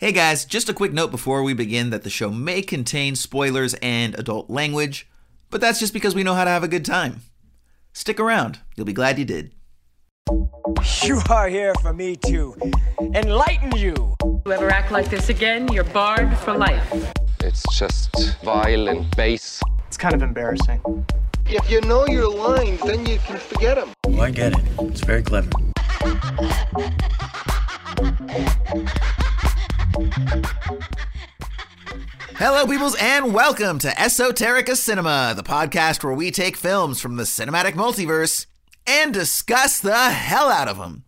Hey guys, just a quick note before we begin that the show may contain spoilers and adult language, but that's just because we know how to have a good time. Stick around, you'll be glad you did. You are here for me to enlighten you. If you ever act like this again, you're barred for life. It's just vile and base. It's kind of embarrassing. If you know your lines, then you can forget them. Oh, I get it. It's very clever. Hello, peoples, and welcome to Esoterica Cinema, the podcast where we take films from the cinematic multiverse and discuss the hell out of them.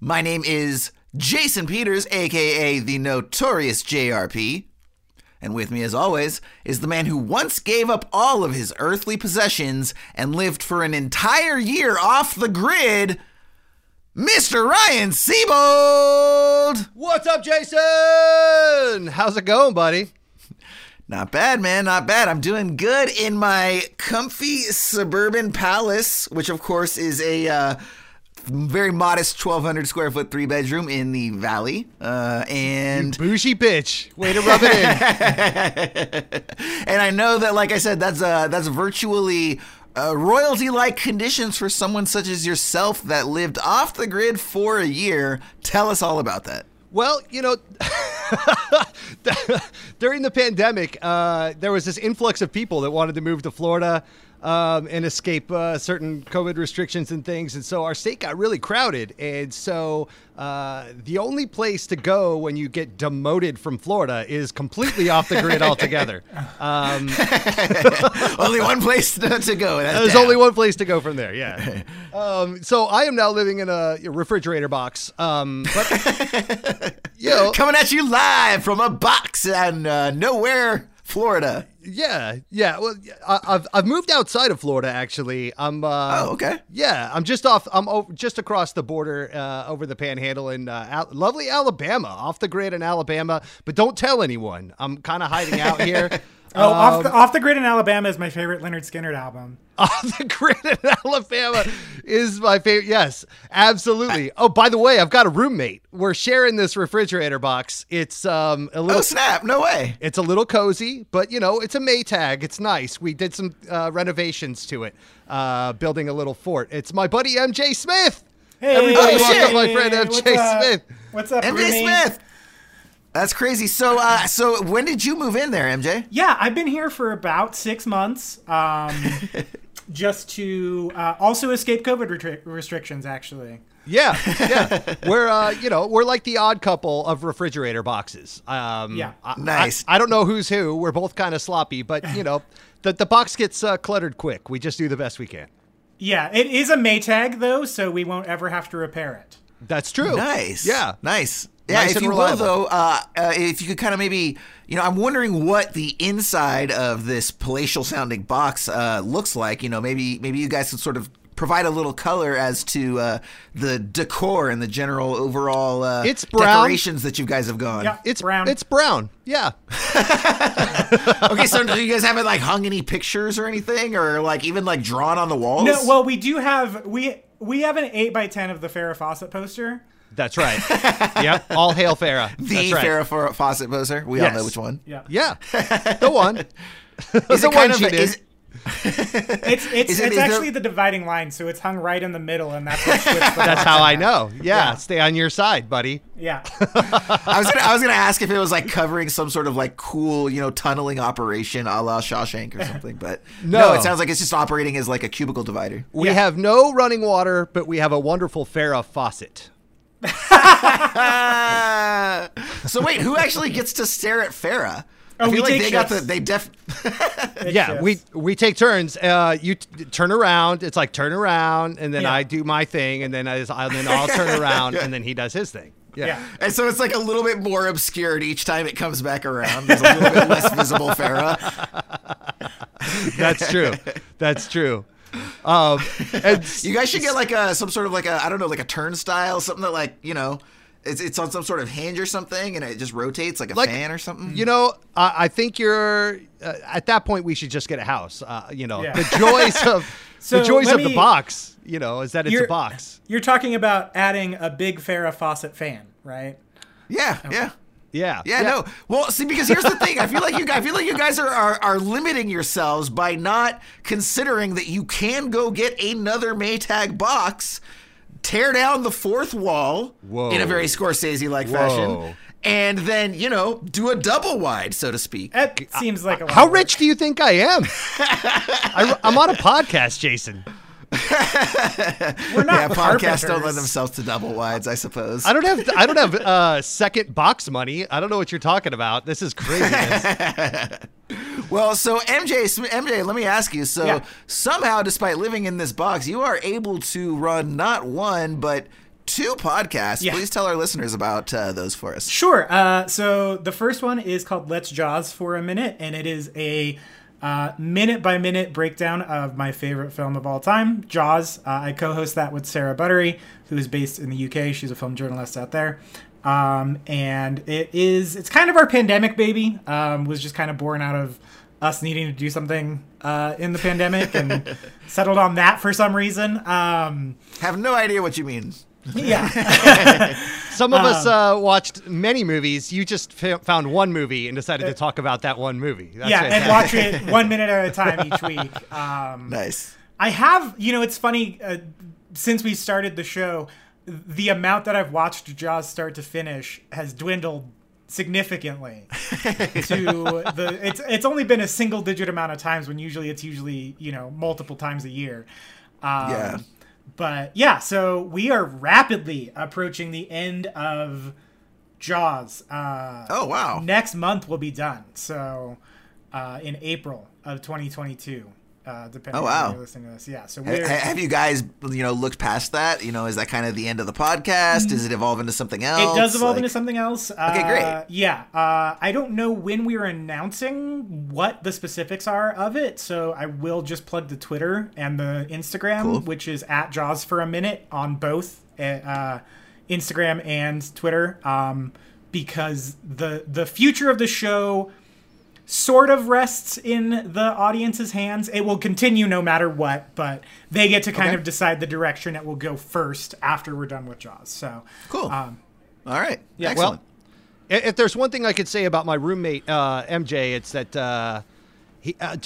My name is Jason Peters, aka the notorious JRP. And with me, as always, is the man who once gave up all of his earthly possessions and lived for an entire year off the grid, Mr. Ryan Siebold! What's up, Jason? How's it going, buddy? Not bad, man. Not bad. I'm doing good in my comfy suburban palace, which of course is a uh, very modest 1,200 square foot three bedroom in the valley. Uh, and Bougie bitch. Way to rub it in. and I know that, like I said, that's uh, that's virtually. Uh, royalty like conditions for someone such as yourself that lived off the grid for a year. Tell us all about that. well, you know, during the pandemic, uh, there was this influx of people that wanted to move to Florida um, and escape uh, certain COVID restrictions and things. And so our state got really crowded. And so uh, the only place to go when you get demoted from Florida is completely off the grid altogether. Um, only one place to, to go. That's There's down. only one place to go from there. Yeah. um, so I am now living in a refrigerator box. Um, but you know, coming at you live from a box and uh, nowhere, Florida. yeah, yeah. Well, I, I've I've moved outside of Florida actually. I'm. Uh, Oh, okay. Yeah, I'm just off. I'm o- just across the border, uh, over the Panhandle in uh, Al- lovely Alabama, off the grid in Alabama. But don't tell anyone. I'm kind of hiding out here. Oh, off, Um, the, off the Grid in Alabama is my favorite Lynyrd Skynyrd album. off the grid in Alabama is my favorite. Yes, absolutely. Oh, by the way, I've got a roommate. We're sharing this refrigerator box. It's um a little. Oh snap! No way. It's a little cozy, but you know, it's a Maytag. It's nice. We did some uh, renovations to it, uh, building a little fort. It's my buddy MJ Smith. Hey, Everybody Oh, welcome my friend What's MJ up? Smith. What's up, MJ roommate? Smith. That's crazy. So, uh, so when did you move in there, MJ? Yeah, I've been here for about six months, um, just to uh, also escape COVID retri- restrictions. Actually, Yeah, yeah. we're uh, you know, we're like the odd couple of refrigerator boxes. Um, Yeah. I- Nice. I, I don't know who's who. We're both kind of sloppy, but you know, the the box gets uh, cluttered quick. We just do the best we can. yeah, it is a Maytag though, so we won't ever have to repair it. That's true. Nice. Yeah. Nice. Yeah. Nice if and you reliable. will, though, uh, uh, if you could kind of maybe, you know, I'm wondering what the inside of this palatial sounding box uh, looks like. You know, maybe maybe you guys could sort of provide a little color as to uh, the decor and the general overall uh, It's brown. decorations that you guys have gone. Yeah, It's brown. It's brown. Yeah. okay, so do you guys haven't like hung any pictures or anything, or like even like drawn on the walls? no. Well, we do have we we have an eight by ten of the Farrah Fawcett poster. That's right. yep. All hail Farrah. the That's right. Farrah Fa- Fawcett poster. We Yes. all know which one. Yeah, Yeah. The one. Is the it one of she a- did. is, it's it's Is it- it's is there- actually the dividing line, so it's hung right in the middle, and that's what switched That's how I know. Yeah, Yeah. Stay on your side, buddy. Yeah. I was gonna I was gonna ask if it was like covering some sort of like cool you know tunneling operation a la Shawshank or something, but no. No. it sounds like it's just operating as like a cubicle divider. We Yeah. have no running water, but we have a wonderful Farah faucet. So wait, who actually gets to stare at Farrah? I Oh, feel we like take they got the they def. yeah, shifts. we we take turns. Uh, you t- turn around. It's like turn around, and then Yeah. I do my thing, and then I, and then I'll turn around, and then he does his thing. Yeah. Yeah. And so it's like a little bit more obscured each time it comes back around. There's a little bit less visible Farrah. that's true. That's true. Um, and You guys should get like a some sort of like a I don't know like a turnstile, something that like you know it's it's on some sort of hinge or something, and it just rotates like a Like, fan or something. You know, I, I think you're uh, at that point. We should just get a house. Uh, you know, Yeah. the joys of So the joys let of the box. You know, is that it's a box. You're talking about adding a big Farrah Fawcett fan, right? yeah, yeah. Yeah. Yeah, no. Well, see, because here's the thing. I feel like you guys, I feel like you guys are, are are limiting yourselves by not considering that you can go get another Maytag box, tear down the fourth wall Whoa. in a very Scorsese-like fashion, and then you know do a double wide, so to speak. It seems like a lot How of work. rich do you think I am? I, am on a podcast, Jason. We're not yeah, podcasts don't lend themselves to double wides, I suppose. I don't have I don't have uh, second box money. I don't know what you're talking about. This is craziness. Well, so MJ, MJ, let me ask you. So Yeah. somehow, despite living in this box, you are able to run not one but two podcasts. Yeah. Please tell our listeners about uh, those for us. Sure. Uh, so the first one is called Let's Jaws for a Minute, and it is a uh, minute by minute breakdown of my favorite film of all time, Jaws. Uh, I co host that with Sarah Buttery, who is based in the UK. She's a film journalist out there. Um, and it is, it's kind of our pandemic baby, um, was just kind of born out of us needing to do something uh, in the pandemic and settled on that for some reason. Um, Have no idea what you mean. Yeah. Some of us Um, uh, watched many movies. You just f- found one movie and decided to talk about that one movie. That's yeah, and watch it one minute at a time each week. Um, Nice. I have, you know, it's funny uh, since we started the show, the amount that I've watched Jaws start to finish has dwindled significantly to the it's it's only been a single digit amount of times when usually it's usually you know multiple times a year um, Yeah. But yeah so we are rapidly approaching the end of jaws uh Oh wow. next month will be done. So uh, in April of 2022, uh, depending Oh, on wow. when you're listening to this. Yeah. So Ha- we're ha- Have you guys, you know, looked past that? You know, is that kind of the end of the podcast? Does it evolve into something else? It does evolve Like- into something else. Uh, Okay, great. Yeah. Uh, I don't know when we are announcing what the specifics are of it, so I will just plug the Twitter and the Instagram, Cool. which is at Jaws for a minute on both uh, Instagram and Twitter, um, because the the future of the show sort of rests in the audience's hands. It will continue no matter what, but they get to kind Okay. of decide the direction it will go first after we're done with Jaws. So Cool. Um, All right. yeah, Excellent. I- If there's one thing I could say about my roommate uh, MJ, it's that uh, he uh,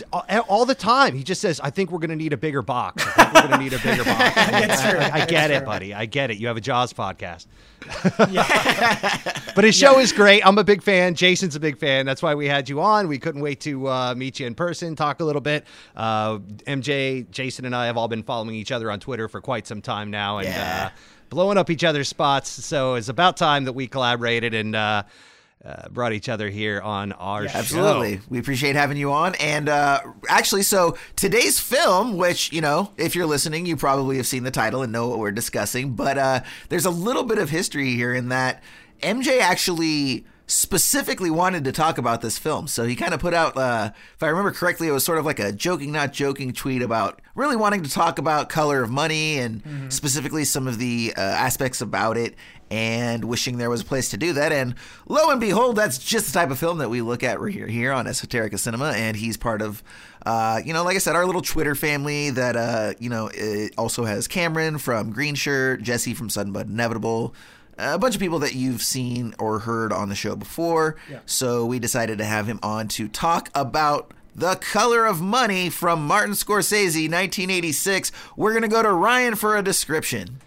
all- the time he just says, "I think we're going to need a bigger box. I think we're going to need a bigger box." I, I It's get it, buddy. I get it. You have a Jaws podcast. but his show is great. I'm a big fan. Jason's a big fan. That's why we had you on. We couldn't wait to uh, meet you in person, talk a little bit. Uh, MJ, Jason, and I have all been following each other on Twitter for quite some time now, and Yeah. uh, blowing up each other's spots. So it's about time that we collaborated and uh, brought each other here on our show. Absolutely. We appreciate having you on. And uh, actually, so today's film, which, you know, if you're listening, you probably have seen the title and know what we're discussing. But uh, there's a little bit of history here in that MJ actually specifically wanted to talk about this film. So he kind of put out, uh, if I remember correctly, it was sort of like a joking, not joking tweet about really wanting to talk about Color of Money and specifically some of the uh, aspects about it and wishing there was a place to do that. And lo and behold, that's just the type of film that we look at here, here on Esoterica Cinema. And he's part of, uh, you know, like I said, our little Twitter family that, uh, you know, it also has Cameron from Green Shirt, Jesse from Sudden But Inevitable, a bunch of people that you've seen or heard on the show before. So we decided to have him on to talk about The Color of Money from Martin Scorsese, 1986. We're going to go to Ryan for a description.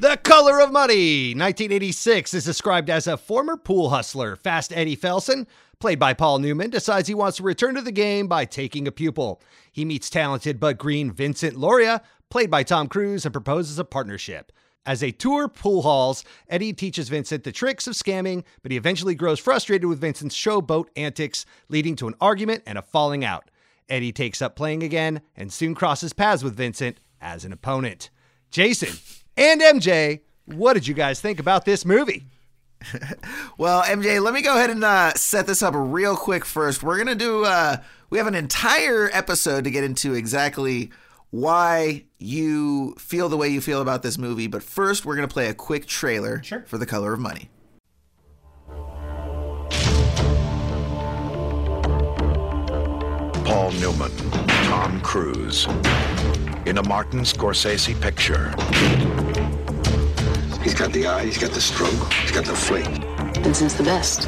The Color of Money, 1986, is described as a former pool hustler, Fast Eddie Felson, played by Paul Newman, decides he wants to return to the game by taking a pupil. He meets talented but green Vincent Lauria, played by Tom Cruise, and proposes a partnership. As they tour pool halls, Eddie teaches Vincent the tricks of scamming, but he eventually grows frustrated with Vincent's showboat antics, leading to an argument and a falling out. Eddie takes up playing again and soon crosses paths with Vincent as an opponent. Jason and MJ, what did you guys think about this movie? Well, MJ, let me go ahead and uh, set this up real quick first. We're going to do, uh, we have an entire episode to get into exactly why you feel the way you feel about this movie. But first, we're going to play a quick trailer Sure. for The Color of Money. Paul Newman, Tom Cruise. In a Martin Scorsese picture. He's got the eye, he's got the stroke, he's got the fleet. And since the best.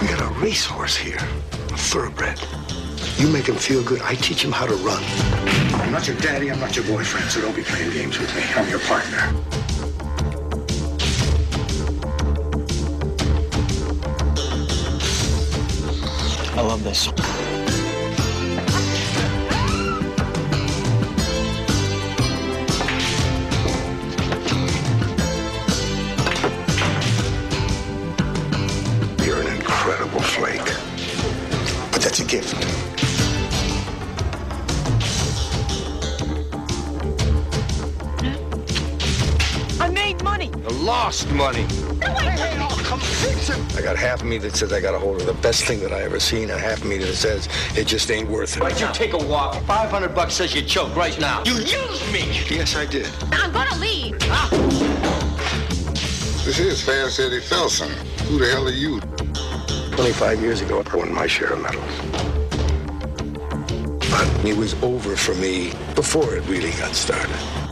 We got a racehorse here, a thoroughbred. You make him feel good, I teach him how to run. I'm not your daddy, I'm not your boyfriend, so don't be playing games with me. I'm your partner. I love this. You're an incredible flake. But that's a gift. Money. The lost money. Oh, I got half of me that says I got a hold of the best thing that I ever seen, and half of me that says it just ain't worth it. Why'd you take a walk? 500 bucks says you choke right now. You used me! Yes, I did. I'm gonna leave. Ah. This is Fast Eddie Felson. Who the hell are you? 25 years ago, I won my share of medals. But it was over for me before it really got started.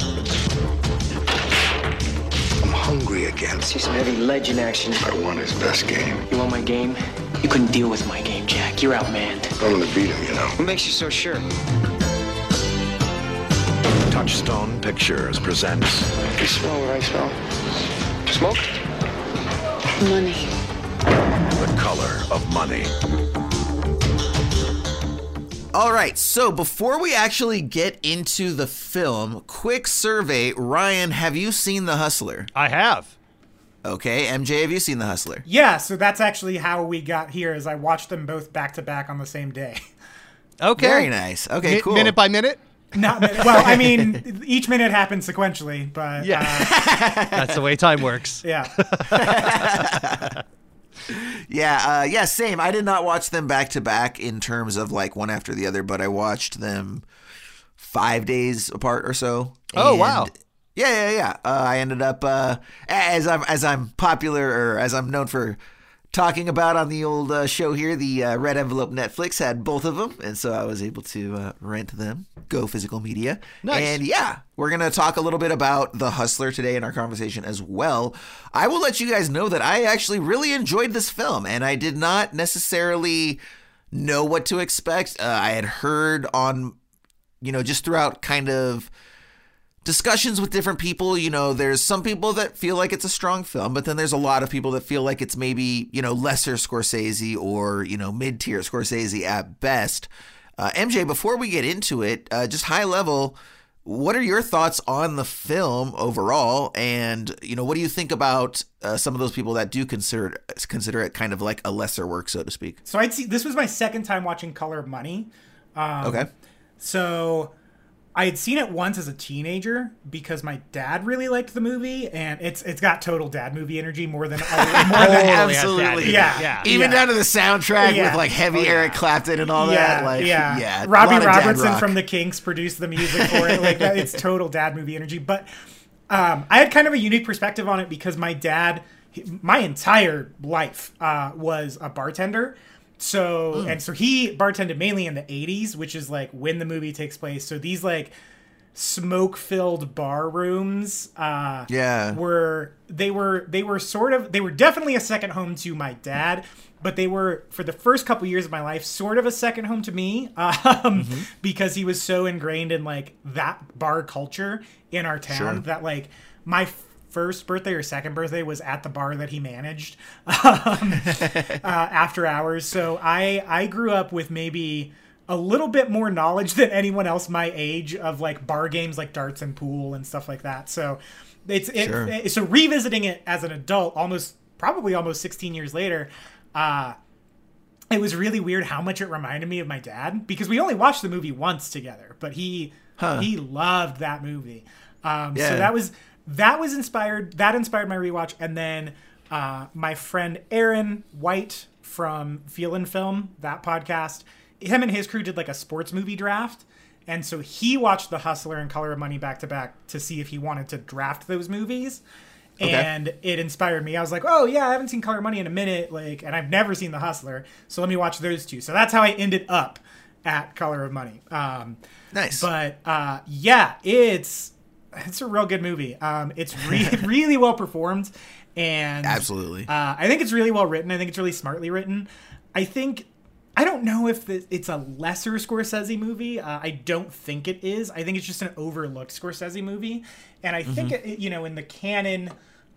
Hungry again. See some heavy legend action. I won his best game. You want my game? You couldn't deal with my game, Jack. You're outmanned. I'm gonna beat him, you know. What makes you so sure? Touchstone Pictures presents You smell what I smell. Smoke? Money. The Color of Money. All right, so before we actually get into the film, quick survey. Ryan, have you seen The Hustler? I have. Okay, MJ, have you seen The Hustler? Yeah, so that's actually how we got here. Is I watched them both back to back on the same day. Okay. Very nice. Okay, Mi- cool. Minute by minute. Not well. I mean, each minute happens sequentially, but Yeah. uh, That's the way time works. yeah. Yeah, uh, yeah, same. I did not watch them back to back in terms of like one after the other, but I watched them five days apart or so. Oh, wow. Yeah, yeah, yeah. Uh, I ended up uh, as I'm as I'm popular or as I'm known for talking about on the old uh, show here. The uh, Red Envelope Netflix had both of them, and so I was able to uh, rent them. Go physical media. Nice. And yeah, we're gonna talk a little bit about the Hustler today in our conversation as well. I will let you guys know that I actually really enjoyed this film, and I did not necessarily know what to expect. Uh, I had heard on, you know, just throughout kind of discussions with different people, you know, there's some people that feel like it's a strong film, but then there's a lot of people that feel like it's maybe, you know, lesser Scorsese or, you know, mid tier Scorsese at best. Uh, MJ, before we get into it, uh, just high level, what are your thoughts on the film overall? And, you know, what do you think about uh, some of those people that do consider it, consider it kind of like a lesser work, so to speak? So I'd see. This was my second time watching Color of Money. Um, Okay. So I had seen it once as a teenager because my dad really liked the movie, and it's it's got total dad movie energy more than more than Absolutely. Yeah, Yeah. Even yeah. down to the soundtrack Yeah. with like heavy Oh, yeah. Eric Clapton and all yeah, that. Like, yeah, yeah. Robbie lot of dad Robertson from the Kinks produced the music for it. Like that, it's total dad movie energy. But um, I had kind of a unique perspective on it because my dad, my entire life uh, was a bartender. So Hmm. and so he bartended mainly in the '80s, which is like when the movie takes place. So these like smoke-filled bar rooms uh Yeah. were they were they were sort of they were definitely a second home to my dad but they were for the first couple years of my life sort of a second home to me um, Mm-hmm. because he was so ingrained in like that bar culture in our town Sure. that like my first birthday or second birthday was at the bar that he managed um, uh, after hours so i i grew up with maybe a little bit more knowledge than anyone else my age of like bar games like darts and pool and stuff like that so it's it, Sure. it- so revisiting it as an adult almost probably almost 16 years later uh it was really weird how much it reminded me of my dad because we only watched the movie once together but he he loved that movie um Yeah. so that was that was inspired that inspired my rewatch and then uh my friend Aaron White from Feel and Film that podcast him and his crew did like a sports movie draft and so he watched The Hustler and Color of Money back to back to see if he wanted to draft those movies. And it inspired me. I was like, "Oh yeah, I haven't seen Color of Money in a minute, like, and I've never seen The Hustler, so let me watch those two. So that's how I ended up at Color of Money. Um, Nice. but uh, yeah, it's it's a real good movie. Um, it's re- really well performed, and Absolutely. uh, I think it's really well written. I think it's really smartly written. I think I don't know if it's a lesser Scorsese movie. Uh, I don't think it is. I think it's just an overlooked Scorsese movie, and I think it, you know in the canon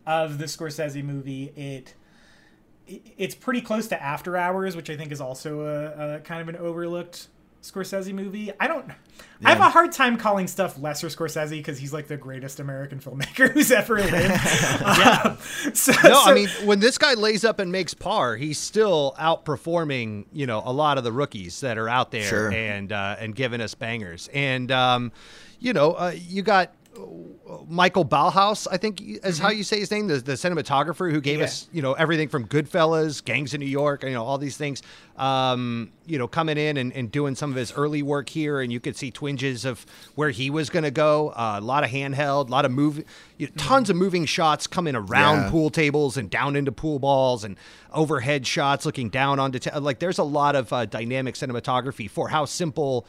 of the Scorsese movie, it it- it's pretty close to After Hours, which I think is also a, a kind of an overlooked Scorsese movie. I don't. I have a hard time calling stuff lesser Scorsese because he's like the greatest American filmmaker who's ever lived. Um, so, No, so- I mean when this guy lays up and makes par, he's still outperforming you know a lot of the rookies that are out there Sure. and uh, and giving us bangers. And um, you know, uh, you got Michael Ballhaus, I think is how you say his name, the, the cinematographer who gave Mm-hmm. Yeah. us you know everything from Goodfellas, Gangs of New York, you know all these things. Um, you know, coming in and, and doing some of his early work here, and you could see twinges of where he was going to go. Uh, a lot of handheld, a lot of move, you know, tons of moving shots coming around Yeah. pool tables and down into pool balls and overhead shots looking down onto ta- like there's a lot of uh, dynamic cinematography for how simple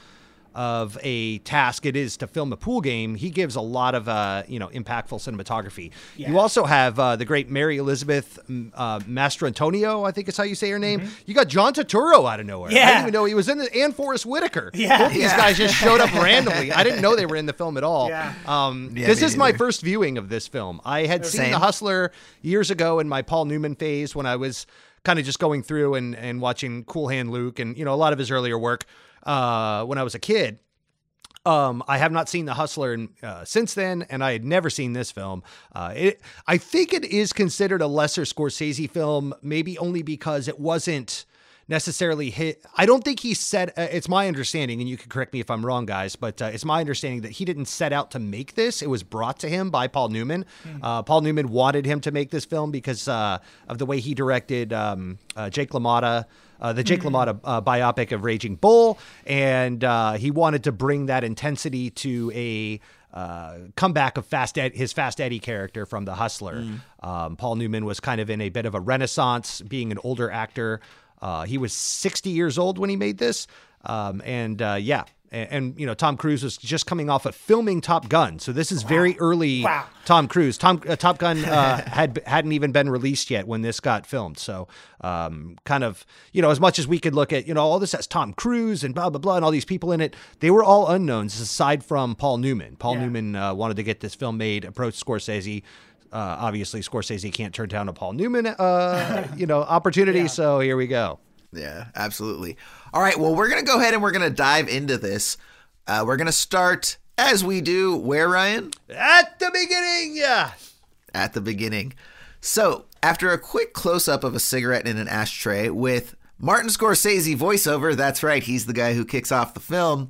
of a task it is to film a pool game he gives a lot of uh, you know impactful cinematography Yeah. you also have uh, the great mary elizabeth uh, mastrantonio i think is how you say her name you got john turturro out of nowhere Yeah. i Mm-hmm. Didn't even know he was in it and forrest whitaker Yeah. both these guys just showed up randomly i didn't know they were in the film at all Yeah. um, Yeah, this me is my first viewing of this film i had seen Same. the hustler years ago in my paul newman phase when i was kind of just going through and, and watching cool hand luke and you know a lot of his earlier work uh, when i was a kid um, I have not seen The Hustler in, uh, since then, and I had never seen this film. Uh, it, I think it is considered a lesser Scorsese film, maybe only because it wasn't necessarily hit. I don't think he said. Uh, it's my understanding, and you can correct me if I'm wrong, guys, but uh, it's my understanding that he didn't set out to make this. It was brought to him by Paul Newman. Uh, Paul Newman wanted him to make this film because uh, of the way he directed um, uh, Jake LaMotta uh, the Jake LaMotta uh, biopic of Raging Bull, and uh, he wanted to bring that intensity to a uh, comeback of Fast Ed- his Fast Eddie character from The Hustler. Um, Paul Newman was kind of in a bit of a renaissance, being an older actor. Uh, he was 60 years old when he made this, um, and uh, yeah. And, and you know Tom Cruise was just coming off of filming Top Gun, so this is very early Wow. Tom Cruise. Tom uh, Top Gun uh, had hadn't even been released yet when this got filmed. So, um, kind of, you know, as much as we could look at, you know, all this has Tom Cruise and blah blah blah and all these people in it, they were all unknowns aside from Paul Newman. Paul Yeah. Newman uh, wanted to get this film made, approached Scorsese. Uh, obviously, Scorsese can't turn down a Paul Newman, uh, you know, opportunity. So here we go. Yeah, absolutely. All right, well, we're going to go ahead and we're going to dive into this. Uh, we're going to start, as we do, where, Ryan? At the beginning, yeah. At the beginning. So, after a quick close up of a cigarette in an ashtray with Martin Scorsese voiceover, that's right, he's the guy who kicks off the film,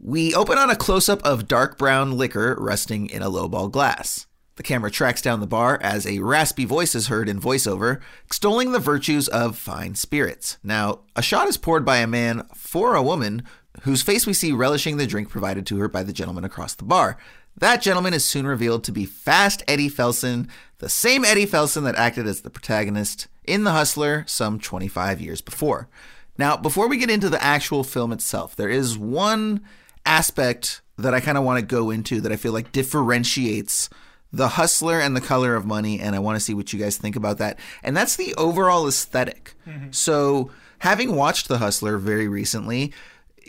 we open on a close up of dark brown liquor resting in a lowball glass. The camera tracks down the bar as a raspy voice is heard in voiceover, extolling the virtues of fine spirits. Now, a shot is poured by a man for a woman whose face we see relishing the drink provided to her by the gentleman across the bar. That gentleman is soon revealed to be Fast Eddie Felson, the same Eddie Felson that acted as the protagonist in The Hustler some 25 years before. Now, before we get into the actual film itself, there is one aspect that I kind of want to go into that I feel like differentiates The Hustler and The Color of Money, and I want to see what you guys think about that. And that's the overall esthetic mm-hmm. So, having watched The Hustler very recently,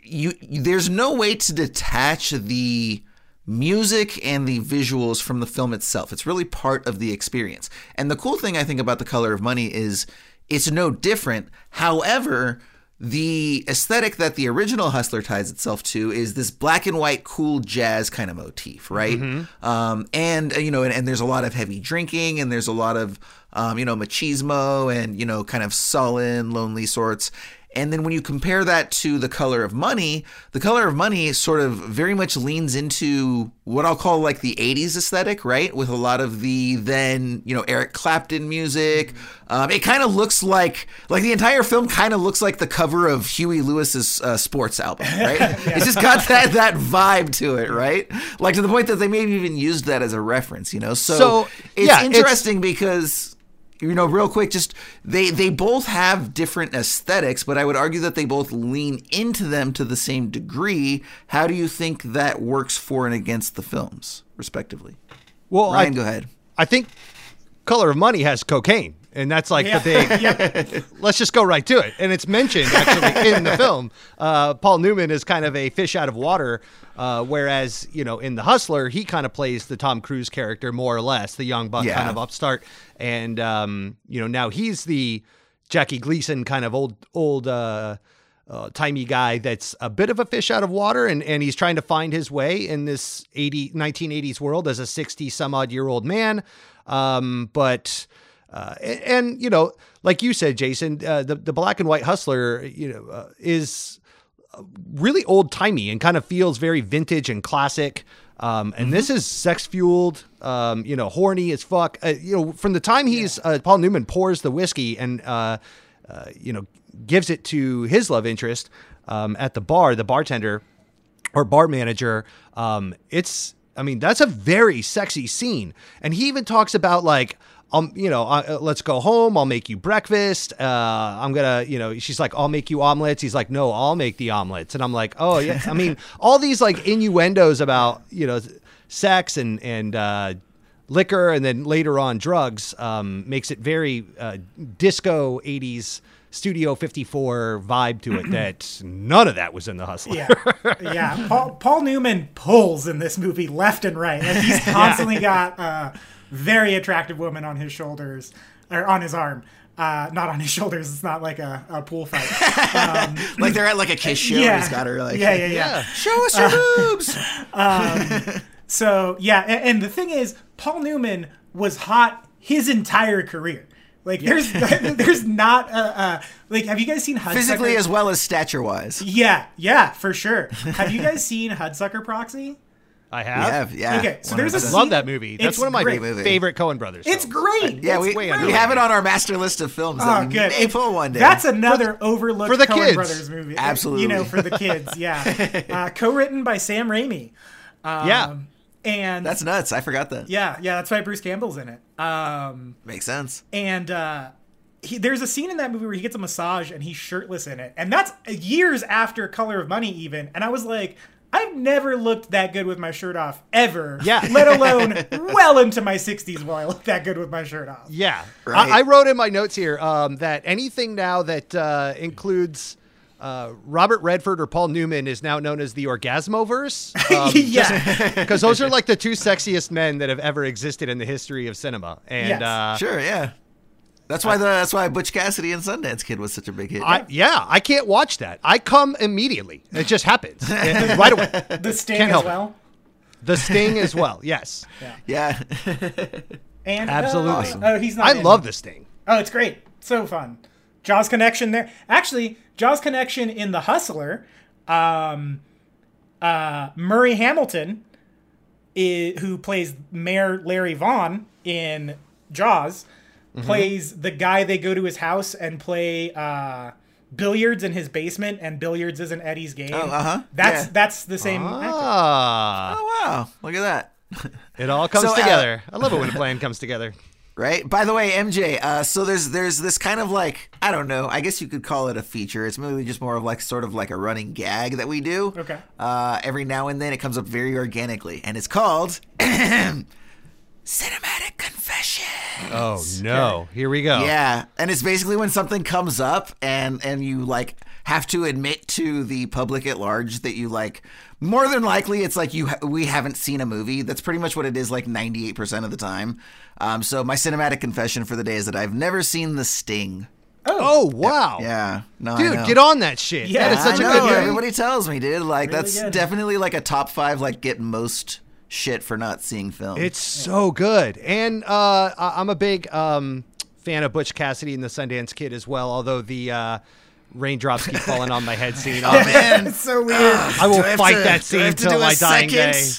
you there's no way to detach the music and the visuals from the film itself. It's really part of the experience. And the cool thing I think about The Color of Money is it's no different. However, the aesthetic that the original Hustler ties itself to is this black and white cool jazz kind of motif, right? Um, and uh, you know, and, and there's a lot of heavy drinking, and there's a lot of um, you know machismo, and you know, kind of sullen, lonely sorts. And then when you compare that to the color of money, the color of money sort of very much leans into what I'll call like the 80s aesthetic, right? With a lot of the then, you know, Eric Clapton music. Um, it kind of looks like, like the entire film kind of looks like the cover of Huey Lewis's uh, sports album, right? It's just got that, that vibe to it, right? Like to the point that they maybe even used that as a reference, you know? So, So, it's yeah, it's- interesting because you know real quick just they they both have different aesthetics but i would argue that they both lean into them to the same degree. How do you think that works for and against the films respectively? Well, ryan I, go ahead. I think Color of Money has cocaine, and that's like Yeah. the big. Let's just go right to it, and it's mentioned actually in the film. Uh, Paul Newman is kind of a fish out of water, uh, whereas you know in The Hustler he kind of plays the Tom Cruise character more or less, the young buck Yeah. kind of upstart, and um, you know now he's the Jackie Gleason kind of old old. Uh, uh, timey guy that's a bit of a fish out of water and, and he's trying to find his way in this 80 1980s world as a 60 some odd year old man um, but uh, and, and, you know like you said jason uh, the, the black and white hustler you know uh, is really old timey and kind of feels very vintage and classic. Um, and this is sex fueled, um, you know, horny as fuck. Uh, you know, from the time he's uh, Paul Newman pours the whiskey and uh, uh, you know gives it to his love interest um, at the bar, the bartender or bar manager. Um, it's, I mean, that's a very sexy scene. And he even talks about like, um, you know, uh, uh, let's go home. I'll make you breakfast. Uh, I'm gonna, you know, she's like, I'll make you omelets. He's like, no, I'll make the omelets. And I'm like, oh yeah. I mean, all these like innuendos about, you know, sex and and uh, liquor, and then later on drugs, um, makes it very uh, disco '80s Studio 54 vibe to it. that none of that was in the Hustler. Yeah, yeah. Paul, Paul Newman pulls in this movie left and right. And he's constantly got a very attractive woman on his shoulders or on his arm. Uh, not on his shoulders. It's not like a, a pool fight. Um, Like they're at like a kiss show. yeah, he's got her like, yeah, yeah, yeah. Show us your boobs. So yeah, and, and the thing is, Paul Newman was hot his entire career. Like there's there's not a, a like. Have you guys seen Hudsucker? Physically as well as stature wise. Yeah, yeah, for sure. Have you guys seen Hudsucker Proxy? I We have. have, yeah. Okay, so there's a scene- Love that movie. That's It's one of my great movie. favorite Coen brothers. It's films. great. Yeah, It's we, way we underrated. have it on our master list of films. Oh, that good. may pull one day. That's another overlooked for the Coen kids. Brothers movie. Absolutely. You know, for the kids, yeah. uh, co-written by Sam Raimi. Um, Yeah. And That's nuts. I forgot that. yeah, yeah, that's why Bruce Campbell's in it. Um, Makes sense. and uh, he, there's a scene in that movie where he gets a massage and he's shirtless in it, and that's years after Color of Money, even. And I was like, I've never looked that good with my shirt off ever. Yeah. Let alone well into my 60s while I look that good with my shirt off. Yeah. Right. I, I wrote in my notes here um, that anything now that uh, includes uh, Robert Redford or Paul Newman is now known as the Orgasmoverse. Um, yeah. Because those are like the two sexiest men that have ever existed in the history of cinema. And Yes. uh, Sure, yeah. That's why the that's why Butch Cassidy and Sundance Kid was such a big hit. I, yeah, I can't watch that. I come immediately. It just happens right away. The Sting Can't as help it. well. The Sting as well. Yes, yeah. And absolutely. Oh, oh, he's not. I in. love the Sting. Oh, it's great. So fun. Jaws connection there. Actually, Jaws connection in The Hustler. Um, uh, Murray Hamilton, i who plays Mayor Larry Vaughn in Jaws, Mm-hmm. plays the guy they go to his house and play uh, billiards in his basement, and billiards isn't Eddie's game. Oh, uh-huh. That's Yeah. that's the same. actor. Ah, oh wow. Look at that. it all comes So, uh, together. I love it when a plan comes together. Right. By the way, MJ. Uh, so there's there's this kind of like I don't know. I guess you could call it a feature. It's really just more of like sort of like a running gag that we do. Okay. Uh, every now and then it comes up very organically, and it's called cinematic confession. Oh no! Here we go. Yeah, and it's basically when something comes up and and you like have to admit to the public at large that you like. More than likely, it's like you ha- we haven't seen a movie. That's pretty much what it is. Like ninety eight percent of the time. Um, so my cinematic confession for the day is that I've never seen The Sting. Oh wow! Yeah, no, I Dude, know. get on that shit. Yeah, that is such I a know, good movie. Everybody tells me, dude. Like Really that's good. definitely like a top five. Like get most shit for not seeing film. It's so good, and uh, I- I'm a big um, fan of Butch Cassidy and the Sundance Kid as well. Although the uh, raindrops keep falling on my head scene, oh man, It's so weird. I will Do have fight to- that do I scene have to till do a my dying second? day.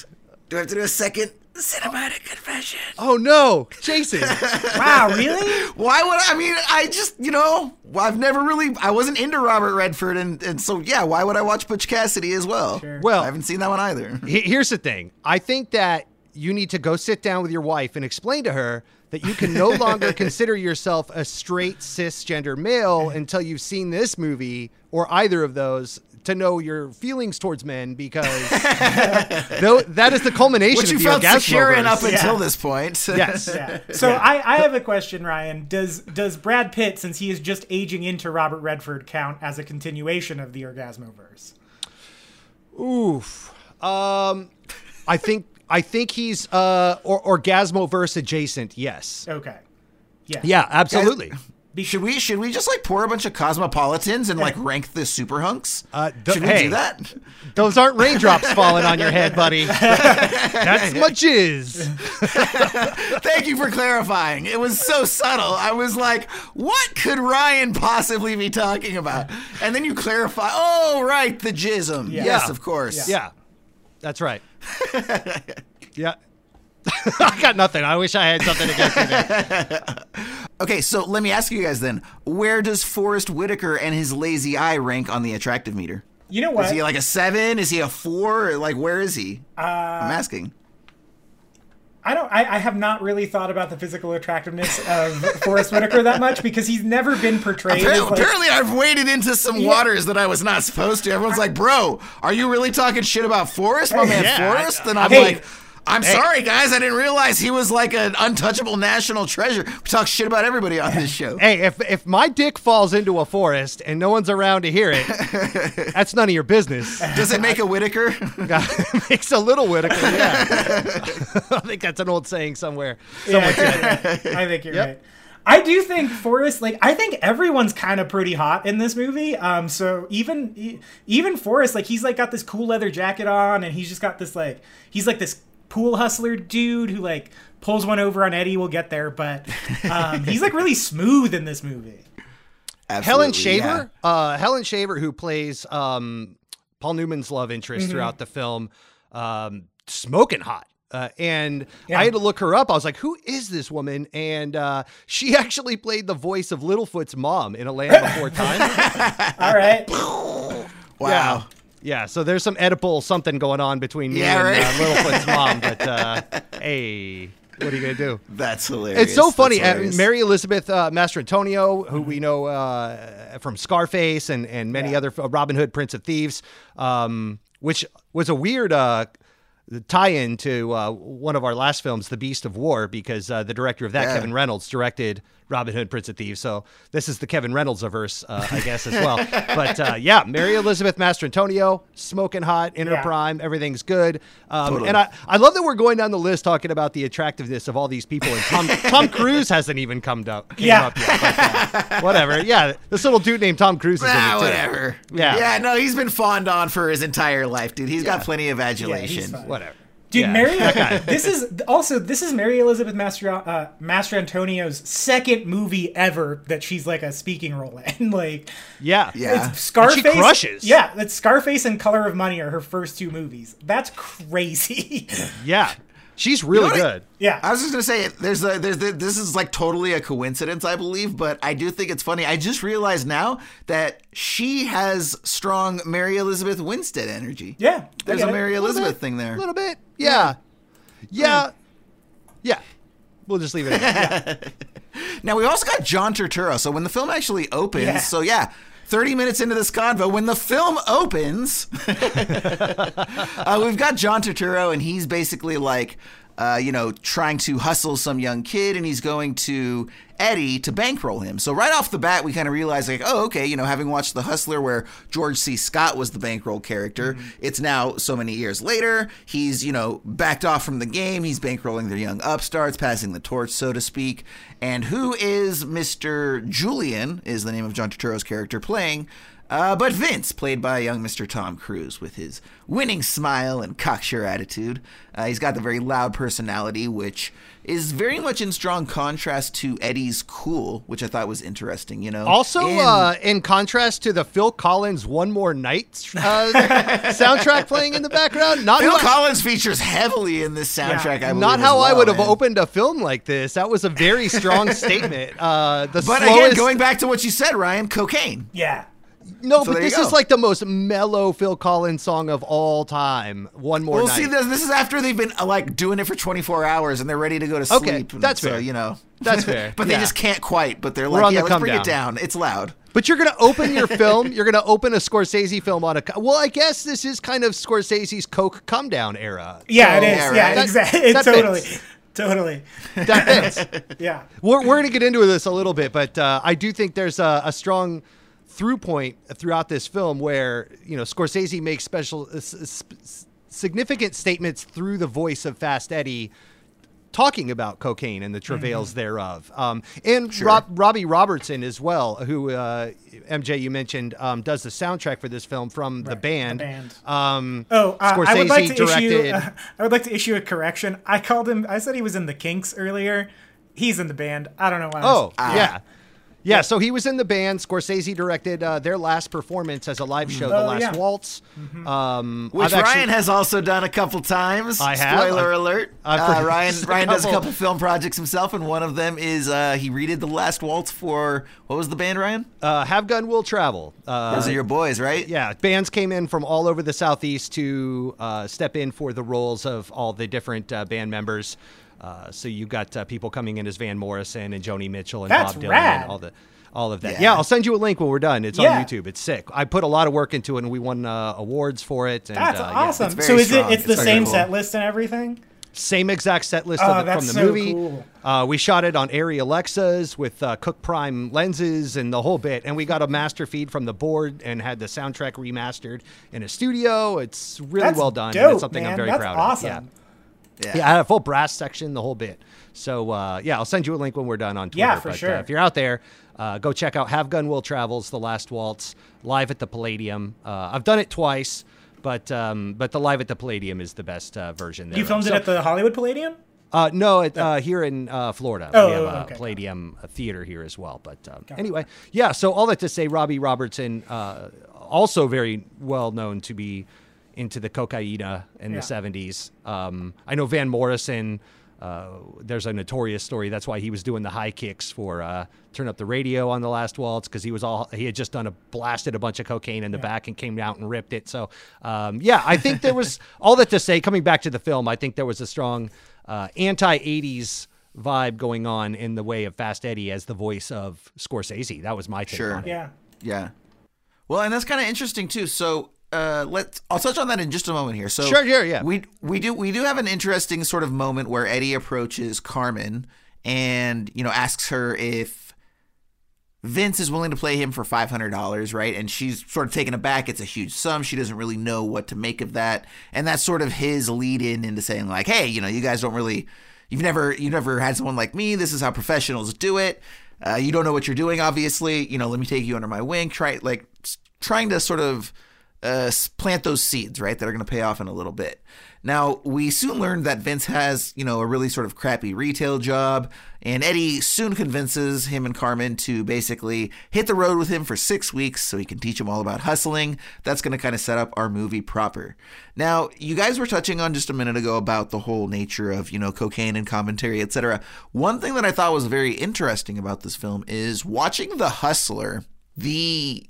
Do I have to do a second cinematic confession? Oh no, Jason! wow, really? Why would I, I mean? I just you know I've never really I wasn't into Robert Redford and and so yeah. Why would I watch Butch Cassidy as well? Well- I haven't seen that one either. He- Here's the thing. I think that you need to go sit down with your wife and explain to her that you can no longer consider yourself a straight cisgender male until you've seen this movie or either of those to know your feelings towards men because though that is the culmination Which you of the felt secure in up until Yeah. this point. Yes. Yeah. So I, I have a question, Ryan. Does does Brad Pitt, since he is just aging into Robert Redford, count as a continuation of the Orgasmoverse? Oof. Um, I think I think he's uh or, Orgasmoverse adjacent. Yes. Okay. Yeah. Yeah, absolutely. Should we should we just like pour a bunch of cosmopolitans and like rank the super hunks? Uh, th- should we hey. do that? Those aren't raindrops falling on your head, buddy. That's my jizz. Thank you for clarifying. It was so subtle. I was like, what could Ryan possibly be talking about? And then you clarify, oh, right, the jism. Yeah. Yes, of course. Yeah, that's right. yeah. I got nothing. I wish I had something against you. There. Okay, so let me ask you guys then where does Forrest Whitaker and his lazy eye rank on the attractive meter? You know what? Is he like a seven? Is he a four? Like, where is he? Uh, I'm asking. I don't. I, I have not really thought about the physical attractiveness of Forrest Whitaker that much because he's never been portrayed Apparently, like. apparently I've waded into some Yeah. waters that I was not supposed to. Everyone's like, bro, are you really talking shit about Forrest, my man Yeah, Forrest? And I'm Hey. like, I'm sorry, guys. I didn't realize he was like an untouchable national treasure. We talk shit about everybody on this show. Hey, if if my dick falls into a forest and no one's around to hear it, that's none of your business. Does it make a Whitaker? Makes a little Whitaker. Yeah. I think that's an old saying somewhere. Someone said. I think you're Yep. right. I do think Forrest, like, I think everyone's kind of pretty hot in this movie. Um, so even e- even Forrest, like, he's like got this cool leather jacket on, and he's just got this like he's like this pool hustler dude who like pulls one over on Eddie. We'll get there, but um, he's like really smooth in this movie. Helen Absolutely, Shaver, uh, Helen Shaver, who plays um, Paul Newman's love interest Mm-hmm. throughout the film, um, smoking hot. Uh, and Yeah. I had to look her up. I was like, "Who is this woman?" And uh, she actually played the voice of Littlefoot's mom in A Land Before Time. All right, Wow. Yeah. Yeah, so there's some Oedipal something going on between me Yeah, and right. uh, Littlefoot's mom. But uh, hey, what are you gonna do? That's hilarious. It's so funny. Uh. Mary Elizabeth uh, Mastrantonio, who we know uh, from Scarface and, and many other uh, Robin Hood, Prince of Thieves, um, which was a weird uh, tie-in to uh, one of our last films, The Beast of War, because uh, the director of that, Yeah. Kevin Reynolds, directed Robin Hood, Prince of Thieves. So this is the Kevin Reynolds averse, uh, I guess, as well. but uh, yeah, Mary Elizabeth Mastrantonio, smoking hot, in her Yeah. prime, everything's good. Um, Totally. And I, I love that we're going down the list talking about the attractiveness of all these people, and Tom Tom Cruise hasn't even come up, Yeah. up yet. But, uh, whatever. Yeah, this little dude named Tom Cruise is in Ah, whatever. Yeah. Yeah, no, he's been fawned on for his entire life, dude. He's got plenty of adulation. fine. Whatever. Dude. Yeah. Mary, this is also this is Mary Elizabeth Master uh, Mastrantonio's second movie ever that she's like a speaking role in. like, Yeah. Yeah. It's Scarface. And she crushes. Yeah, it's Scarface and Color of Money are her first two movies. That's crazy. Yeah. She's really what I- good. yeah. I was just gonna say, there's a, there's the, this is like totally a coincidence, I believe, but I do think it's funny. I just realized now that she has strong Mary Elizabeth Winstead energy. yeah. There's get a it. Mary Elizabeth thing there. A little bit. Yeah. Yeah. Yeah. We'll just leave it at that. Now we also got John Turturro. So when the film actually opens, Yeah. so yeah. 30 minutes into this convo, when the film opens, uh, we've got John Turturro, and he's basically like, uh, you know, trying to hustle some young kid, and he's going to Eddie to bankroll him. So right off the bat, we kind of realize, like, oh, okay, you know, having watched The Hustler, where George C. Scott was the bankroll character, it's now so many years later. He's, you know, backed off from the game. He's bankrolling the young upstarts, passing the torch, so to speak. And who is Mr. Julian? Is the name of John Turturro's character playing? Uh, but Vince, played by young Mr. Tom Cruise, with his winning smile and cocksure attitude. Uh, he's got the very loud personality, which is very much in strong contrast to Eddie's cool, which I thought was interesting, you know? Also, In- uh, in contrast to the Phil Collins "One More Night" uh, soundtrack playing in the background, not Phil who I- Collins features heavily in this soundtrack, I believe. not as how I would have man. opened a film like this. That was a very strong statement. Uh, the But slowest, again, going back to what you said, Ryan, cocaine. Yeah. No, so but this is like the most mellow Phil Collins song of all time. One more Well, night. see, this, this is after they've been uh, like doing it for 24 hours and they're ready to go to sleep. Okay, and that's so, fair. You know, That's fair, but they yeah. just can't quite. But they're We're like, on yeah, the let's bring down. it down. It's loud. But you're going to open your film. You're going to open a Scorsese film on a. Well, I guess this is kind of Scorsese's Coke come down era. Yeah, So it is. Yeah, Yeah, right. exactly. that totally, fits. totally. That fits. Yeah. We're, we're going to get into this a little bit, but uh, I do think there's a, a strong through point throughout this film where you know Scorsese makes special uh, s- significant statements through the voice of Fast Eddie. Talking about cocaine and the travails thereof, um, and Rob, Robbie Robertson as well, who uh, MJ you mentioned um, does the soundtrack for this film from the band. band. Um, Oh, uh, Scorsese I would like to directed. issue. Uh, I would like to issue a correction. I called him. I said he was in the Kinks earlier. He's in the band. I don't know why. I was- Oh, yeah. Yeah, so he was in the band. Scorsese directed uh, their last performance as a live show, The Oh, Last yeah. Waltz. Um, Which actually- Ryan has also done a couple times. I have. Spoiler I've- alert. I've uh, produced Ryan a Ryan does a couple. couple film projects himself, and one of them is uh, he redid the last waltz for what was the band, Ryan? uh, Have Gun Will Travel. Uh, Those are your boys, right? yeah, bands came in from all over the Southeast to uh, step in for the roles of all the different uh, band members. Uh, so you got uh, people coming in as Van Morrison and Joni Mitchell and That's Bob Dylan rad. and all the all of that. Yeah. Yeah. I'll send you a link when we're done. It's Yeah. on YouTube. It's sick. I put a lot of work into it, and we won uh, awards for it. And, That's uh, yeah, awesome. it's very so is strong. it? It's the It's very same cool. set list and everything. Same exact set list Oh, of the, from the so movie. cool. Uh, we shot it on Arri Alexas with uh, Cooke Prime lenses and the whole bit, and we got a master feed from the board and had the soundtrack remastered in a studio. It's really That's well done. Dope, and it's something man. I'm very That's proud awesome. of. Yeah. Yeah, I had a full brass section, the whole bit. So uh, yeah, I'll send you a link when we're done on Twitter. Yeah, for but, sure. Uh, if you're out there, uh, go check out Have Gun Will Travels, The Last Waltz, live at the Palladium. Uh, I've done it twice, but um, but the live at the Palladium is the best uh, version. You filmed So- it at the Hollywood Palladium. uh, no, it, uh, here in uh, Florida, Oh, we have oh, a okay. Palladium uh, theater here as well. But um, anyway, yeah. So all that to say, Robbie Robertson, uh, also very well known to be into the cocaina in Yeah. the '70s. Um, I know Van Morrison. Uh, there's a notorious story. That's why he was doing the high kicks for uh, "Turn Up the Radio" on the Last Waltz because he was all he had just done a blasted a bunch of cocaine in the back and came out and ripped it. So um, yeah, I think there was all that to say. Coming back to the film, I think there was a strong uh, anti '80s vibe going on in the way of Fast Eddie as the voice of Scorsese. That was my take Sure. on it. Yeah. Yeah. Well, and that's kind of interesting too. So uh, let's. I'll touch on that in just a moment here. So Sure, sure, yeah. We we do we do have an interesting sort of moment where Eddie approaches Carmen and you know asks her if Vince is willing to play him for five hundred dollars, right? And she's sort of taken aback. It's a huge sum. She doesn't really know what to make of that, and that's sort of his lead in into saying like, "Hey, you know, you guys don't really, you've never, you've never had someone like me. This is how professionals do it. Uh, you don't know what you're doing, obviously. You know, let me take you under my wing. Try like trying to sort of uh, plant those seeds, right, that are going to pay off in a little bit. Now, we soon learned that Vince has, you know, a really sort of crappy retail job, and Eddie soon convinces him and Carmen to basically hit the road with him for six weeks so he can teach him all about hustling. That's going to kind of set up our movie proper. Now, you guys were touching on just a minute ago about the whole nature of, you know, cocaine and commentary, etc. One thing that I thought was very interesting about this film is watching The Hustler, the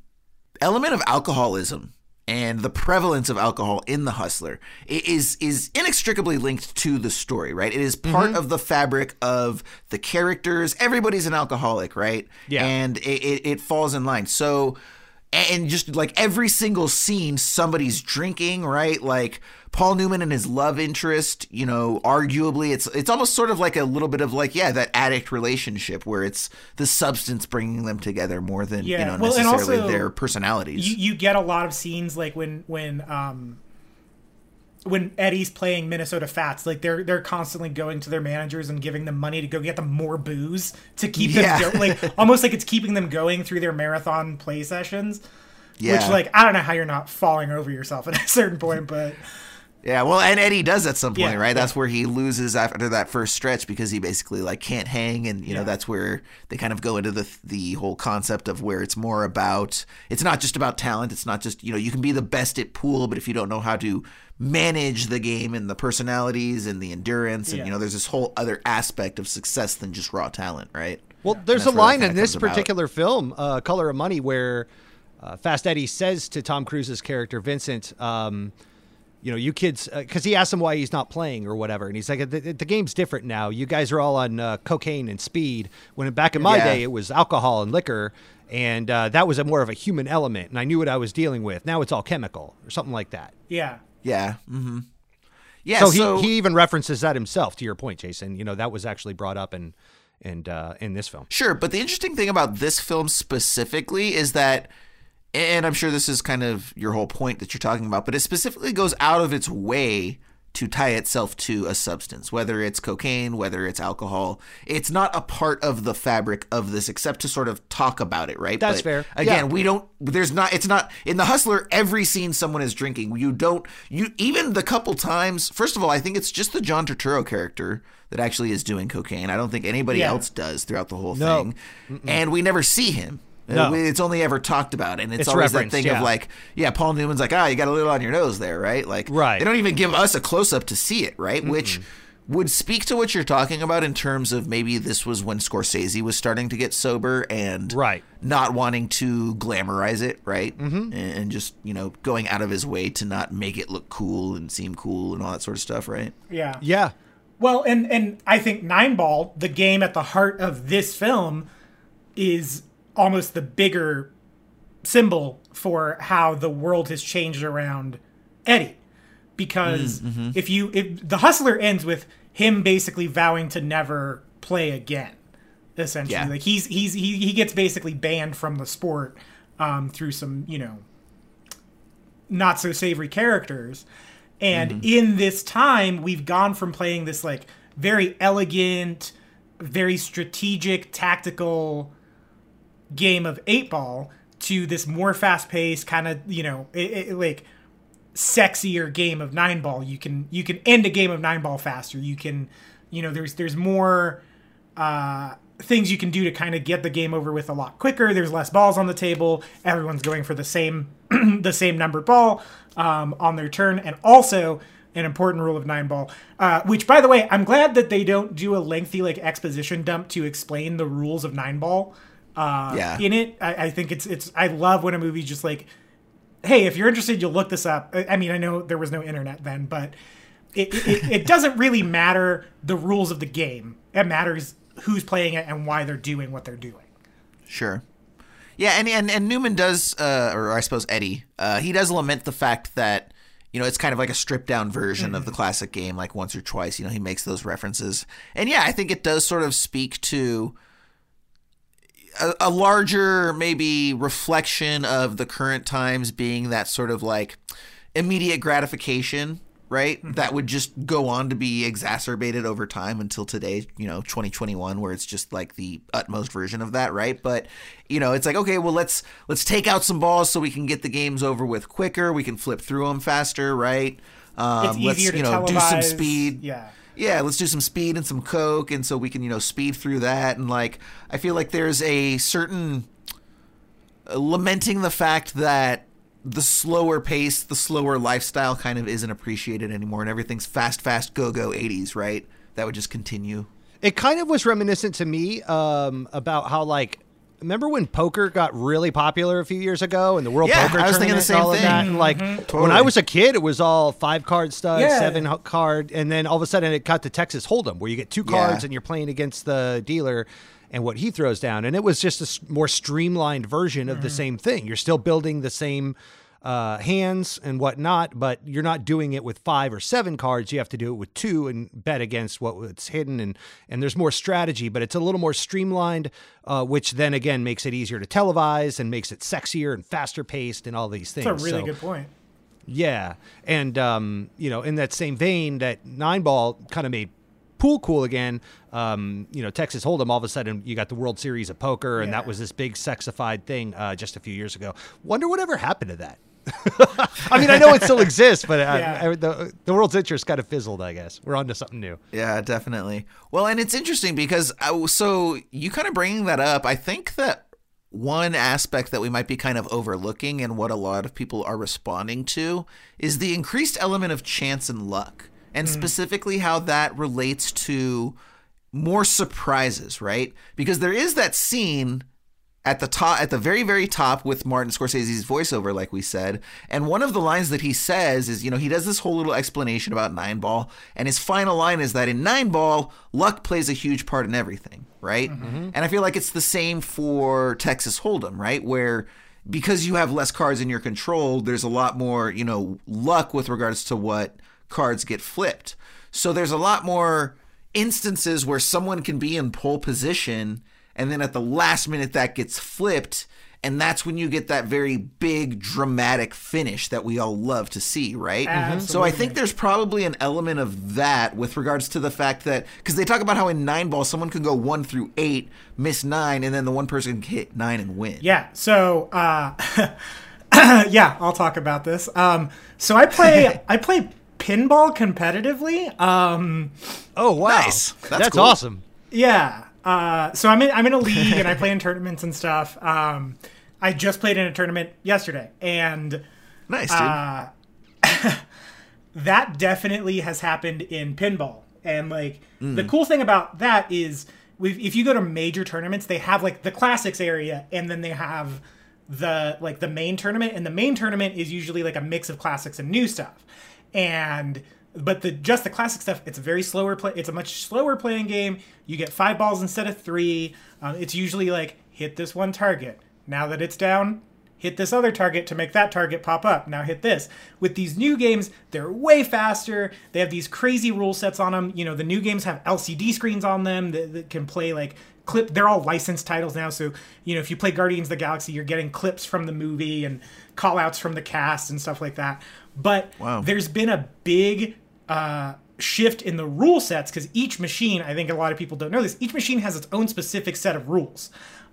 element of alcoholism and the prevalence of alcohol in the hustler is is inextricably linked to the story right? It is part mm-hmm. of the fabric of the characters. Everybody's an alcoholic right? Yeah. and it, it, it falls in line. So and just like every single scene somebody's drinking right? Like paul newman and his love interest you know arguably it's it's almost sort of like a little bit of like yeah that addict relationship where it's the substance bringing them together more than you know Well, necessarily also, their personalities You you get a lot of scenes like when when um when Eddie's playing Minnesota Fats, like they're they're constantly going to their managers and giving them money to go get them more booze to keep Yeah. them go- like almost like it's keeping them going through their marathon play sessions. Yeah. Which like I don't know how you're not falling over yourself at a certain point, but Yeah, well, and Eddie does at some point, Yeah, right? That's where he loses after that first stretch because he basically like can't hang, and you know Yeah. that's where they kind of go into the the whole concept of where it's more about it's not just about talent. It's not just you know you can be the best at pool, but if you don't know how to manage the game and the personalities and the endurance, and Yeah. you know there's this whole other aspect of success than just raw talent, right? Well, And there's a line in this comes about. particular film, uh, Color of Money, where uh, Fast Eddie says to Tom Cruise's character Vincent, um, "You know, you kids," because he asks him why he's not playing or whatever, and he's like, "The, the game's different now. You guys are all on uh, cocaine and speed. When back in my Yeah. day, it was alcohol and liquor." and uh, that was a more of a human element, and I knew what I was dealing with. Now it's all chemical or something like that. Yeah. Yeah. Mm-hmm. Yeah. so, So, he, he even references that himself. To your point, Jason, you know that was actually brought up in and uh, in this film. Sure, but the interesting thing about this film specifically is that, and I'm sure this is kind of your whole point that you're talking about, but it specifically goes out of its way to tie itself to a substance, whether it's cocaine, whether it's alcohol. It's not a part of the fabric of this except to sort of talk about it, right? That's fair. Again, Yeah. we don't, there's not, it's not, in The Hustler, every scene someone is drinking. You don't, you, even the couple times, first of all, I think it's just the John Turturro character that actually is doing cocaine. I don't think anybody Yeah. else does throughout the whole No. thing. And we never see him. Uh, No. It's only ever talked about, and it's, It's always that thing yeah. of like, yeah, Paul Newman's like, ah, you got a little on your nose there, right? Like, Right. They don't even give us a close up to see it, right? Which would speak to what you're talking about in terms of maybe this was when Scorsese was starting to get sober and Right. not wanting to glamorize it, right? Mm-hmm. And, and just you know going out of his way to not make it look cool and seem cool and all that sort of stuff, right? Yeah. Yeah, Well, and and I think Nine Ball, the game at the heart of this film, is almost the bigger symbol for how the world has changed around Eddie. Because mm, mm-hmm. if you if the hustler ends with him basically vowing to never play again, essentially. Yeah. Like he's he's he, he gets basically banned from the sport um, through some, you know, not so savory characters. And mm-hmm. in this time, we've gone from playing this like very elegant, very strategic, tactical game of eight ball to this more fast paced kind of you know it, it, like sexier game of nine ball. You can you can end a game of nine ball faster. You can you know there's there's more uh, things you can do to kind of get the game over with a lot quicker. There's less balls on the table. Everyone's going for the same the same number ball um, on their turn, and also an important rule of nine ball. Uh, which, by the way, I'm glad that they don't do a lengthy like exposition dump to explain the rules of nine ball. Uh, Yeah. In it, I, I think it's it's. I love when a movie just like, hey, if you're interested, you'll look this up. I I mean, I know there was no internet then, but it, it, it doesn't really matter the rules of the game. It matters who's playing it and why they're doing what they're doing. Sure. Yeah, and and, and Newman does, uh, or I suppose Eddie, uh, he does lament the fact that you know it's kind of like a stripped down version of the classic game, like once or twice. You know, he makes those references, and yeah, I think it does sort of speak to a, a larger maybe reflection of the current times being that sort of like immediate gratification right? That would just go on to be exacerbated over time until today you know 2021 where it's just like the utmost version of that right? But you know it's like okay well let's let's take out some balls so we can get the games over with quicker. We can flip through them faster right? Um, let's you know do some speed. Yeah. Yeah, let's do some speed and some coke, and so we can you know speed through that. And like, I feel like there's a certain uh, lamenting the fact that the slower pace, the slower lifestyle, kind of isn't appreciated anymore, and everything's fast, fast, go, go, '80s, right? That would just continue. It kind of was reminiscent to me um, about how like. Remember when poker got really popular a few years ago and the World Yeah, Poker I was thinking the all same of that? thing. And like Totally. when I was a kid, it was all five card studs, Yeah. seven card, and then all of a sudden it got to Texas Hold'em, where you get two Yeah. cards and you're playing against the dealer and what he throws down, and it was just a more streamlined version of the Mm-hmm. same thing. You're still building the same uh, hands and whatnot, but you're not doing it with five or seven cards. You have to do it with two and bet against what what's hidden, and and there's more strategy, but it's a little more streamlined, uh, which then again makes it easier to televise and makes it sexier and faster paced and all these things. That's a really So- good point. yeah, and um, you know, in that same vein, that nine ball kind of made pool cool again. Um, you know, Texas Hold'em. All of a sudden, you got the World Series of Poker, and that was this big sexified thing uh, just a few years ago. Wonder whatever happened to that. I mean, I know it still exists, but uh, Yeah. I- the the world's interest kind of fizzled. I guess we're on to something new. Yeah, definitely. Well, and it's interesting because I, so you kind of bringing that up, I think that one aspect that we might be kind of overlooking and what a lot of people are responding to is the increased element of chance and luck, and specifically how that relates to more surprises, right? Because there is that scene at the top at the very very top with Martin Scorsese's voiceover like we said. And one of the lines that he says is you know he does this whole little explanation about nine ball and his final line is that in nine ball luck plays a huge part in everything right? Mm-hmm. Mm-hmm. And I feel like it's the same for Texas Hold'em right? Where because you have less cards in your control there's a lot more you know luck with regards to what cards get flipped. So there's a lot more instances where someone can be in pole position and then at the last minute that gets flipped and that's when you get that very big dramatic finish that we all love to see right so i think there's probably an element of that with regards to the fact that because they talk about how in nine ball someone can go one through eight miss nine and then the one person can hit nine and win Yeah. So, uh, yeah, I'll talk about this. Um, so I play I play pinball competitively. Um, Oh wow, Nice. That's That's, cool. awesome. yeah. Uh, so I'm in I'm in a league and I play in tournaments and stuff. Um, I just played in a tournament yesterday, and nice dude uh, that definitely has happened in pinball. And like the cool thing about that is, we've, if you go to major tournaments, they have like the classics area, and then they have the like the main tournament. And the main tournament is usually like a mix of classics and new stuff. And but the just the classic stuff, it's a very slower play. It's a much slower playing game. You get five balls instead of three. Um, it's usually like hit this one target. Now that it's down, hit this other target to make that target pop up. Now hit this. With these new games, they're way faster. They have these crazy rule sets on them. You know, the new games have LCD screens on them that, that can play like clip. They're all licensed titles now. So, you know, if you play Guardians of the Galaxy, you're getting clips from the movie and call outs from the cast and stuff like that. But Wow. there's been a big uh, shift in the rule sets because each machine, I think a lot of people don't know this, each machine has its own specific set of rules.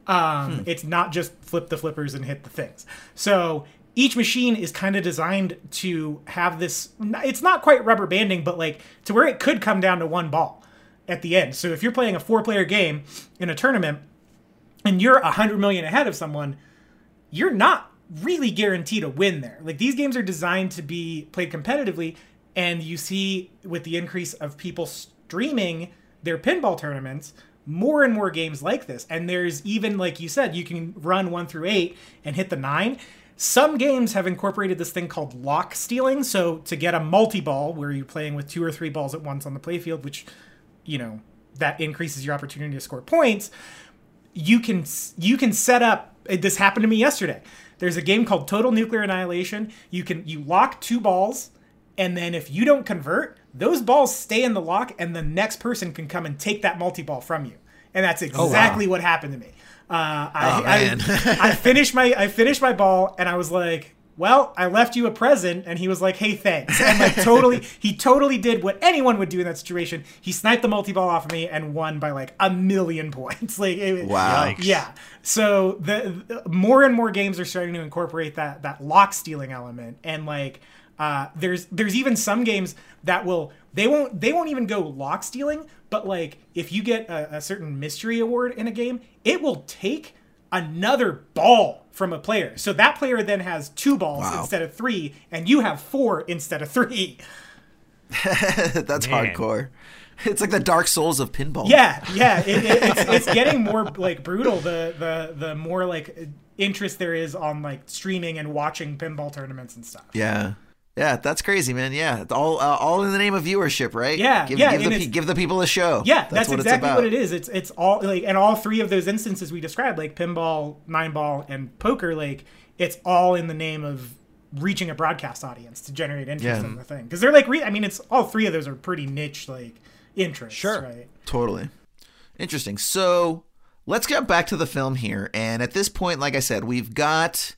Um, It's not just flip the flippers and hit the things. So each machine is kind of designed to have this. It's not quite rubber banding, but like to where it could come down to one ball at the end. So if you're playing a four-player game in a tournament and you're a hundred million ahead of someone, you're not really guaranteed a win there. Like these games are designed to be played competitively, and you see with the increase of people streaming their pinball tournaments, more and more games like this. And there's even like you said, you can run one through eight and hit the nine. Some games have incorporated this thing called lock stealing. So to get a multi-ball where you're playing with two or three balls at once on the playfield, which you know that increases your opportunity to score points you can you can set up this happened to me yesterday there's a game called total nuclear annihilation. You can you lock two balls and then if you don't convert those balls stay in the lock and the next person can come and take that multi-ball from you. And that's exactly what happened to me. Uh, I, Oh. I, I finished my I finished my ball and I was like, well, I left you a present, and he was like, hey, thanks. And like totally, he totally did what anyone would do in that situation. He sniped the multi ball off of me and won by like a million points. Like, it, Wow. yeah. So the, the more and more games are starting to incorporate that that lock stealing element, and like uh, there's there's even some games that will they won't they won't even go lock stealing, but like if you get a, a certain mystery award in a game, it will take another ball from a player. So that player then has two balls Wow. instead of three, and you have four instead of three. That's hardcore. It's like the Dark Souls of pinball. Yeah, yeah, it, it, it's, it's getting more like brutal. The the the more like interest there is on like streaming and watching pinball tournaments and stuff. Yeah. Yeah, that's crazy, man. Yeah, it's all uh, all in the name of viewership, right? Yeah, give, yeah, give, the, pe- give the people a show. Yeah, that's, what exactly it's what it is. It's it's all like and all three of those instances we described, like pinball, nine ball, and poker, like it's all in the name of reaching a broadcast audience to generate interest Yeah. in the thing. Because they're like, re- I mean, it's all three of those are pretty niche like interests, Sure. right? Totally. Interesting. So let's get back to the film here. And at this point, like I said, we've got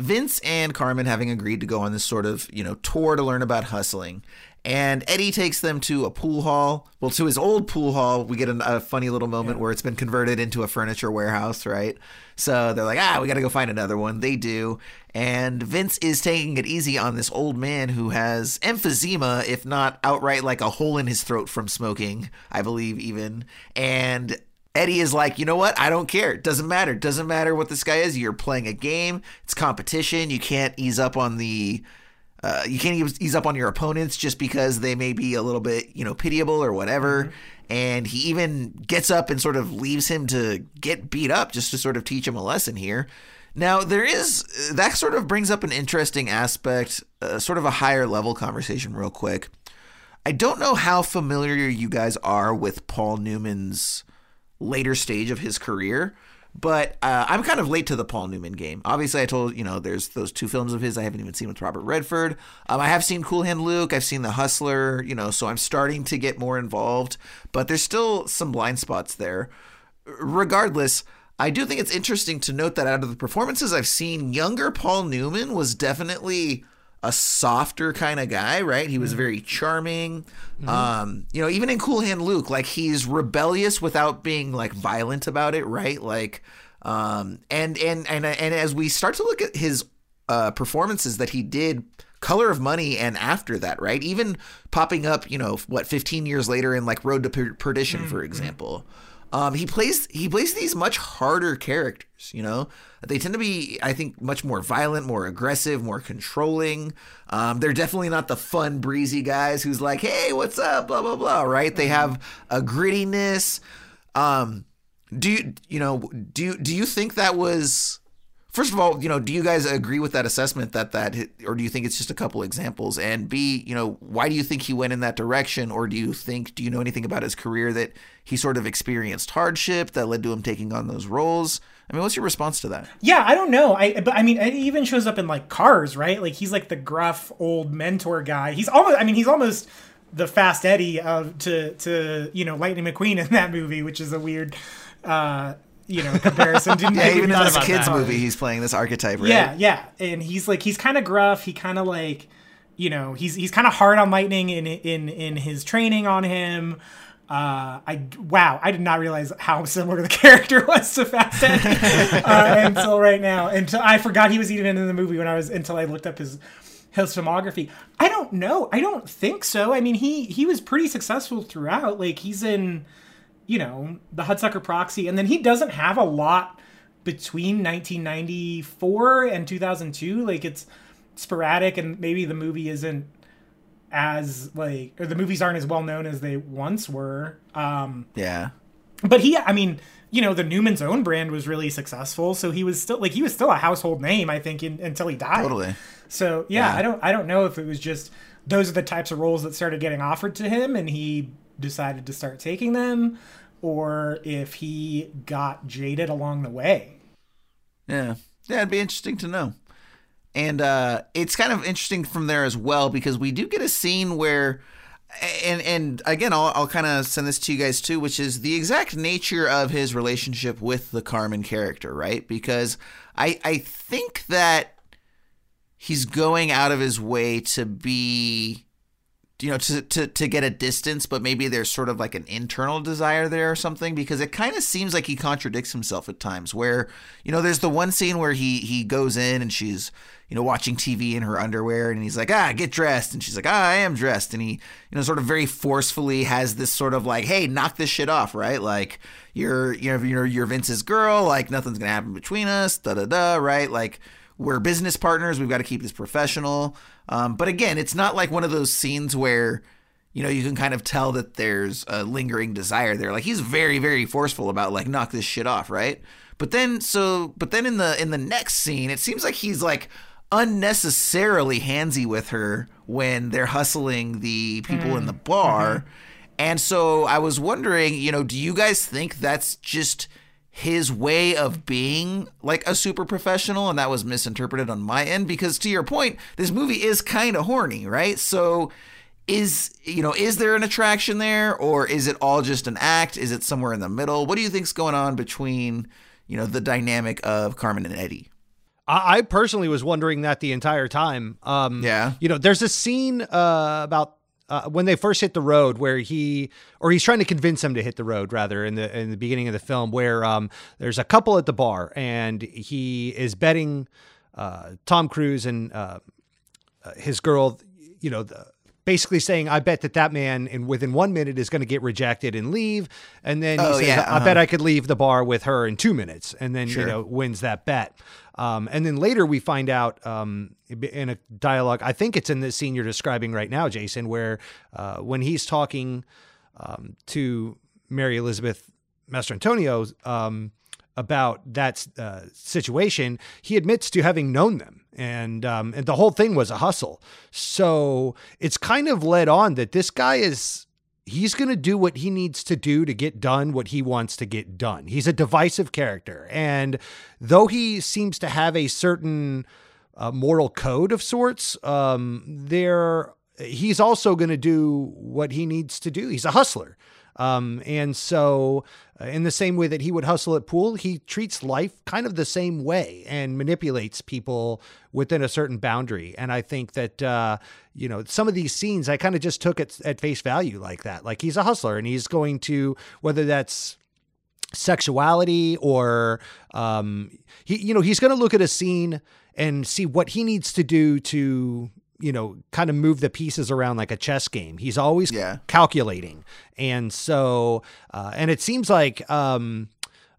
Vince and Carmen having agreed to go on this sort of, you know, tour to learn about hustling. And Eddie takes them to a pool hall. Well, to his old pool hall, we get a, a funny little moment where it's been converted into a furniture warehouse, right? So they're like, ah, we got to go find another one. They do. And Vince is taking it easy on this old man who has emphysema, if not outright like a hole in his throat from smoking, I believe, even. And Eddie is like, you know what? I don't care. It doesn't matter. It doesn't matter what this guy is. You're playing a game. It's competition. You can't ease up on the uh, you can't ease, up on your opponents just because they may be a little bit, you know, pitiable or whatever. And he even gets up and sort of leaves him to get beat up just to sort of teach him a lesson here. Now, there is that sort of brings up an interesting aspect, uh, sort of a higher level conversation, real quick. I don't know how familiar you guys are with Paul Newman's later stage of his career, but uh, I'm kind of late to the Paul Newman game. Obviously, I told you know there's those two films of his I haven't even seen with Robert Redford. Um, I have seen Cool Hand Luke. I've seen The Hustler. You know, so I'm starting to get more involved, but there's still some blind spots there. Regardless. I do think it's interesting to note that out of the performances I've seen, younger Paul Newman was definitely a softer kind of guy, right? He was very charming. Um, you know, even in Cool Hand Luke, like he's rebellious without being like violent about it, right? Like um and and and and as we start to look at his uh performances that he did Color of Money and after that, right? Even popping up, you know, what 15 years later in like Road to Per- Perdition for example. Um, he plays he plays these much harder characters. You know, they tend to be, I think, much more violent, more aggressive, more controlling. Um, they're definitely not the fun, breezy guys who's like, "Hey, what's up?" Blah blah blah. Right? They have a grittiness. Um, do you you know do you, do you think that was First of all, you know, do you guys agree with that assessment that that, or do you think it's just a couple examples? And B, you know, why do you think he went in that direction, or do you think, do you know anything about his career that he sort of experienced hardship that led to him taking on those roles? I mean, what's your response to that? Yeah, I don't know. I but I mean, it even shows up in like Cars, right? Like he's like the gruff old mentor guy. He's almost. I mean, he's almost the Fast Eddie of to to you know Lightning McQueen in that movie, which is a weird. uh you know, comparison. Didn't Yeah, even in this that. kids movie, he's playing this archetype, right? Yeah, yeah, and he's like he's kind of gruff. He kind of like, you know, he's he's kind of hard on Lightning in in in his training on him. Uh, I wow, I did not realize how similar the character was to Fast Eddie uh, until right now. Until I forgot he was even in the movie when I was until I looked up his his filmography. I don't know. I don't think so. I mean, he he was pretty successful throughout. Like he's in, you know, the Hudsucker Proxy, and then he doesn't have a lot between 1994 and 2002 like it's sporadic and maybe the movie isn't as like or the movies aren't as well known as they once were um Yeah. but he i mean you know the newman's own brand was really successful so he was still like he was still a household name i think in, until he died Totally. so yeah, Yeah. i don't i don't know if it was just those are the types of roles that started getting offered to him and he decided to start taking them or if he got jaded along the way Yeah. Yeah, it'd be interesting to know. And uh, it's kind of interesting from there as well because we do get a scene where, and and again, I'll, I'll kind of send this to you guys too, which is the exact nature of his relationship with the Carmen character, right? Because I I think that he's going out of his way to be you know to, to to get a distance but maybe there's sort of like an internal desire there or something because it kind of seems like he contradicts himself at times where you know there's the one scene where he he goes in and she's you know watching TV in her underwear and he's like ah get dressed. And she's like ah I am dressed. And he you know sort of very forcefully has this sort of like hey knock this shit off right? Like you're you know you're you're Vince's girl. Like nothing's gonna happen between us. Da da da right? Like we're business partners. We've got to keep this professional. Um, but again, it's not like one of those scenes where, you know, you can kind of tell that there's a lingering desire there. Like he's very, very forceful about like knock this shit off, right? But then, so, but then in the in the next scene, it seems like he's like unnecessarily handsy with her when they're hustling the people in the bar. And so I was wondering, you know, do you guys think that's just his way of being like a super professional and that was misinterpreted on my end because to your point this movie is kind of horny right so is you know is there an attraction there or is it all just an act is it somewhere in the middle what do you think's going on between you know the dynamic of carmen and eddie I, I personally was wondering that the entire time. Um, Yeah. You know, there's a scene uh, about uh, when they first hit the road where he, or he's trying to convince him to hit the road rather in the in the beginning of the film where um, there's a couple at the bar and he is betting uh, Tom Cruise and uh, uh, his girl, you know, the, basically saying, "I bet that that man, in within one minute, is going to get rejected and leave." And then he Oh, says, yeah, "I bet uh-huh. I could leave the bar with her in two minutes," and then Sure. you know wins that bet. Um, and then later we find out um, in a dialogue. I think it's in this scene you're describing right now, Jason, where uh, when he's talking um, to Mary Elizabeth Mastrantonio um, about that uh, situation, he admits to having known them, and um, and the whole thing was a hustle. So it's kind of led on that this guy is he's going to do what he needs to do to get done what he wants to get done. He's a divisive character, and though he seems to have a certain uh, moral code of sorts, um, there he's also going to do what he needs to do. He's a hustler. Um, and so, in the same way that he would hustle at pool, he treats life kind of the same way and manipulates people within a certain boundary. And I think that, uh, you know, some of these scenes I kind of just took it at face value like that. Like he's a hustler and he's going to, whether that's sexuality or, um, he, you know, he's going to look at a scene and see what he needs to do to you know, kind of move the pieces around like a chess game. He's always Yeah. calculating. And so, uh, and it seems like, um,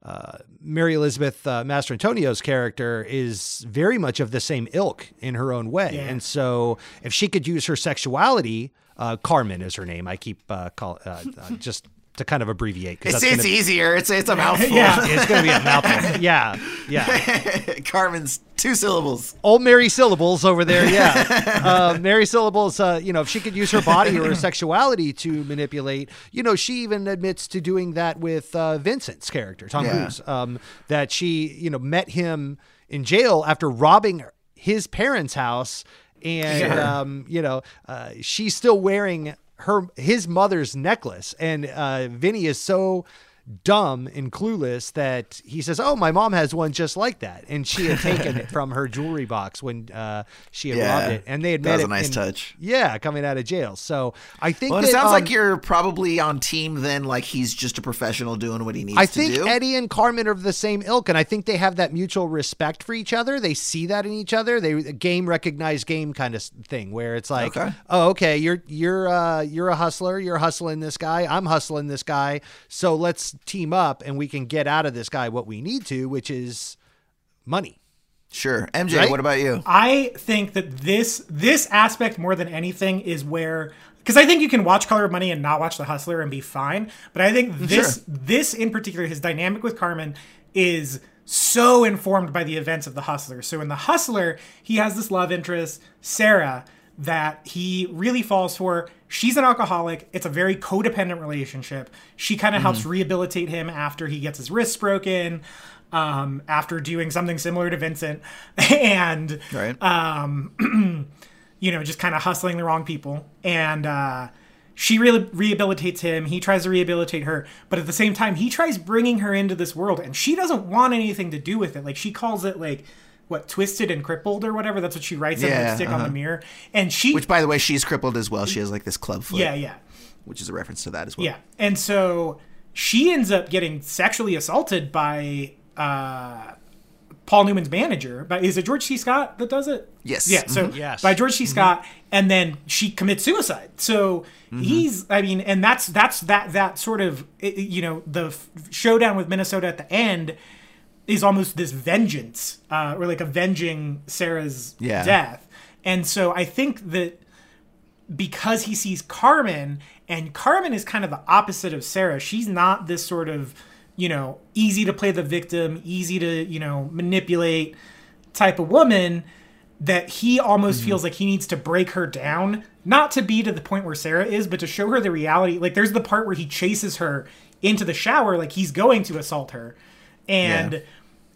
uh, Mary Elizabeth uh, Mastrantonio's character is very much of the same ilk in her own way. Yeah. And so, if she could use her sexuality, uh, Carmen is her name. I keep uh, call uh, uh, just to kind of abbreviate It's, that's it's gonna- easier. It's it's a mouthful. Yeah. it's going to be a mouthful. Yeah, yeah. Carmen's two syllables. Old Mary Syllables over there, yeah. uh, Mary Syllables, uh, you know, if she could use her body or her sexuality to manipulate, you know, she even admits to doing that with uh, Vincent's character, Tom Yeah. Cruise. Um, that she, you know, met him in jail after robbing his parents' house, and Sure. um, you know, uh, she's still wearing her his mother's necklace, and uh, Vinny is so dumb and clueless that he says, "Oh, my mom has one just like that," and she had taken it from her jewelry box when uh, she had Yeah. robbed it, and they had That was it a nice in- touch. Yeah, coming out of jail. So I think Well, that, it sounds um, like you're probably on team then. Like he's just a professional doing what he needs I to think do. Eddie and Carmen are of the same ilk, and I think they have that mutual respect for each other. They see that in each other. They game recognize game kind of thing, where it's like, Okay. oh, okay, you're you're uh, you're a hustler. You're hustling this guy. I'm hustling this guy. So let's team up, and we can get out of this guy what we need to, which is money. sure. MJ, Right? what about you? I think that this this aspect more than anything is where because I think you can watch Color of Money and not watch The Hustler and be fine, but I think mm, this Sure. this in particular his dynamic with Carmen is so informed by the events of The Hustler. So in The Hustler, he has this love interest, Sarah, that he really falls for. She's an alcoholic. It's a very codependent relationship. She kind of helps rehabilitate him after he gets his wrists broken, um, after doing something similar to Vincent, and Right. you know, just kind of hustling the wrong people. And uh, she really rehabilitates him. He tries to rehabilitate her. But at the same time, he tries bringing her into this world. And she doesn't want anything to do with it. Like, she calls it, like, what, twisted and crippled or whatever. That's what she writes in Yeah, lipstick on uh-huh. the mirror. And she. Which, by the way, she's crippled as well. She has like this club foot. yeah, yeah. Which is a reference to that as well. Yeah. And so she ends up getting sexually assaulted by uh, Paul Newman's manager. But is it George C. Scott that does it? Yes. Yeah. So mm-hmm. Yes. by George C. Mm-hmm. Scott, and then she commits suicide. So mm-hmm. he's, I mean, and that's that's that that sort of i- i- you know the showdown with Minnesota at the end is almost this vengeance, uh, or like avenging Sarah's Yeah. death. And so I think that because he sees Carmen, and Carmen is kind of the opposite of Sarah. She's not this sort of, you know, easy to play the victim, easy to, you know, manipulate type of woman that he almost feels like he needs to break her down, not to be to the point where Sarah is, but to show her the reality. Like there's the part where he chases her into the shower like he's going to assault her. And Yeah.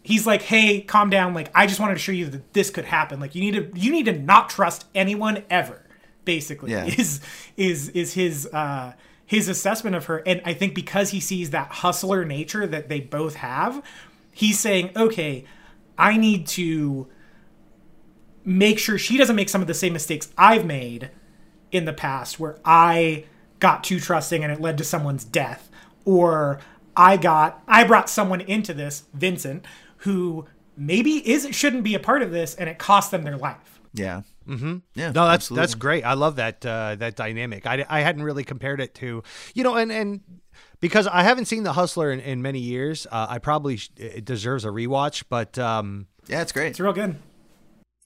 He's like, "Hey, calm down. Like I just wanted to show you that this could happen. Like you need to you need to not trust anyone ever." Basically, Yeah. is is is his uh his assessment of her and I think because he sees that hustler nature that they both have, he's saying, "Okay, I need to make sure she doesn't make some of the same mistakes I've made in the past where I got too trusting and it led to someone's death or I got I brought someone into this Vincent who maybe is shouldn't be a part of this, and it cost them their life. Yeah. Mm-hmm. Yeah. No, that's absolutely. that's great. I love that uh, that dynamic. I, I hadn't really compared it to, you know, and and because I haven't seen The Hustler in, in many years, uh, I probably sh- it deserves a rewatch. But um, Yeah, it's great. It's real good.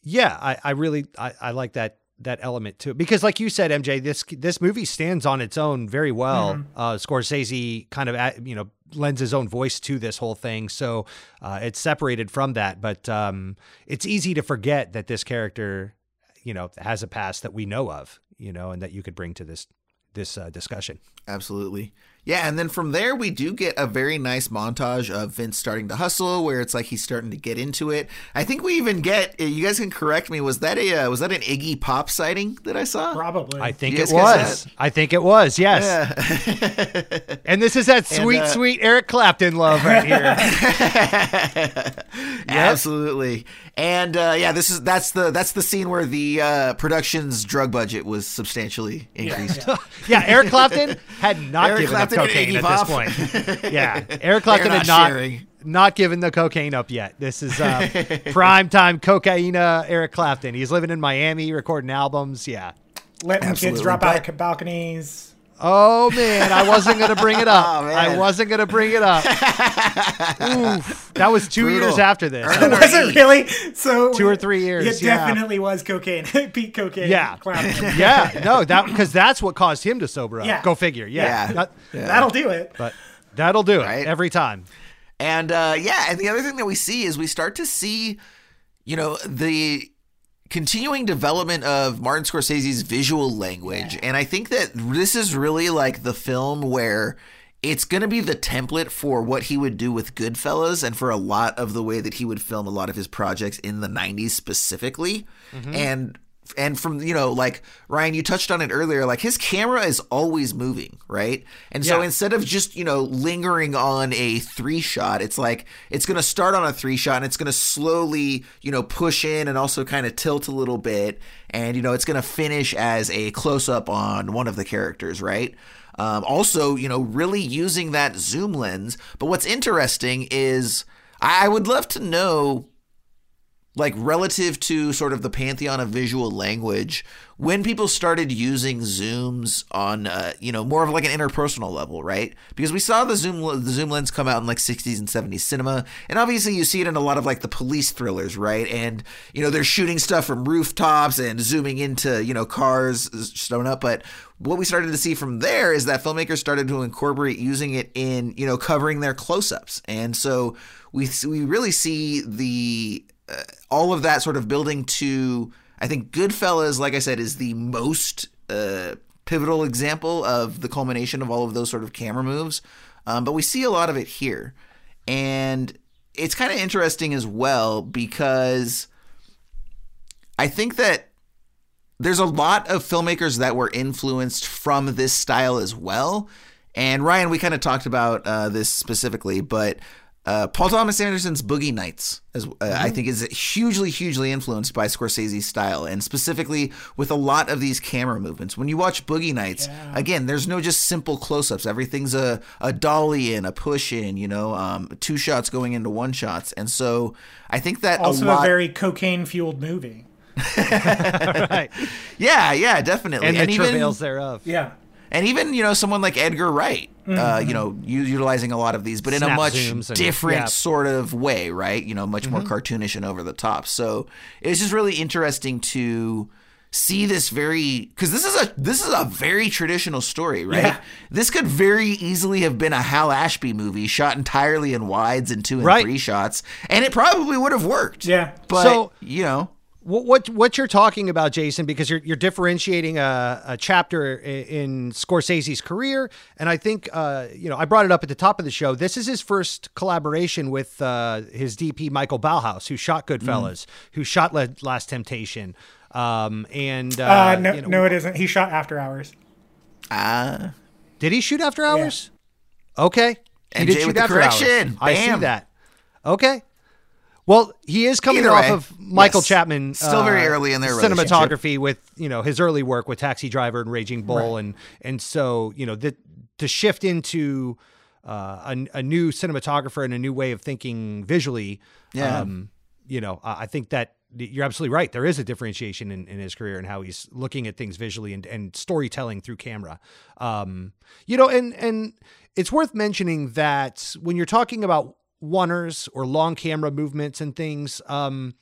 yeah, I, I really I, I like that that element too because like you said MJ this this movie stands on its own very well Mhm. uh Scorsese kind of at, you know lends his own voice to this whole thing so uh it's separated from that but um it's easy to forget that this character you know has a past that we know of you know and that you could bring to this this uh, discussion Absolutely. Yeah, and then from there we do get a very nice montage of Vince starting to hustle, where it's like he's starting to get into it. I think we even get. uh, You guys can correct me. Was that a uh, was that an Iggy Pop sighting that I saw? Probably. I think it was. I think it was. Yes. Yeah. And this is that And, sweet, uh, sweet Eric Clapton love right here. Absolutely. And uh, yeah, this is that's the that's the scene where the uh, production's drug budget was substantially increased. yeah, Eric Clapton had not Eric given Clapton up cocaine at Pop. this point. Yeah, Eric Clapton They're had not not sharing. not given the cocaine up yet. This is uh, prime time cocaine. Eric Clapton. He's living in Miami, recording albums. Yeah. Letting kids drop but- out of balconies. Oh man, I wasn't gonna bring it up. Oh. I wasn't gonna bring it up. Oof. That was two Brutal. years after this. Earn was it really? So Two or three years, It yeah. definitely was cocaine. Pete cocaine. Yeah. Yeah, no, that because that's what caused him to sober up. Yeah. Go figure. Yeah, Yeah. That- That'll do it. but that'll do it every time. And uh, yeah, and the other thing that we see is we start to see, you know, the continuing development of Martin Scorsese's visual language. And I think that this is really like the film where it's going to be the template for what he would do with Goodfellas and for a lot of the way that he would film a lot of his projects in the 90s specifically. Mm-hmm. And and from you know like Ryan you touched on it earlier like his camera is always moving right? And so Yeah. instead of just you know lingering on a three shot it's like it's going to start on a three shot and it's going to slowly you know push in and also kind of tilt a little bit. And you know it's going to finish as a close up on one of the characters right? Um, also you know really using that zoom lens. But what's interesting is I I would love to know like relative to sort of the pantheon of visual language when people started using zooms on uh, you know more of like an interpersonal level right? Because we saw the zoom the zoom lens come out in like 60s and 70s cinema and obviously you see it in a lot of like the police thrillers right? And you know they're shooting stuff from rooftops and zooming into you know cars shown up but what we started to see from there is that filmmakers started to incorporate using it in you know covering their close-ups. And so we we really see the all of that sort of building to I think Goodfellas, like I said, is the most uh, pivotal example of the culmination of all of those sort of camera moves. Um, but we see a lot of it here, and it's kind of interesting as well because I think that there's a lot of filmmakers that were influenced from this style as well. And Ryan, we kind of talked about uh, this specifically, but uh, Paul Thomas Anderson's Boogie Nights, as, uh, I think, is hugely, hugely influenced by Scorsese's style, and specifically with a lot of these camera movements. When you watch Boogie Nights, again, there's no just simple close-ups. Everything's a, a dolly in, a push in, you know, um, two shots going into one shots, and so I think that Also a a, very cocaine fueled movie. right. yeah, yeah, definitely, And the even- travails thereof. Yeah. And even you know someone like Edgar Wright, uh, you know, utilizing a lot of these, but in a much zooms and- different yeah. sort of way, right? You know, much more cartoonish and over the top. So it's just really interesting to see this very because this is a this is a very traditional story, right? Yeah. This could very easily have been a Hal Ashby movie shot entirely in wides and two and Right. three shots, and it probably would have worked. Yeah. but So- you know. What, what what you're talking about, Jason? Because you're you're differentiating a, a chapter i- in Scorsese's career, and I think uh, you know I brought it up at the top of the show. This is his first collaboration with uh, his DP Michael Ballhaus, who shot Goodfellas, who shot Le- Last Temptation, um, and uh, Uh, no, you know- no, it isn't. He shot After Hours. Ah, Did he shoot After Hours? Okay, he MJ did shoot the After Hours. correction. I see that. Okay. Well, he is coming Either off way, of Michael yes. Chapman. uh, Still very early in their cinematography with you know his early work with Taxi Driver and Raging Bull, and and so you know the, to shift into uh, a, a new cinematographer and a new way of thinking visually. Yeah. Um, you know, uh, I think that you're absolutely right. There is a differentiation in, in his career and how he's looking at things visually and, and storytelling through camera. Um, you know, and and it's worth mentioning that when you're talking about oneers or long camera movements and things, um,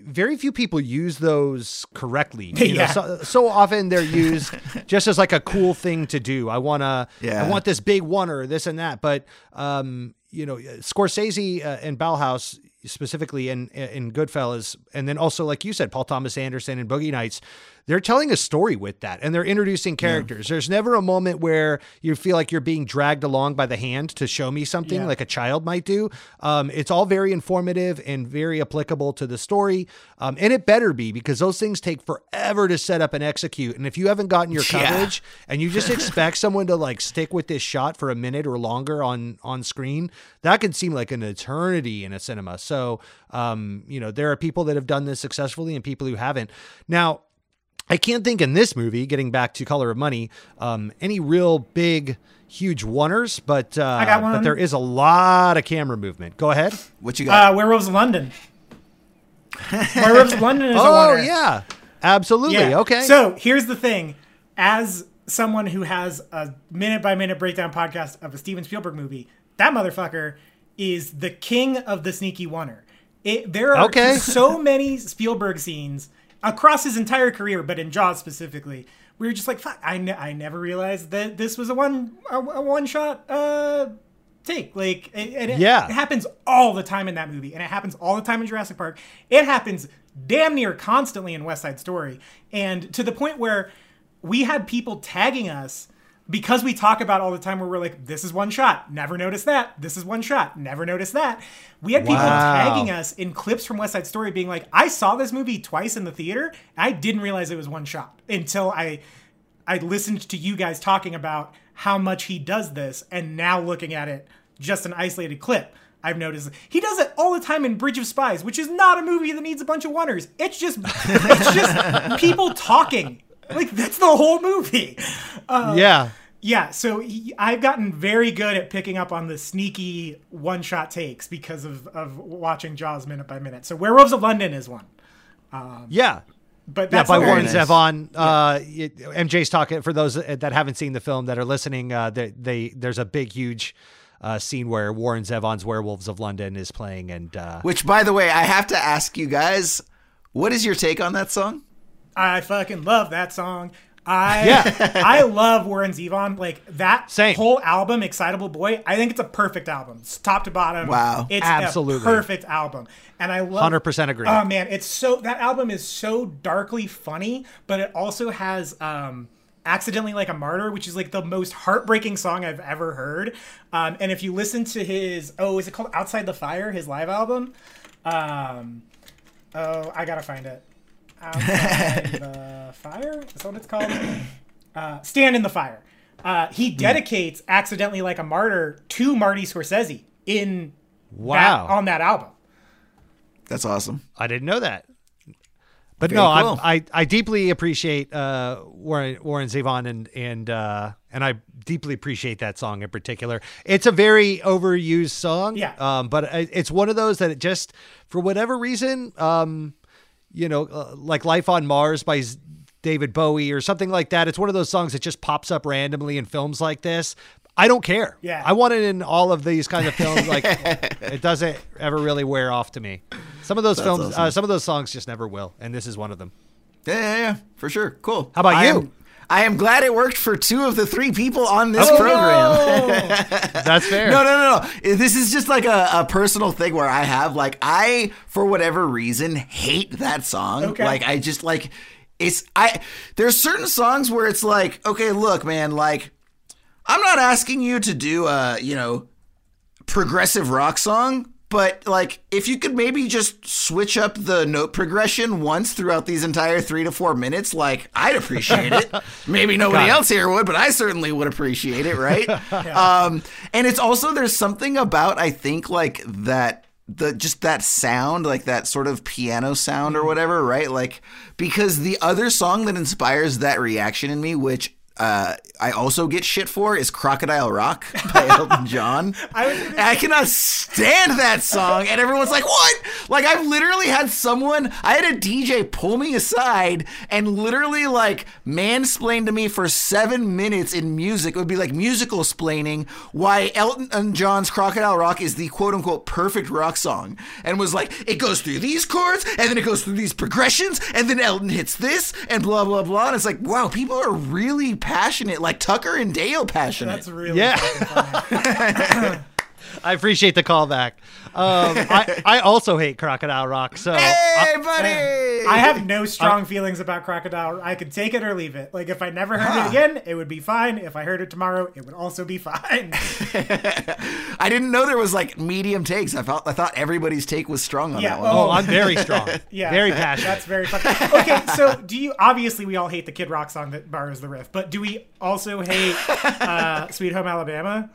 very few people use those correctly. You know, Yeah. so, so often they're used just as like a cool thing to do. I want to, Yeah. I want this big one or this and that. But, um, you know, Scorsese uh, and Ballhaus specifically in, in Goodfellas, and then also, like you said, Paul Thomas Anderson and Boogie Nights, they're telling a story with that and they're introducing characters. There's never a moment where you feel like you're being dragged along by the hand to show me something Yeah. like a child might do. Um, it's all very informative and very applicable to the story. Um, and it better be because those things take forever to set up and execute. And if you haven't gotten your Yeah. coverage and you just expect someone to like stick with this shot for a minute or longer on on screen, that can seem like an eternity in a cinema. So, um, you know, there are people that have done this successfully and people who haven't. Now, I can't think in this movie, getting back to Color of Money, um, any real big, huge oneers, but uh, got one. but there is a lot of camera movement. Go ahead. What you got? Uh, Werewolves of London. Werewolves of London is a Oh yeah, absolutely. Yeah. Okay. So here's the thing: as someone who has a minute by minute breakdown podcast of a Steven Spielberg movie, that motherfucker is the king of the sneaky oneer. It, there are Okay. so many Spielberg scenes across his entire career, but in Jaws specifically, we were just like, "Fuck!" I, ne- I never realized that this was a one a, a one shot uh, take. Like, it, and it, Yeah. it happens all the time in that movie, and it happens all the time in Jurassic Park. It happens damn near constantly in West Side Story, and to the point where we had people tagging us because we talk about all the time where we're like, this is one shot, never noticed that. This is one shot, never noticed that. We had people Wow. tagging us in clips from West Side Story being like, I saw this movie twice in the theater. I didn't realize it was one shot until I I listened to you guys talking about how much he does this, and now looking at it, just an isolated clip. I've noticed he does it all the time in Bridge of Spies, which is not a movie that needs a bunch of oneers. It's just it's just people talking. Like that's the whole movie. Uh, yeah. Yeah, so he, I've gotten very good at picking up on the sneaky one-shot takes because of, of watching Jaws minute by minute. So Werewolves of London is one, Yeah. but Yeah, by Warren nice. Zevon. Uh, it- MJ's talking for those that haven't seen the film that are listening. Uh, they, they there's a big, huge uh, scene where Warren Zevon's Werewolves of London is playing, and uh, Which, by the way, I have to ask you guys, what is your take on that song? I fucking love that song. I Yeah. I love Warren Zevon. Like that Same. whole album, Excitable Boy. I think it's a perfect album, It's top to bottom. Wow. it's Absolutely. a perfect album, and I love. 100% agree. Oh man, it's so that album is so darkly funny, but it also has um accidentally like a martyr which is like the most heartbreaking song i've ever heard um, and if you listen to his oh is it called outside the fire his live album um, oh i gotta find it outside the fire is that what it's called uh, stand in the fire uh, he dedicates accidentally like a martyr to marty scorsese in Wow. that, on that album That's awesome. I didn't know that. But Very no, cool. I, I I deeply appreciate uh, Warren Warren Zevon and and uh, and I deeply appreciate that song in particular. It's a very overused song, Yeah. Um, but it's one of those that it just for whatever reason, um, you know, uh, like Life on Mars by Z- David Bowie or something like that. It's one of those songs that just pops up randomly in films like this. I don't care. Yeah. I want it in all of these kind of films. Like it doesn't ever really wear off to me. Some of those films, awesome. uh, some of those songs just never will, and this is one of them. Yeah, yeah, yeah, for sure. Cool. How about I you? Am, I am glad it worked for two of the three people on this Oh, program. That's fair. No, no, no, no. This is just like a, a personal thing where I have like I for whatever reason hate that song. Okay. Like I just like it's I there's certain songs where it's like, okay, look, man, like I'm not asking you to do a, you know, progressive rock song, but like if you could maybe just switch up the note progression once throughout these entire 3 to 4 minutes, like I'd appreciate it. maybe nobody Got it. else here would, but I certainly would appreciate it, right? Um and it's also there's something about I think like that the just that sound like that sort of piano sound or whatever right like because the other song that inspires that reaction in me which uh, I also get shit for is Crocodile Rock by Elton John. I I cannot stand that song. And everyone's like, what? Like, I've literally had someone, I had a DJ pull me aside and literally, like, mansplain to me for seven minutes in music. It would be like musical splaining why Elton John's Crocodile Rock is the quote unquote perfect rock song. And was like, it goes through these chords and then it goes through these progressions and then Elton hits this and blah, blah, blah. And it's like, wow, people are really passionate, like Tucker and Dale passionate. That's really Yeah. fucking funny. I appreciate the callback. Um, I, I also hate Crocodile Rock. So Hey, buddy! I have no strong feelings about Crocodile. I could take it or leave it. Like if I never heard it again, it would be fine. If I heard it tomorrow, it would also be fine. I didn't know there was like medium takes. I thought I thought everybody's take was strong on Yeah, that one. oh, I'm very strong. Yeah, very passionate. That's very fun. Okay, so do you? Obviously, we all hate the Kid Rock song that borrows the riff, but do we also hate uh, "Sweet Home Alabama"?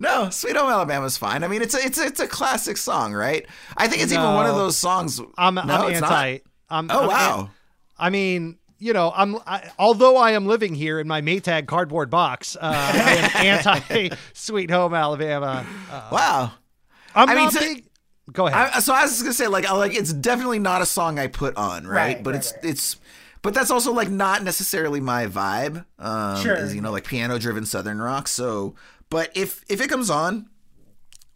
No, Sweet Home Alabama's fine. I mean, it's a, it's a, it's a classic song, right? I think it's even one of those songs. I'm, no, I'm it's anti. Not. I'm, Oh I'm wow. an- I mean, you know, I'm I, although I am living here in my Maytag cardboard box, uh, I am anti Sweet Home Alabama. Uh, wow. I'm I mean, not to- big. Go ahead. I, so I was just gonna say, like, I- like it's definitely not a song I put on, right? Right, but right, it's right. it's, but that's also like not necessarily my vibe. Um, Sure. is, you know, like piano driven southern rock. So, but if if it comes on,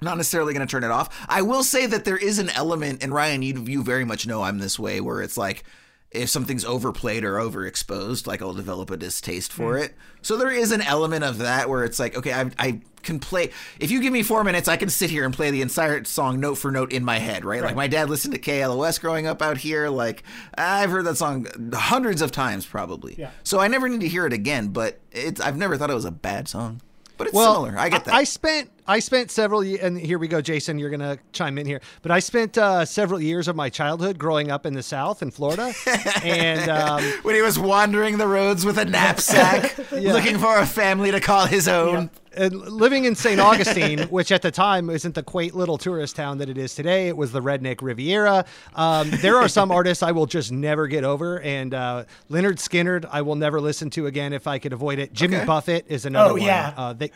not necessarily going to turn it off. I will say that there is an element, and Ryan, you you very much know I'm this way, where it's like if something's overplayed or overexposed, like I'll develop a distaste for Hmm. it. So there is an element of that where it's like, okay, I, I can play. If you give me four minutes, I can sit here and play the entire song note for note in my head, right? Like my dad listened to KLOS growing up out here. Like I've heard that song hundreds of times, probably. Yeah. So I never need to hear it again. But it's I've never thought it was a bad song. But it's well, similar. I get that. I spent I spent several years, and here we go, Jason. You're gonna chime in here, but I spent uh, several years of my childhood growing up in the South in Florida, and um, when he was wandering the roads with a knapsack, looking for a family to call his own. And living in St. Augustine, which at the time isn't the quaint little tourist town that it is today. It was the redneck Riviera. Um, there are some artists I will just never get over, and uh, Lynyrd Skynyrd I will never listen to again if I could avoid it. Jimmy Okay. Buffett is another Oh, one. yeah. Uh, they,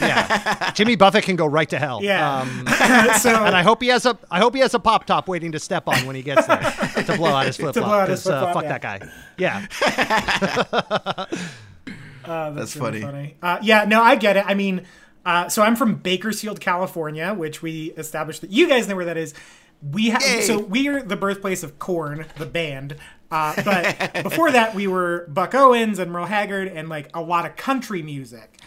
yeah, Jimmy Buffett can go right to hell. Yeah. Um, so and I hope he has a I hope he has a pop top waiting to step on when he gets there to blow out his flip flop. Uh, flip-flop, fuck yeah. that guy. Yeah. Uh, That's really funny. Uh, yeah, no, I get it. I mean, uh, so I'm from Bakersfield, California, which we established that you guys know where that is. We have Yay. so we are the birthplace of Korn, the band. Uh, but before that, we were Buck Owens and Merle Haggard and like a lot of country music.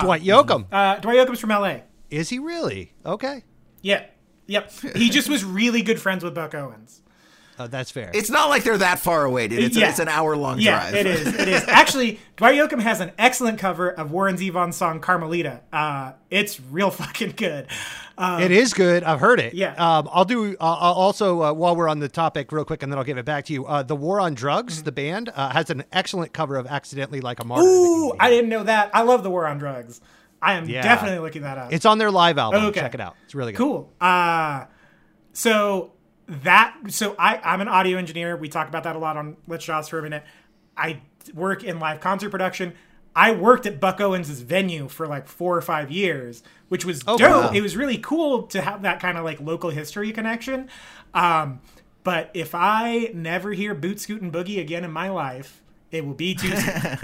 Dwight Yoakam. Uh, Dwight Yoakam's from LA. is he really? Okay. Yeah, yep. He just was really good friends with Buck Owens. Uh, that's fair. It's not like they're that far away, dude. It's, Yeah. a, it's an hour long Yeah, drive. it is. It is. Actually, Dwight Yoakam has an excellent cover of Warren Zevon's song "Carmelita." Uh, it's real fucking good. Um, It is good. I've heard it. Yeah. Um, I'll do. Uh, I'll also, uh, while we're on the topic, real quick, and then I'll give it back to you. Uh, the War on Drugs, the band, uh, has an excellent cover of "Accidentally Like a Martyr." Ooh, I didn't know that. I love the War on Drugs. I am Yeah. definitely looking that up. It's on their live album. Okay. Check it out. It's really good. cool. Uh, so that so I I'm an audio engineer. We talk about that a lot on Let's Jaws for a minute. I work in live concert production. I worked at Buck Owens' venue for like four or five years, which was Oh, dope. wow. It was really cool to have that kind of like local history connection. Um, but if I never hear Boot Scoot and Boogie again in my life, it will be too soon.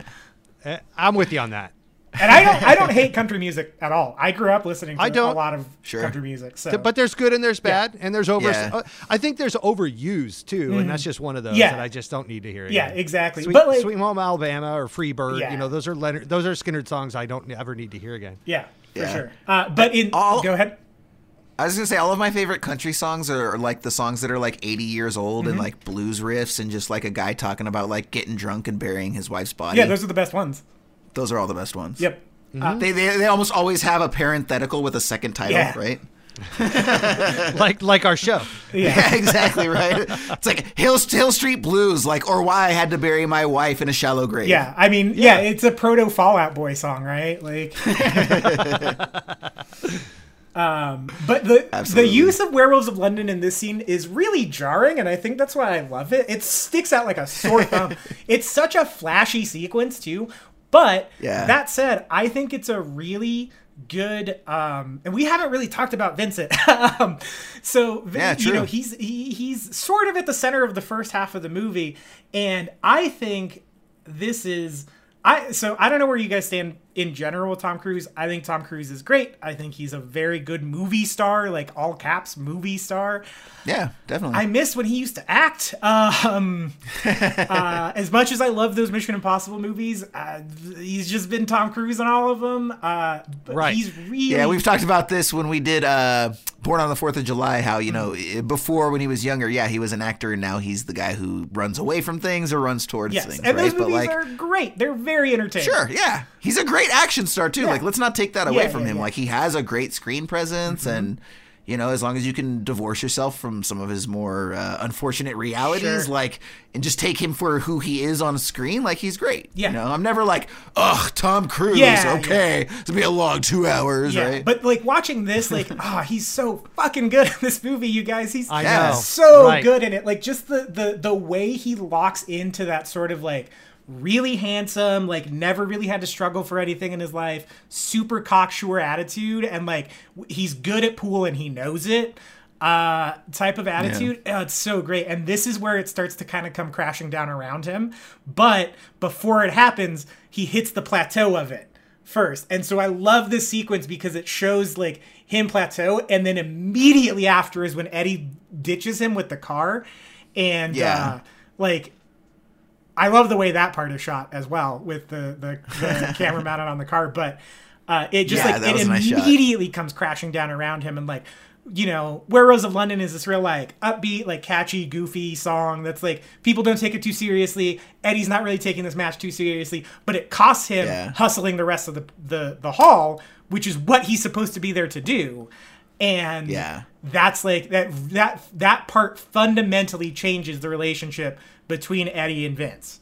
Uh, I'm with you on that. And I don't I don't hate country music at all. I grew up listening to I don't. a lot of Sure. country music. So But there's good and there's bad, and there's over. Yeah. uh, I think there's overused too, and that's just one of those Mm-hmm. Yeah. that I just don't need to hear. Yeah, exactly. Sweet, But, like- Sweet Home Alabama or Free Bird, Yeah. you know, those are Lynyrd, those are Skynyrd songs I don't ever need to hear again. yeah, for Yeah. sure. Uh, but in All- go ahead. I was gonna say all of my favorite country songs are like the songs that are like 80 years old Mm-hmm. and like blues riffs and just like a guy talking about like getting drunk and burying his wife's body. Yeah, those are the best ones. Those are all the best ones. Yep. Uh, They, they they almost always have a parenthetical with a second title, Yeah. right? like like our show. Yeah, exactly right. It's like Hill Hill Street Blues, like or why I had to bury my wife in a shallow grave. yeah, I mean, yeah. it's a proto Fall Out Boy song, right? Like, Um, but the the use of Werewolves of London in this scene is really jarring, and I think that's why I love it. It sticks out like a sore thumb. it's such a flashy sequence too. But Yeah. that said, I think it's a really good um and we haven't really talked about Vincent. um so Yeah, you know, he's he, he's sort of at the center of the first half of the movie and I think this is I so I don't know where you guys stand in general with Tom Cruise. I think Tom Cruise is great. I think he's a very good movie star, like all caps movie star. Yeah, definitely. I miss when he used to act. Um, uh, as much as I love those Mission Impossible movies, uh, he's just been Tom Cruise on all of them. Uh, but Right. He's really Yeah, we've talked about this when we did uh, Born on the Fourth of July. How you know Mm-hmm. i- before when he was younger, yeah, he was an actor, and now he's the guy who runs away from things or runs towards yes, things, and right? those movies are great. They're very entertaining. Sure, yeah. He's a great action star too. Yeah. Like let's not take that away Yeah, from yeah, him. yeah. Like he has a great screen presence Mm-hmm. and you know, as long as you can divorce yourself from some of his more uh, unfortunate realities, Sure. like, and just take him for who he is on screen, like he's great. Yeah. You know, I'm never like, ugh, Tom Cruise. Yeah, okay, it's gonna be a long two hours, Yeah, right? but like watching this, like, ah, he's so fucking good in this movie, you guys. He's I know. so Right. good in it. Like just the the the way he locks into that sort of like really handsome, like never really had to struggle for anything in his life, super cocksure attitude, and like he's good at pool and he knows it. Uh, type of attitude. Oh, it's so great. And this is where it starts to kind of come crashing down around him. But before it happens, he hits the plateau of it first. And so I love this sequence because it shows like him plateau and then immediately after is when Eddie ditches him with the car and Yeah. uh like I love the way that part is shot as well with the the, the camera mounted on the car but uh it just Yeah, like it nice shot. immediately comes crashing down around him and like you know, Werewolves of London is this real like upbeat, like catchy, goofy song that's like people don't take it too seriously. Eddie's not really taking this match too seriously, but it costs him Yeah. hustling the rest of the, the the hall, which is what he's supposed to be there to do. And Yeah. that's like that that that part fundamentally changes the relationship between Eddie and Vince.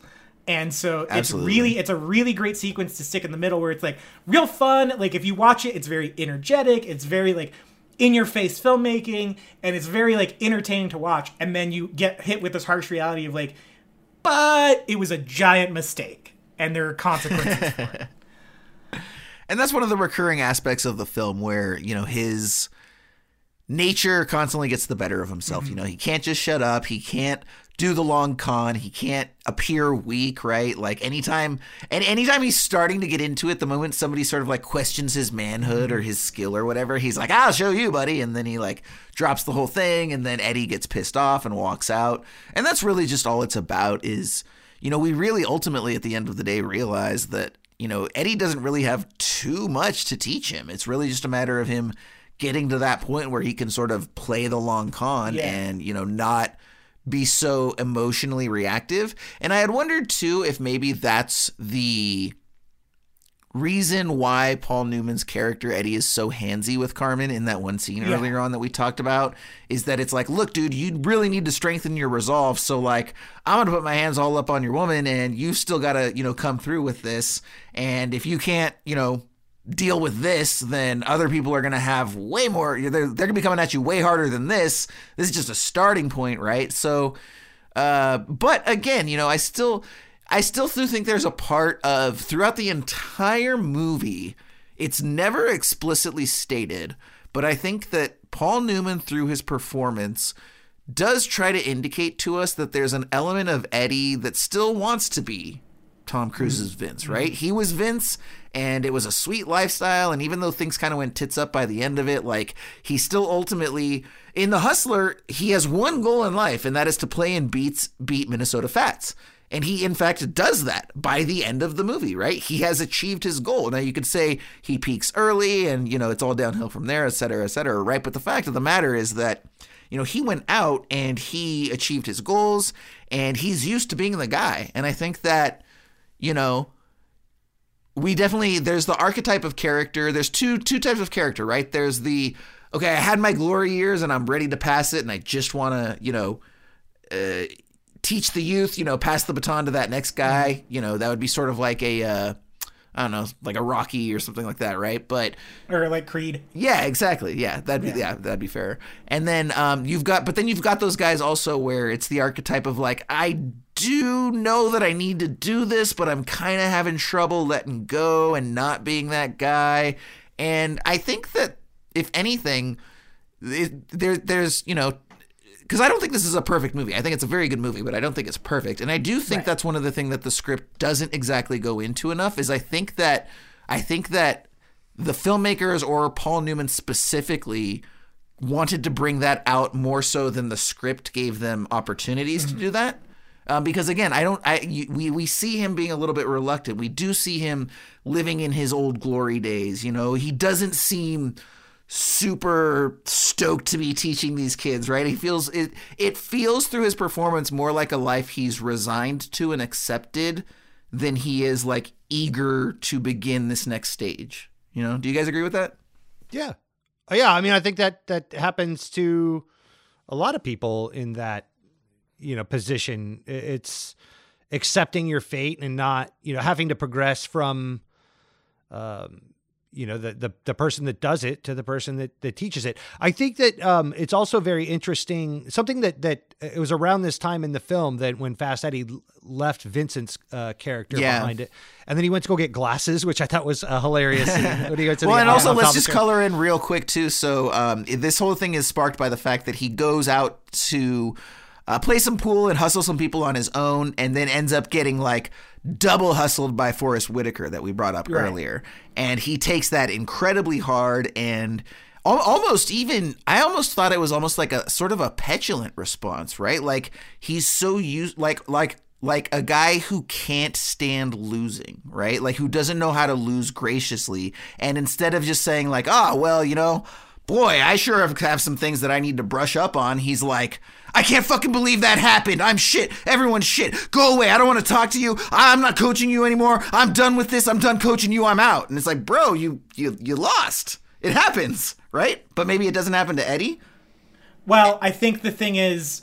And so it's really it's a really great sequence to stick in the middle where it's like real fun. Like if you watch it, it's very energetic. It's very like in your face filmmaking and it's very like entertaining to watch. And then you get hit with this harsh reality of like, but it was a giant mistake and there are consequences for it. and that's one of the recurring aspects of the film where you know his nature constantly gets the better of himself Mm-hmm. you know he can't just shut up he can't do the long con he can't appear weak right like anytime and anytime he's starting to get into it the moment somebody sort of like questions his manhood Mm-hmm. or his skill or whatever he's like i'll show you buddy and then he like drops the whole thing and then eddie gets pissed off and walks out and that's really just all it's about is you know we really ultimately at the end of the day realize that you know, Eddie doesn't really have too much to teach him. It's really just a matter of him getting to that point where he can sort of play the long con Yeah. and, you know, not be so emotionally reactive. And I had wondered too if maybe that's the reason why Paul Newman's character Eddie is so handsy with Carmen in that one scene Yeah. earlier on that we talked about is that it's like, look, dude, you really need to strengthen your resolve. So like, I'm gonna put my hands all up on your woman, and you still gotta, you know, come through with this. And if you can't, you know, deal with this, then other people are gonna have way more. They're they're gonna be coming at you way harder than this. This is just a starting point, right? So. Uh, but again, you know, I still, I still do think there's a part of throughout the entire movie, it's never explicitly stated, but I think that Paul Newman, through his performance, does try to indicate to us that there's an element of Eddie that still wants to be Tom Cruise's mm-hmm. Vince, mm-hmm. right? He was Vince and it was a sweet lifestyle. And even though things kind of went tits up by the end of it, like he still ultimately, in The Hustler, he has one goal in life, and that is to play and beats, beat Minnesota Fats. And he, in fact, does that by the end of the movie, right? He has achieved his goal. Now, you could say he peaks early and, you know, it's all downhill from there, et cetera, et cetera, right? But the fact of the matter is that, you know, he went out and he achieved his goals and he's used to being the guy. And I think that, you know, we definitely there's the archetype of character. There's two two types of character, right? There's the okay, I had my glory years and I'm ready to pass it, and I just want to, you know, uh, teach the youth, you know, pass the baton to that next guy. You know, that would be sort of like a uh, I don't know, like a Rocky or something like that, right? But or like Creed. Yeah, exactly. Yeah, that'd be yeah, that'd be fair. And then um, you've got, but then you've got those guys also where it's the archetype of like I do know that I need to do this, but I'm kind of having trouble letting go and not being that guy. And I think that if anything, it, there there's you know because I don't think this is a perfect movie. I think it's a very good movie, but I don't think it's perfect. And I do think Right. that's one of the things that the script doesn't exactly go into enough. Is I think that I think that the filmmakers or Paul Newman specifically wanted to bring that out more so than the script gave them opportunities to do that. Um, because again, I don't. I you, we we see him being a little bit reluctant. We do see him living in his old glory days. You know, he doesn't seem super stoked to be teaching these kids, right? He feels it it feels through his performance more like a life he's resigned to and accepted than he is like eager to begin this next stage. You know, do you guys agree with that? Yeah. Uh, Yeah, I mean I think that that happens to a lot of people in that you know position. It's accepting your fate and not, you know, having to progress from um you know the, the the person that does it to the person that, that teaches it. I think that um, it's also very interesting. Something that that it was around this time in the film that when Fast Eddie left Vincent's uh, character Yeah. behind it, and then he went to go get glasses, which I thought was a hilarious. scene. When he went to well, the and also let's just color in real quick too. So um, this whole thing is sparked by the fact that he goes out to uh, play some pool and hustle some people on his own, and then ends up getting like double hustled by Forest Whitaker that we brought up Right. earlier, and he takes that incredibly hard and. al- Almost even, I almost thought it was almost like a sort of a petulant response, right? Like he's so used, like like like a guy who can't stand losing, right? Like who doesn't know how to lose graciously. And instead of just saying like, "Ah, well, you know, boy, I sure have, have some things that I need to brush up on." He's like, "I can't fucking believe that happened. I'm shit. Everyone's shit. Go away. I don't want to talk to you. I'm not coaching you anymore. I'm done with this. I'm done coaching you. I'm out." And it's like, "Bro, you you you lost. It happens, right? But maybe it doesn't happen to Eddie." Well, I think the thing is,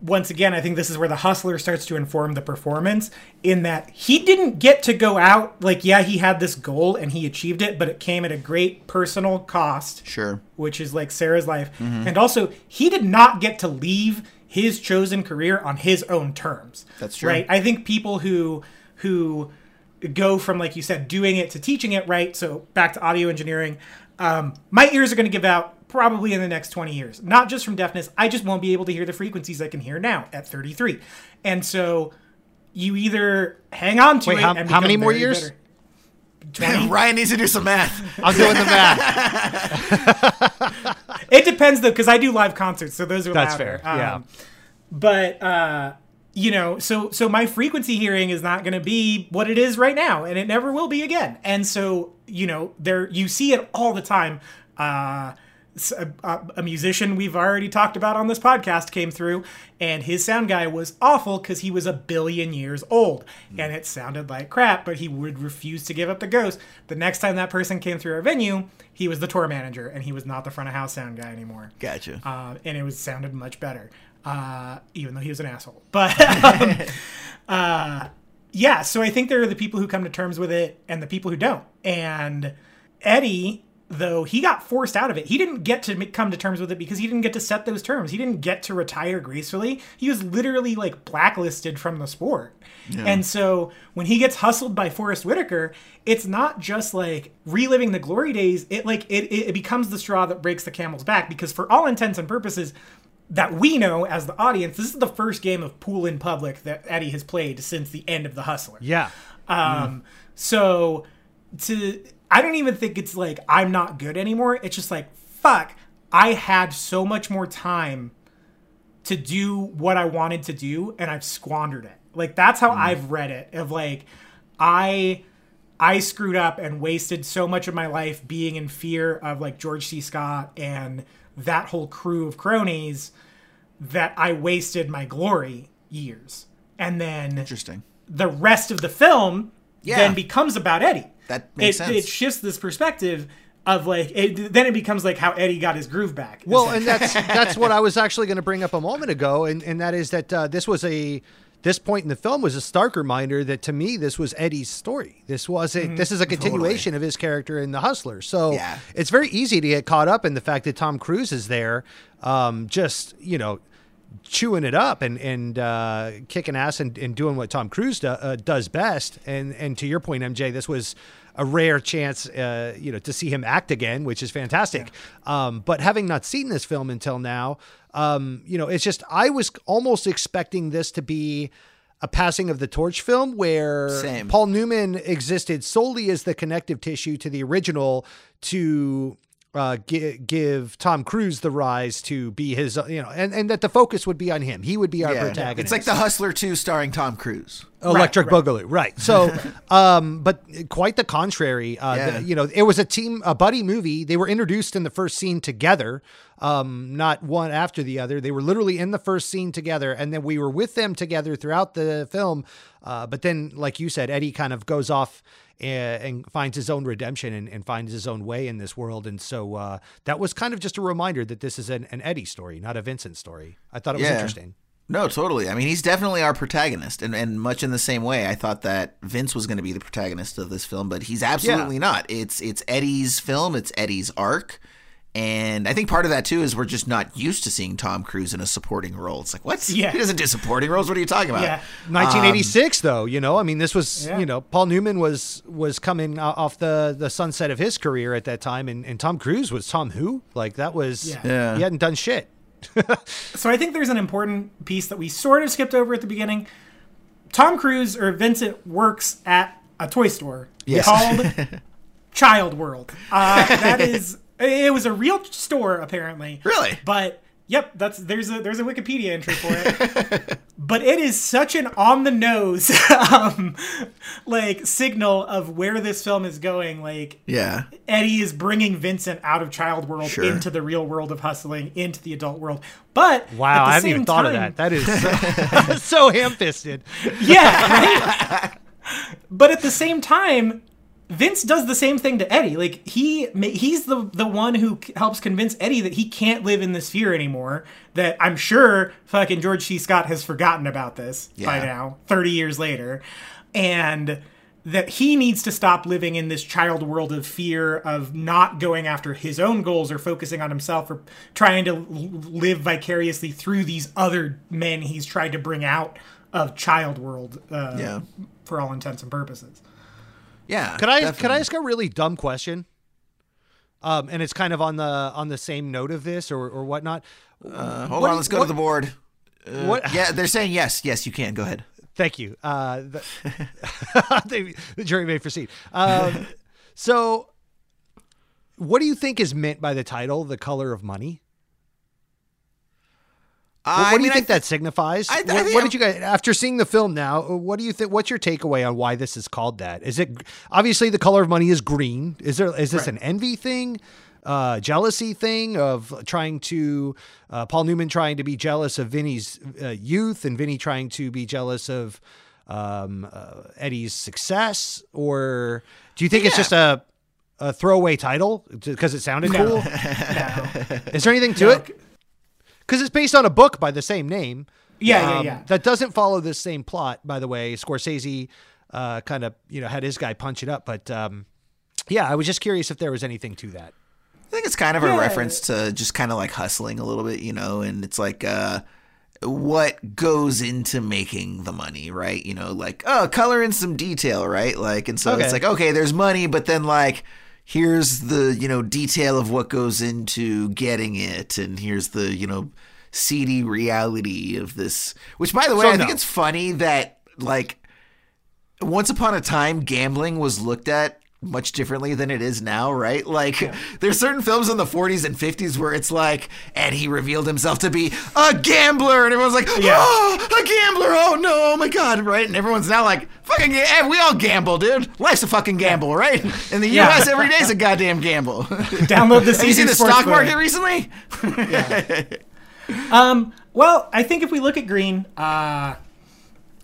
once again, I think this is where the hustler starts to inform the performance in that he didn't get to go out. Like, yeah, he had this goal and he achieved it, but it came at a great personal cost. Sure. Which is like Sarah's life. Mhm. And also, he did not get to leave his chosen career on his own terms. That's true. Right? I think people who, who, go from like you said doing it to teaching it right so back to audio engineering um, my ears are going to give out probably in the next 20 years not just from deafness i just won't be able to hear the frequencies i can hear now at 33 and so you either hang on to Wait, it how- and how many more years? bitter. 20? Ryan needs to do some math. I'm doing the math. it depends though because i do live concerts so those are That's louder. fair, yeah. Um, but uh you know so so my frequency hearing is not going to be what it is right now and it never will be again and so you know there you see it all the time uh s- a, a- musician we've already talked about on this podcast came through and his sound guy was awful because he was a billion years old and it sounded like crap but he would refuse to give up the ghost the next time that person came through our venue he was the tour manager and he was not the front of house sound guy anymore Gotcha. uh, and it was sounded much better, uh, even though he was an asshole. But um, uh, yeah, so I think there are the people who come to terms with it and the people who don't. And Eddie, though he got forced out of it, he didn't get to come to terms with it because he didn't get to set those terms. He didn't get to retire gracefully. He was literally like blacklisted from the sport. Yeah. And so when he gets hustled by Forest Whitaker, it's not just like reliving the glory days. It like it, it, it becomes the straw that breaks the camel's back because for all intents and purposes that we know as the audience, this is the first game of pool in public that Eddie has played since the end of the Hustler. Yeah. Um, so to I don't even think it's like I'm not good anymore. It's just like fuck. I had so much more time to do what I wanted to do, and I've squandered it. Like that's how mm. I've read it. Of like, I I screwed up and wasted so much of my life being in fear of like George C. Scott and that whole crew of cronies that I wasted my glory years. And then interesting. The rest of the film Yeah. then becomes about Eddie. That makes it, sense. It shifts this perspective of like it, then it becomes like how Eddie got his groove back. Well, and that's that's what I was actually going to bring up a moment ago, and, and that is that uh, this was a this point in the film was a stark reminder that to me this was Eddie's story. This wasn't. This is a continuation of his character in The Hustler. So Yeah. it's very easy to get caught up in the fact that Tom Cruise is there, um, just you know, chewing it up and and uh, kicking ass and, and doing what Tom Cruise do, uh, does best. And and to your point, MJ, this was a rare chance, uh, you know, to see him act again, which is fantastic. Um, but having not seen this film until now, um, you know, it's just I was almost expecting this to be a passing of the torch film where Same. Paul Newman existed solely as the connective tissue to the original to uh, gi- give Tom Cruise the rise to be his, uh, you know, and, and that the focus would be on him. He would be our Yeah. protagonist. It's like The Hustler 2 starring Tom Cruise. Electric Boogaloo, right? So, um, but quite the contrary. Uh, Yeah. the- you know, it was a team, a buddy movie. They were introduced in the first scene together, um, not one after the other. They were literally in the first scene together, and then we were with them together throughout the film. Uh, but then, like you said, Eddie kind of goes off and, and finds his own redemption and, and finds his own way in this world. And so uh, that was kind of just a reminder that this is an, an Eddie story, not a Vincent story. I thought it was Yeah. interesting. No, totally. I mean, he's definitely our protagonist, and, and much in the same way, I thought that Vince was going to be the protagonist of this film, but he's absolutely not. It's it's Eddie's film. It's Eddie's arc, and I think part of that too is we're just not used to seeing Tom Cruise in a supporting role. It's like what? Yeah. he doesn't do supporting roles. What are you talking about? Yeah. 1986 though you know i mean this was Yeah. you know paul newman was was coming off the the sunset of his career at that time and, and tom cruise was tom who like that was Yeah. Yeah. he hadn't done shit So I think there's an important piece that we sort of skipped over at the beginning. Tom Cruise or Vincent works at a toy store Yes. called Child World. Uh, that is, it was a real store apparently. Really? But yep, that's there's a there's a Wikipedia entry for it. but it is such an on the nose um, like signal of where this film is going. Like yeah. Eddie is bringing Vincent out of child world Sure. into the real world of hustling, into the adult world. But wow i haven't same even thought of that that is so, so ham-fisted Yeah, right? but at the same time, Vince does the same thing to Eddie. Like he he's the the one who helps convince Eddie that he can't live in this fear anymore. That I'm sure fucking George C. Scott has forgotten about this by now, 30 years later, and that he needs to stop living in this child world of fear of not going after his own goals or focusing on himself or trying to live vicariously through these other men he's tried to bring out of child world uh, Yeah. for all intents and purposes. Yeah. could i could i ask a really dumb question um and it's kind of on the on the same note of this or or whatnot Uh, hold What on. do Let's go what- to the board. Uh, what Yeah, they're saying yes. Yes, you can. Go ahead. Thank you. Uh, the, the, the jury may proceed. Um, so, what do you think is meant by the title, "The Color of Money"? What, do you think thi- that signifies? I- I what, what did you guys after seeing the film now? uh, What do you think? What's your takeaway on why this is called that? Is it obviously the color of money is green? Is there is this an envy thing? Uh, jealousy thing of trying to uh, Paul Newman trying to be jealous of Vinny's uh, youth and Vinny trying to be jealous of um, uh, Eddie's success, or do you think it's just a a throwaway title because it sounded No. cool? No. Is there anything to No, it? Because it's based on a book by the same name. Yeah, yeah, Um, yeah. That doesn't follow the same plot, by the way. Scorsese uh, kind of, you know, had his guy punch it up. But um, yeah, I was just curious if there was anything to that. I think it's kind of a reference to just kind of like hustling a little bit, you know, and it's like uh what goes into making the money, right? You know, like oh, color in some detail, right? Like and so Okay. it's like okay, there's money, but then like here's the, you know, detail of what goes into getting it and here's the, you know, seedy reality of this. Which by the way, So I think it's funny that like once upon a time gambling was looked at much differently than it is now, right? Like there's certain films in the 40s and 50s where it's like and he revealed himself to be a gambler and everyone's like, Yeah. "Oh, a gambler. Oh no, oh my god," right? And everyone's now like, "Fucking eh, we all gamble, dude. Life's a fucking gamble, right? In the Yeah. US every day's a goddamn gamble." Download the Have you seen the stock Book. market recently? Um, well, I think if we look at Green, uh,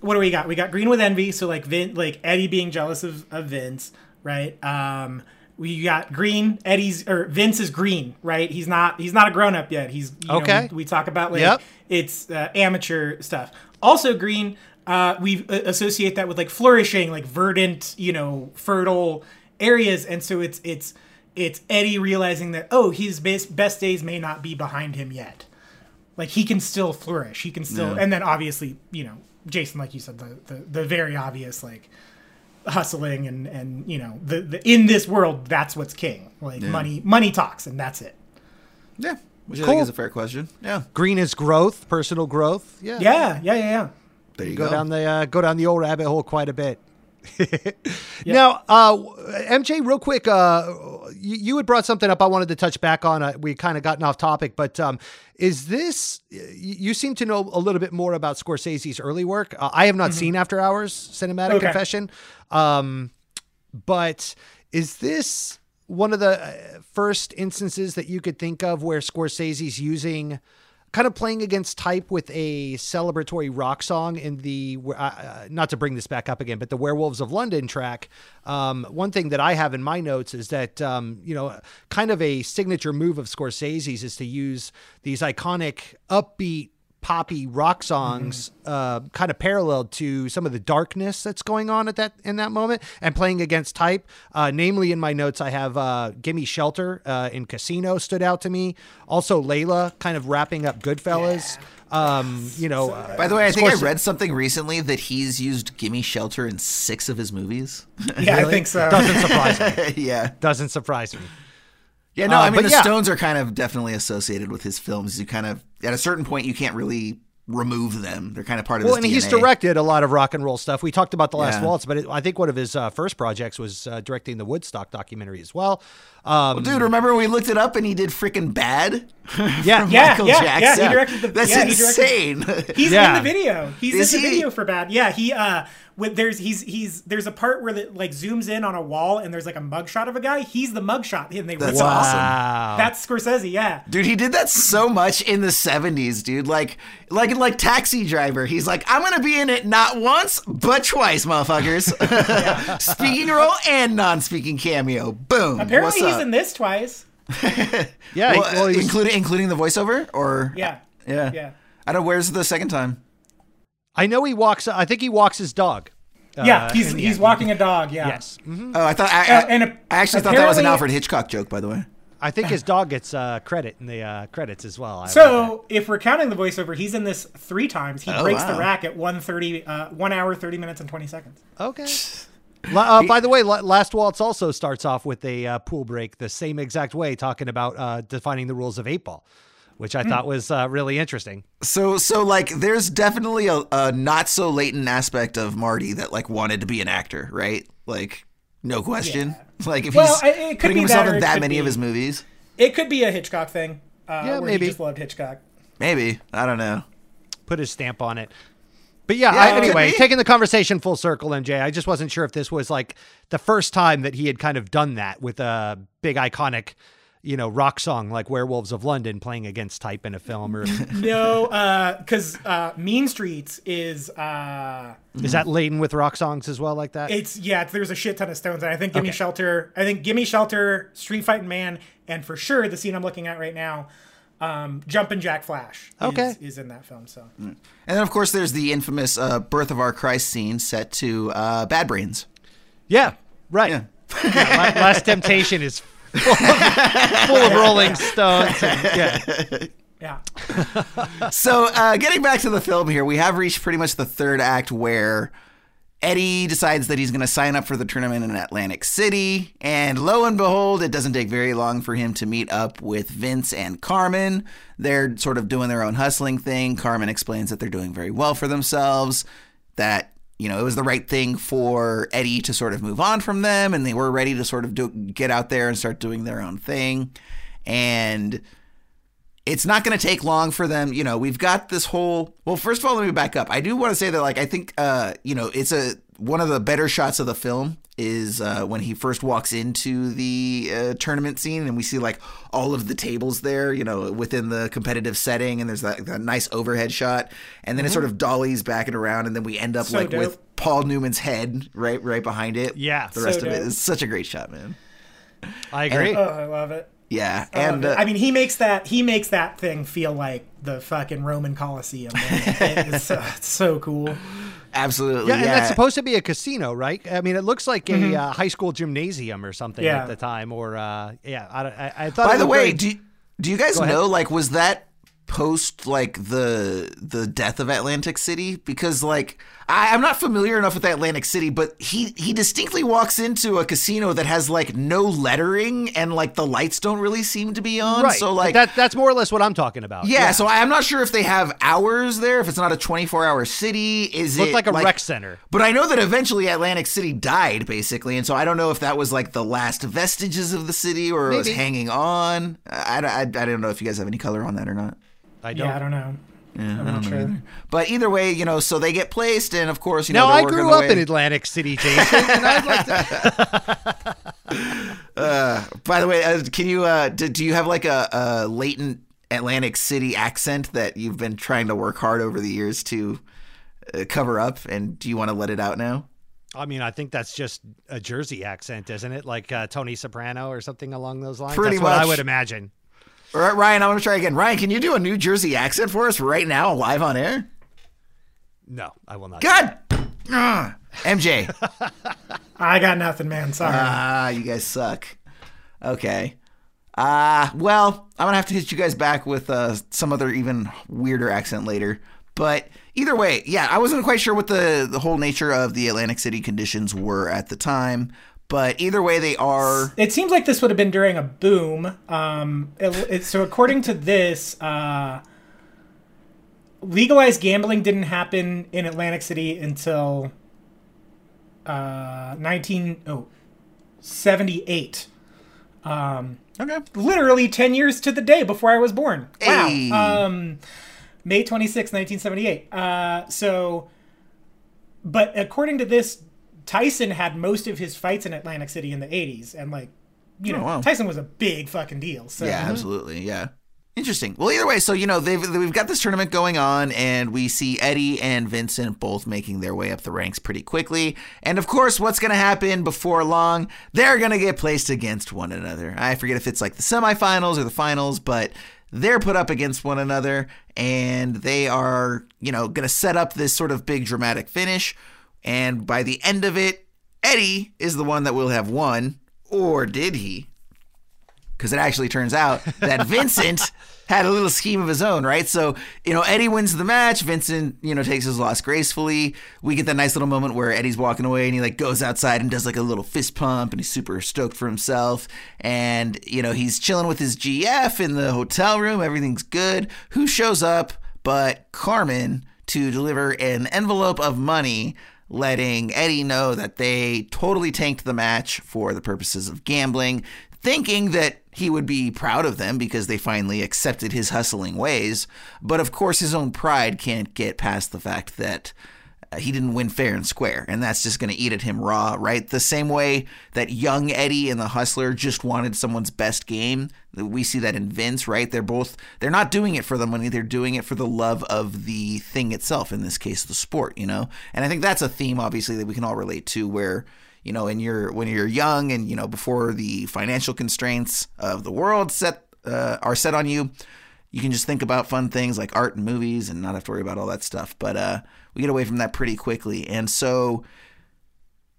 what do we got? We got Green with envy, so like Vin, like Eddie being jealous of, of Vince, right? Um, we got Green, Eddie's or Vince is green, right? He's not he's not a grown up yet. He's you know, Okay. we, we talk about like Yep. it's uh, amateur stuff. Also, Green. uh, we uh, associate that with like flourishing, like verdant, you know, fertile areas, and so it's it's it's Eddie realizing that oh, his best best days may not be behind him yet. Like he can still flourish. He can still, Yeah. and then obviously, you know, Jason, like you said, the the, the very obvious like hustling and and you know the, the in this world that's what's king like Yeah. money money talks and that's it Yeah, which I think is a fair question. Yeah, Green is growth, personal growth. Yeah. yeah yeah yeah yeah there you go, go. down the uh, go down the old rabbit hole quite a bit. Now, uh, MJ, real quick, uh, you, you had brought something up I wanted to touch back on. Uh, we kind of gotten off topic, but um, is this? You, seem to know a little bit more about Scorsese's early work. Uh, I have not seen After Hours Cinematic Okay. Confession, um, but is this one of the uh, first instances that you could think of where Scorsese's using? Kind of playing against type with a celebratory rock song in the uh, uh, not to bring this back up again but the werewolves of london track. Um, one thing that i have in my notes is that um, you know kind of a signature move of scorsese's is to use these iconic upbeat poppy rock songs uh, kind of paralleled to some of the darkness that's going on at that in that moment and playing against type. Uh, namely in my notes i have uh, gimme shelter uh, in casino stood out to me. Also layla kind of wrapping up goodfellas. Um, you know uh, By the way, I think I read something recently that he's used "Gimme Shelter" in six of his movies. yeah i think so. Doesn't surprise me. Yeah, doesn't surprise me yeah. No, Uh, I mean the yeah. Stones are kind of definitely associated with his films. You kind of at a certain point you can't really remove them. They're kind of part of Well, and he's directed a lot of rock and roll stuff. We talked about the Last Yeah. Waltz, but it, I think one of his uh, first projects was uh, directing the Woodstock documentary as well. Um, Dude, remember when we looked it up and he did freaking bad? yeah, yeah Michael yeah yeah he directed the That's yeah, he directed- insane. He's Yeah. in the video. He's Is in the he? video for bad. Yeah, he uh with there's he's he's there's a part where it like zooms in on a wall and there's like a mugshot of a guy. He's the mugshot and they That's rip awesome. Wow. That's Scorsese, yeah. Dude, he did that so much in the 70s, dude. Like like like Taxi Driver. He's like, I'm gonna be in it not once, but twice, motherfuckers. Speaking role and non-speaking cameo. Boom. Apparently What's he's in this twice. yeah, Well, well, including including the voiceover or Yeah. yeah Yeah. I don't. Where's the second time? I know he walks. I think he walks his dog. yeah, Uh, he's he's end. walking a dog, yeah. Yes, Mhm. Oh, I thought I, Uh, I, and I actually thought that was an Alfred Hitchcock joke, by the way. I think his dog gets uh, credit in the uh, credits as well. I So if we're counting the voiceover, he's in this three times. He Oh, breaks the rack at 130, uh, one hour, 30 minutes, and 20 seconds. okay. La- uh, by the way, Last Waltz also starts off with a uh, pool break the same exact way, talking about uh, defining the rules of eight ball, which I Hmm. thought was uh, really interesting. So so like there's definitely a, a not so latent aspect of Marty that like wanted to be an actor, right? Like no question. Like if Well, he's I- it could putting be himself that in that could many of his movies, It could be a Hitchcock thing. Uh, Yeah, where maybe. He just loved Hitchcock. maybe I don't know. put his stamp on it. But yeah, Yeah, I, anyway, taking the conversation full circle, MJ, I just wasn't sure if this was like the first time that he had kind of done that with a big iconic, you know, rock song like Werewolves of London playing against type in a film or No, because uh, Mean Streets is uh, is that laden with rock songs as well like that? it's yeah. It's, there's a shit ton of stones, and I think Gimme Okay. Shelter. I think Gimme Shelter, Street Fighting Man, and for sure the scene I'm looking at right now, um, Jumpin' Jack Flash. Okay. is in that film. So And then of course there's the infamous uh, Birth of Our Christ scene set to uh, Bad Brains. yeah, right. Yeah. Yeah, La- Last Temptation is full of, full of Rolling Stones. and- yeah. yeah, so uh, getting back to the film here, we have reached pretty much the third act where Eddie decides that he's going to sign up for the tournament in Atlantic City, and lo and behold, it doesn't take very long for him to meet up with Vince and Carmen. They're sort of doing their own hustling thing. Carmen explains that they're doing very well for themselves, that you know it was the right thing for Eddie to sort of move on from them, and they were ready to sort of do, get out there and start doing their own thing, and it's not going to take long for them. You know, we've got this whole. Well, first of all, let me back up. I do want to say that, like, I think, uh, you know, it's a one of the better shots of the film is uh, when he first walks into the uh, tournament scene and we see like all of the tables there, you know, within the competitive setting, and there's that, that nice overhead shot, and then it sort of dollies back and around, and then we end up So like dope. with Paul Newman's head right right behind it. Yeah. the rest So of it dope. is such a great shot, man. I agree. oh, I love it. Yeah, I and uh, I mean, he makes that he makes that thing feel like the fucking Roman Coliseum. man. it's, uh, it's so cool. Absolutely. Yeah, Yeah, and that's supposed to be a casino, right? I mean, it looks like a Mhm. uh, high school gymnasium or something Yeah. at the time. Or uh, yeah, I, I, I thought. By the way, very- do you, do you guys know like was that post like the the death of Atlantic City? Because like I, I'm not familiar enough with Atlantic City, but he he distinctly walks into a casino that has like no lettering and like the lights don't really seem to be on. right? So like that that's more or less what I'm talking about. yeah, so I'm not sure if they have hours there. If it's not a 24 hour city, is Looked it like a rec center. But I know that eventually Atlantic City died, basically, and so I don't know if that was like the last vestiges of the city or it was hanging on. I, I, I don't know if you guys have any color on that or not. I don't. Yeah, I don't know. Yeah, I'm I not don't know either. But either way, you know, so they get placed, and of course, you now know, I grew up in Atlantic City, Jason. and I'd like to- Uh, by the way, uh, can you uh, do, do you have like a, a latent Atlantic City accent that you've been trying to work hard over the years to uh, cover up, and do you want to let it out now? I mean, I think that's just a Jersey accent, isn't it? Like uh, Tony Soprano or something along those lines. Pretty that's what I would imagine. All right, Ryan, I'm going to try again. Ryan, can you do a New Jersey accent for us right now, live on air? No, I will not. God, Ugh. MJ. I got nothing, man. Sorry. Ah, you guys suck. Okay. Uh, well, I'm gonna have to hit you guys back with uh, some other even weirder accent later. But either way, yeah, I wasn't quite sure what the the whole nature of the Atlantic City conditions were at the time. But either way, they are. It seems like this would have been during a boom. Um, it, it, so according to this, uh, legalized gambling didn't happen in Atlantic City until uh, 1978. Um, okay. Literally 10 years to the day before I was born. Wow. Hey. Um, May 26, 1978. Uh, so, but according to this, Tyson had most of his fights in Atlantic City in the 80s. And, like, you Oh, know, wow. Tyson was a big fucking deal. So, Yeah, mhm. absolutely. Yeah. Interesting. Well, either way, so you know they've we've got this tournament going on, and we see Eddie and Vincent both making their way up the ranks pretty quickly. And of course, what's going to happen before long? They're going to get placed against one another. I forget if it's like the semifinals or the finals, but they're put up against one another, and they are you know going to set up this sort of big dramatic finish. And by the end of it, Eddie is the one that will have won, or did he? because it actually turns out that Vincent had a little scheme of his own, right? So, you know, Eddie wins the match. Vincent, you know, takes his loss gracefully. We get that nice little moment where Eddie's walking away and he like goes outside and does like a little fist pump and he's super stoked for himself. And, you know, he's chilling with his GF in the hotel room. Everything's good. Who shows up but Carmen to deliver an envelope of money letting Eddie know that they totally tanked the match for the purposes of gambling, thinking that he would be proud of them because they finally accepted his hustling ways. But of course, his own pride can't get past the fact that he didn't win fair and square, and that's just going to eat at him raw, right? The same way that young Eddie and the Hustler just wanted someone's best game. We see that in Vince, right? They're both they're not doing it for the money; they're doing it for the love of the thing itself. In this case, the sport, you know. And I think that's a theme, obviously, that we can all relate to, where you know, and you're when you're young and you know before the financial constraints of the world set uh, are set on you, you can just think about fun things like art and movies and not have to worry about all that stuff. But uh, we get away from that pretty quickly, and so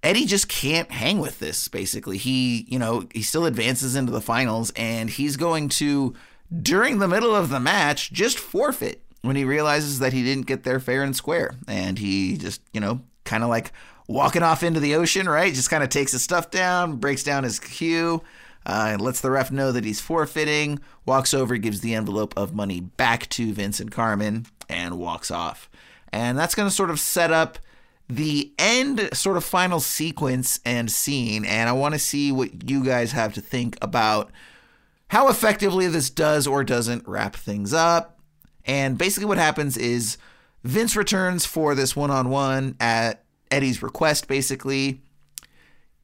Eddie just can't hang with this. Basically, he you know he still advances into the finals, and he's going to during the middle of the match just forfeit when he realizes that he didn't get there fair and square, and he just you know kind of like walking off into the ocean, right? Just kind of takes his stuff down, breaks down his cue, uh, and lets the ref know that he's forfeiting, walks over, gives the envelope of money back to Vince and Carmen, and walks off. And that's going to sort of set up the end, sort of final sequence and scene. And I want to see what you guys have to think about how effectively this does or doesn't wrap things up. And basically, what happens is Vince returns for this one on one at Eddie's request, basically.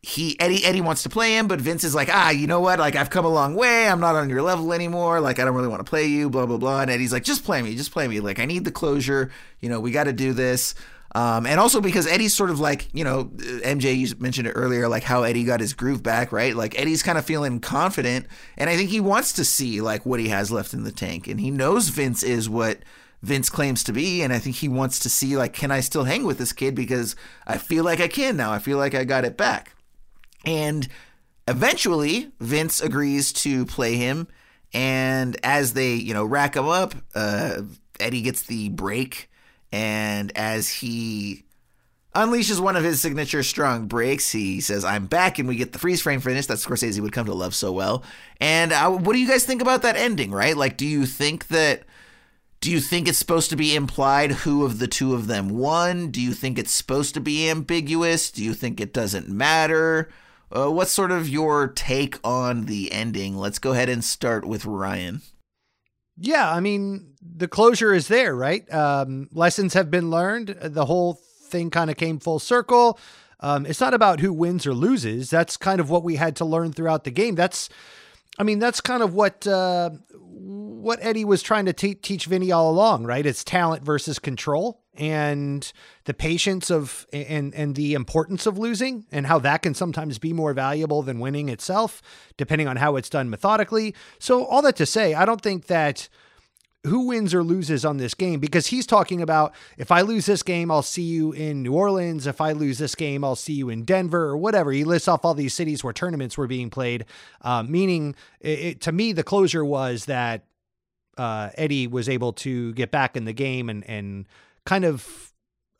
He Eddie Eddie wants to play him, but Vince is like, ah, you know what? Like I've come a long way. I'm not on your level anymore. Like I don't really want to play you. Blah blah blah. And Eddie's like, just play me, just play me. Like I need the closure. You know, we got to do this. Um, and also because Eddie's sort of like, you know, MJ, you mentioned it earlier, like how Eddie got his groove back, right? Like Eddie's kind of feeling confident, and I think he wants to see like what he has left in the tank, and he knows Vince is what Vince claims to be, and I think he wants to see like, can I still hang with this kid because I feel like I can now. I feel like I got it back, and eventually Vince agrees to play him, and as they you know rack him up, uh, Eddie gets the break, and as he unleashes one of his signature strong breaks. He says, I'm back, and we get the freeze frame finish that Scorsese would come to love so well. And uh, what do you guys think about that ending, right? Like, do you think that. Do you think it's supposed to be implied who of the two of them won? Do you think it's supposed to be ambiguous? Do you think it doesn't matter? Uh, what's sort of your take on the ending? Let's go ahead and start with Ryan. Yeah, I mean, the closure is there, right? Um, lessons have been learned. The whole thing kind of came full circle. Um, it's not about who wins or loses. That's kind of what we had to learn throughout the game. That's, I mean, that's kind of what uh, what Eddie was trying to te- teach Vinny all along, right? It's talent versus control, and the patience of and and the importance of losing, and how that can sometimes be more valuable than winning itself, depending on how it's done methodically. So all that to say, I don't think that who wins or loses on this game because he's talking about if I lose this game, I'll see you in New Orleans. If I lose this game, I'll see you in Denver or whatever. He lists off all these cities where tournaments were being played, uh, meaning it, it, to me, the closure was that uh, Eddie was able to get back in the game and, and kind of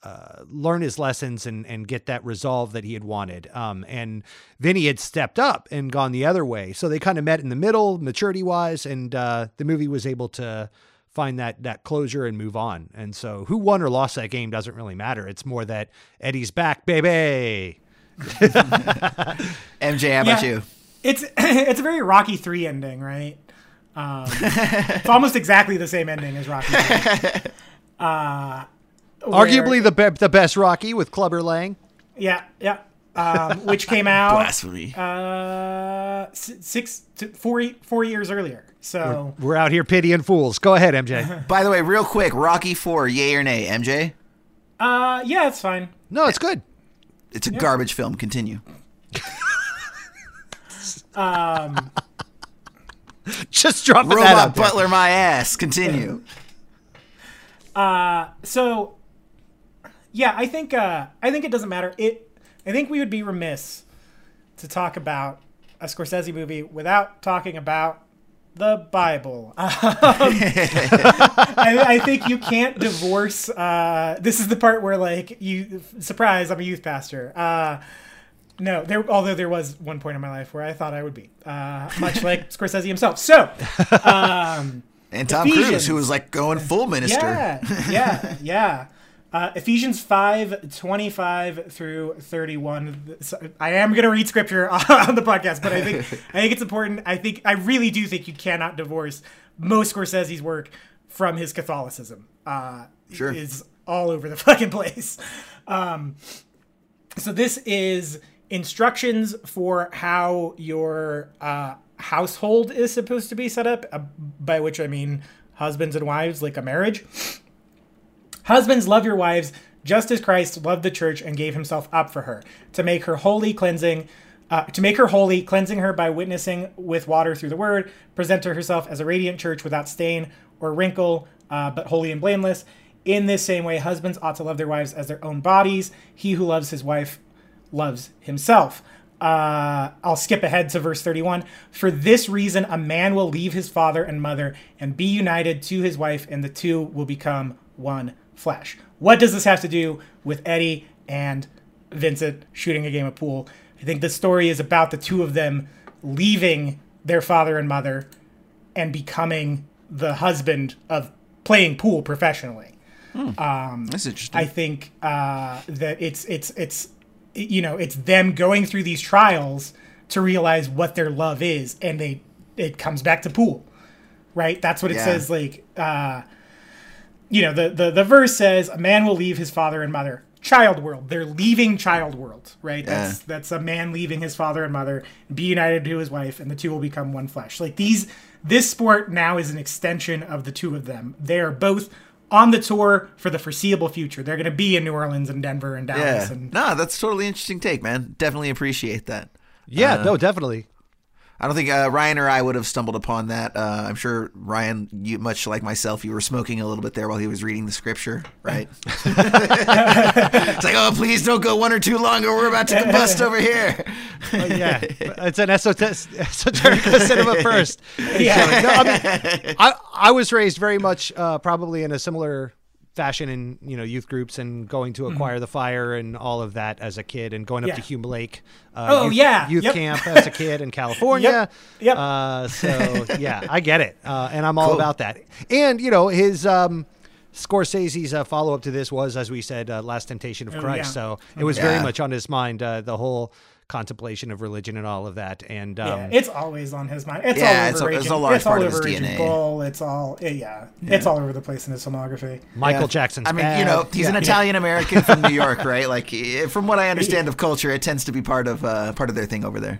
uh, learn his lessons and, and get that resolve that he had wanted. Um, and Vinny had stepped up and gone the other way. So they kind of met in the middle, maturity wise, and uh, the movie was able to find that that closure and move on. And so who won or lost that game doesn't really matter. It's more that Eddie's back, baby. MJ, how about Yeah. you? It's it's a very Rocky three ending, right? Um, it's almost exactly the same ending as Rocky. 3. Uh, where- Arguably the be- the best Rocky with Clubber Lang. yeah, yeah. Um, which came out Blasphemy. uh, six to four four years earlier. So We're out here pitying fools. Go ahead, MJ. By the way, real quick, Rocky Four, yay or nay, MJ? uh, yeah, it's fine. No, it's good. It's a garbage film. Continue. Um, Just dropping that Robot out there. Butler, my ass. Continue. Uh, so yeah, I think uh, I think it doesn't matter. It I think we would be remiss to talk about a Scorsese movie without talking about the Bible. Um, I, I think you can't divorce. Uh, this is the part where like you surprise. I'm a youth pastor. Uh, no, there. Although there was one point in my life where I thought I would be, uh, much like Scorsese himself. So, um, And Tom Cruise, who was like going full minister. yeah, yeah, yeah. Uh, Ephesians 5, 25 through 31. So I am going to read scripture on the podcast, but I think I think it's important. I think I really do think you cannot divorce most Scorsese's work from his Catholicism. Uh, Sure. Is all over the fucking place. Um, so this is instructions for how your uh, household is supposed to be set up, uh, by which I mean husbands and wives, like a marriage. Husbands, love your wives just as Christ loved the church and gave himself up for her, to make her holy, cleansing, uh, to make her holy, cleansing her by witnessing with water through the word, present to herself as a radiant church without stain or wrinkle, uh, but holy and blameless. In this same way, husbands ought to love their wives as their own bodies. He who loves his wife loves himself. Uh, I'll skip ahead to verse 31. For this reason, a man will leave his father and mother and be united to his wife, and the two will become one flesh. What does this have to do with Eddie and Vincent shooting a game of pool? I think the story is about the two of them leaving their father and mother and becoming the husband of playing pool professionally. Um, That's interesting. I think uh, that it's it's it's you know it's them going through these trials to realize what their love is, and they it comes back to pool, right? That's what it Yeah. says. Like uh, you know the, the the verse says a man will leave his father and mother. Child world. They're leaving child world, right? That's Yeah. that's a man leaving his father and mother, be united to his wife, and the two will become one flesh. Like these, this sport now is an extension of the two of them. They are both on the tour for the foreseeable future. They're going to be in New Orleans and Denver and Dallas. yeah. And No, that's totally interesting take, man. Definitely appreciate that. Yeah, Uh, no, definitely. I don't think uh, Ryan or I would have stumbled upon that. Uh, I'm sure Ryan, you much like myself, you were smoking a little bit there while he was reading the scripture, right? it's like, oh, please don't go one or two longer. We're about to combust over here. But yeah, it's an esoteric, esoteric cinema first. Yeah. No, I, mean, I I was raised very much uh, probably in a similar fashion and you know youth groups and going to acquire the fire and all of that as a kid and going up Yeah. to Hume Lake. Uh, Oh, youth, yeah. youth Yep. camp as a kid in California. Yep. Yep. Uh, so yeah, I get it, uh, and I'm all Cool. about that. And you know his. Um, Scorsese's uh, follow up to this was, as we said, uh, Last Temptation of Oh, Christ. yeah. So it was very much on his mind, uh, the whole contemplation of religion and all of that. And um, Yeah, it's always on his mind. It's Yeah, all over it's a- Raging, it's a large it's all part of his DNA. Bull. It's all eh, yeah, It's all over the place in his filmography. Michael Yeah. Jackson's I mean, bad. you know, he's an Italian American from New York, right? Like, eh, from what I understand of culture, it tends to be part of uh, part of their thing over there.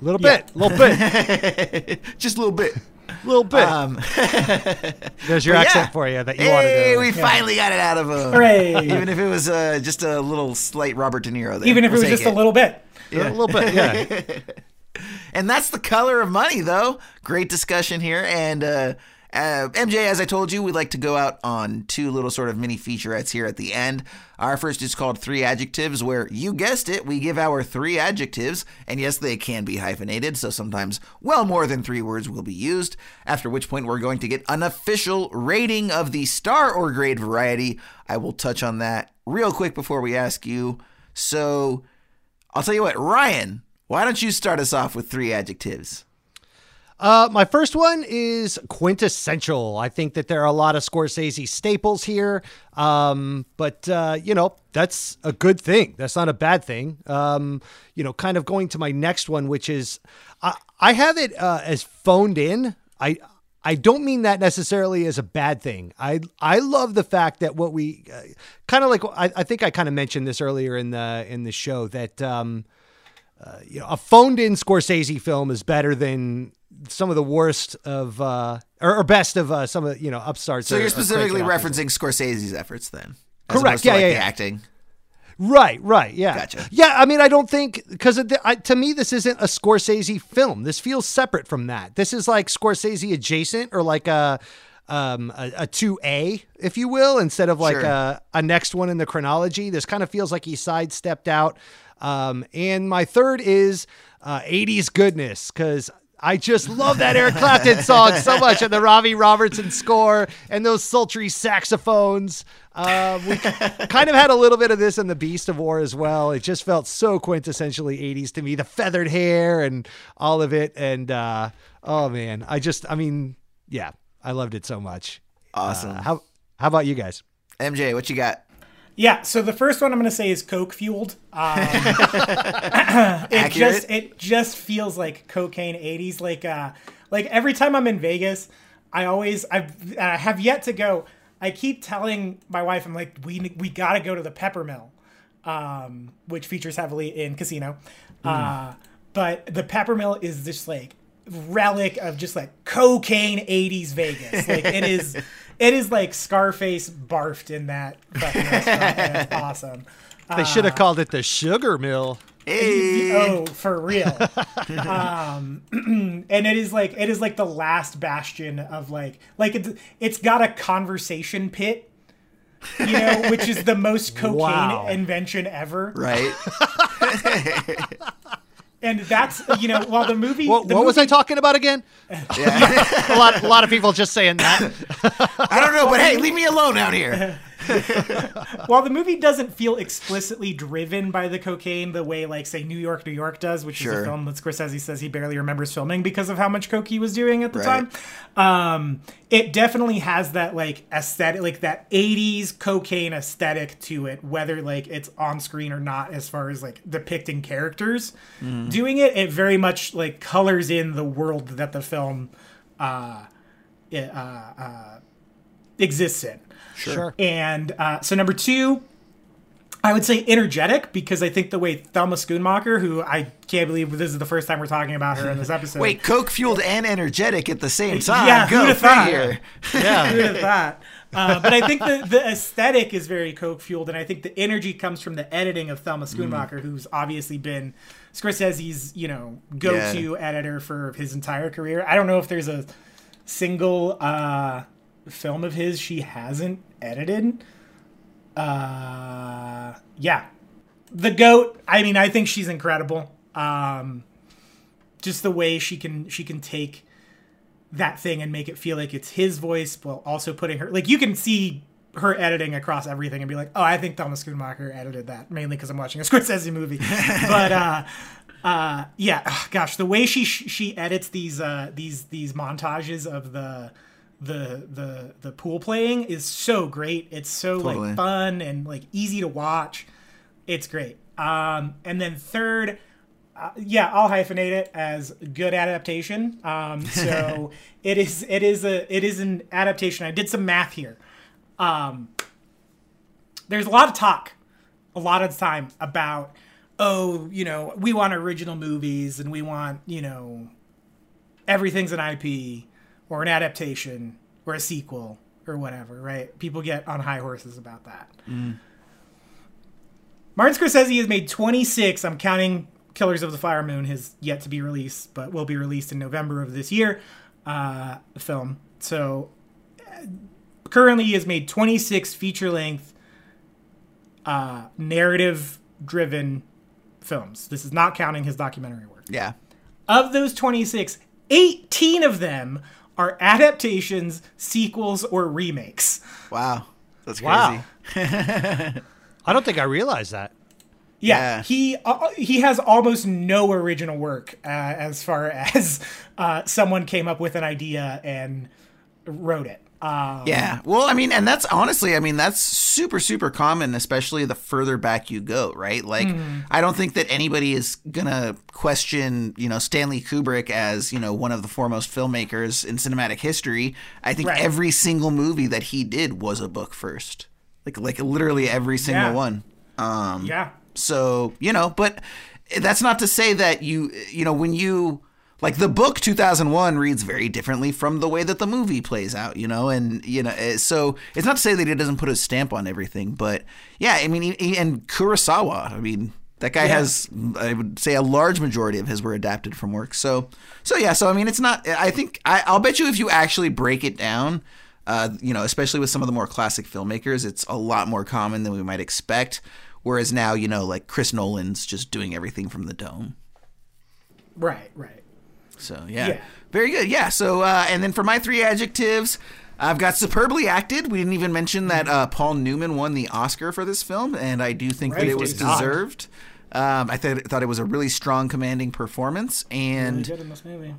A little bit, a little bit, Just a little bit. a little bit. Um, There's your accent yeah. for you that you hey, wanted we to. finally got it out of him. Hooray. Even if it was uh, just a little slight Robert De Niro there. Even if We'll it was take just a little bit. A little bit, yeah. And that's the color of money, though. Great discussion here. And uh, uh, MJ, as I told you, we'd like to go out on two little sort of mini featurettes here at the end. Our first is called Three Adjectives, where you guessed it, we give our three adjectives. And yes, they can be hyphenated, so sometimes well more than three words will be used. After which point, we're going to get an official rating of the star or grade variety. I will touch on that real quick before we ask you. So I'll tell you what, Ryan, why don't you start us off with three adjectives? Uh, my first one is quintessential. I think that there are a lot of Scorsese staples here, um, but uh, you know that's a good thing. That's not a bad thing. Um, you know, kind of going to my next one, which is I, I have it uh, as phoned in. I I don't mean that necessarily as a bad thing. I I love the fact that what we uh, kind of like. I, I think I kind of mentioned this earlier in the in the show that. Um, uh, you know, a phoned in Scorsese film is better than some of the worst of, uh, or, or best of uh, some of, you know, upstarts. So you're specifically crank it up. referencing Scorsese's efforts then? Correct. Yeah, like, yeah, the yeah. acting. Right, right. Yeah. Gotcha. Yeah. I mean, I don't think, because to me, this isn't a Scorsese film. This feels separate from that. This is like Scorsese adjacent or like a, um, a, a 2A, if you will, instead of like Sure. a, a next one in the chronology. This kind of feels like he sidestepped out. Um, and my third is uh, 80s goodness, because I just love that Eric Clapton song so much, and the Robbie Robertson score, and those sultry saxophones. Uh, we kind of had a little bit of this in the Beast of War as well. It just felt so quintessentially 80s to me. The feathered hair and all of it, and uh, oh man, I just, I mean, yeah, I loved it so much. Awesome. Uh, how how about you guys? MJ, what you got? Yeah, so the first one I'm going to say is Coke fueled. Um, it Accurate. just it just feels like cocaine 80s. Like uh, like every time I'm in Vegas, I always I've, I have yet to go. I keep telling my wife, I'm like, we we got to go to the Pepper Mill, um, which features heavily in Casino. Uh, but the Pepper Mill is just like relic of just like cocaine 80s Vegas. Like it is it is like Scarface barfed in that fucking restaurant. and it's awesome. They should have called it the Sugar Mill. Hey. Oh, for real. um, and it is like it is like the last bastion of like like it's it's got a conversation pit, you know, which is the most cocaine Wow. invention ever. Right? And that's you know while the movie What, the what was I talking about again? a lot, a lot of people just saying that. I don't know, but hey, leave me alone out here. while the movie doesn't feel explicitly driven by the cocaine the way like say New York, New York does, which is a film that Scorsese says he barely remembers filming because of how much coke he was doing at the Right. time. Um, it definitely has that like aesthetic, like that '80s cocaine aesthetic to it, whether like it's on screen or not. As far as like depicting characters doing it, it very much like colors in the world that the film uh, it, uh, uh, exists in. Sure. And uh, so number two I would say energetic because I think the way Thelma Schoonmaker, who I can't believe this is the first time we're talking about her in this episode. Wait, coke fueled and energetic at the same time. Yeah, Go who'd have thought? figure. Yeah. Who'd have thought? Uh, but I think the, the aesthetic is very coke fueled, and I think the energy comes from the editing of Thelma Schoonmaker, who's obviously been Scorsese's, you know, go-to editor for his entire career. I don't know if there's a single uh, film of his she hasn't edited. Uh, yeah, the goat. I mean, I think she's incredible. Um, just the way she can she can take that thing and make it feel like it's his voice while also putting her like you can see her editing across everything and be like, oh, I think Thelma Schoonmaker edited that mainly because I'm watching a Scorsese movie. but uh, uh, yeah, ugh, gosh, the way she she edits these uh, these these montages of the the the the pool playing is so great. It's so Totally. like fun and like easy to watch. It's great. Um, and then third, uh, yeah, I'll hyphenate it as good adaptation. Um, so it is it is a it is an adaptation. I did some math here. Um, there's a lot of talk, a lot of time about oh, you know, we want original movies and we want you know everything's an IP or an adaptation or a sequel or whatever, right? People get on high horses about that. Martin Scorsese has made 26. I'm counting Killers of the Flower Moon has yet to be released, but will be released in November of this year. Uh, film. So uh, currently, he has made 26 feature length, uh, narrative driven films. This is not counting his documentary work. Yeah. Of those 26, 18 of them are adaptations, sequels, or remakes. Wow. That's crazy. Wow. I don't think I realized that. Yeah, Yeah. he uh, he has almost no original work uh, as far as uh, someone came up with an idea and wrote it. Um, Yeah. Well, I mean, and that's honestly, I mean, that's super, super common, especially the further back you go, right? Like, Mm-hmm. I don't think that anybody is going to question, you know, Stanley Kubrick as, you know, one of the foremost filmmakers in cinematic history. I think Right. every single movie that he did was a book first. Like, like literally every single Yeah. one. Um, yeah, so, you know, but that's not to say that you, you know, when you like the book 2001 reads very differently from the way that the movie plays out, you know, and you know, eh, so it's not to say that he doesn't put a stamp on everything, but yeah, I mean, he, he- and Kurosawa, I mean, that guy Yeah. has, I would say, a large majority of his were adapted from work. So, so yeah, so I mean, it's not. I think I, I'll bet you if you actually break it down, uh, you know, especially with some of the more classic filmmakers, it's a lot more common than we might expect. Whereas now, you know, like Chris Nolan's just doing everything from the dome. right, right. So yeah, Yeah. very good. Yeah. So uh, and then for my three adjectives, I've got superbly acted. We didn't even mention that uh, Paul Newman won the Oscar for this film, and I do think that it was deserved. Um, I th- thought it was a really strong, commanding performance, and Good in this movie.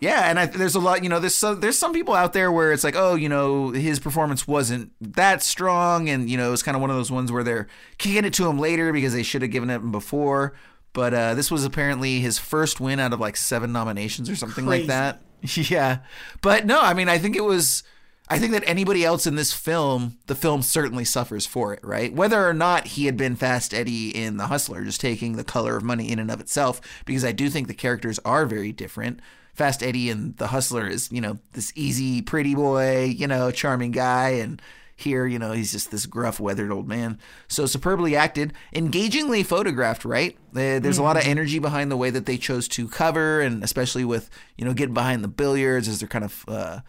yeah, and I, there's a lot, you know, there's some, there's some people out there where it's like, oh, you know, his performance wasn't that strong, and you know, it's kind of one of those ones where they're kicking it to him later because they should have given it him before. But uh, this was apparently his first win out of like seven nominations or something like that. yeah, but no, I mean, I think it was. I think that anybody else in this film, the film certainly suffers for it, right? Whether or not he had been Fast Eddie in The Hustler, just taking the color of money in and of itself, because I do think the characters are very different. Fast Eddie and The Hustler is, you know, this easy, pretty boy, you know, charming guy. And here, you know, he's just this gruff, weathered old man. So superbly acted, engagingly photographed, right? Uh, There's a lot of energy behind the way that they chose to cover, and especially with, you know, getting behind the billiards as they're kind of uh,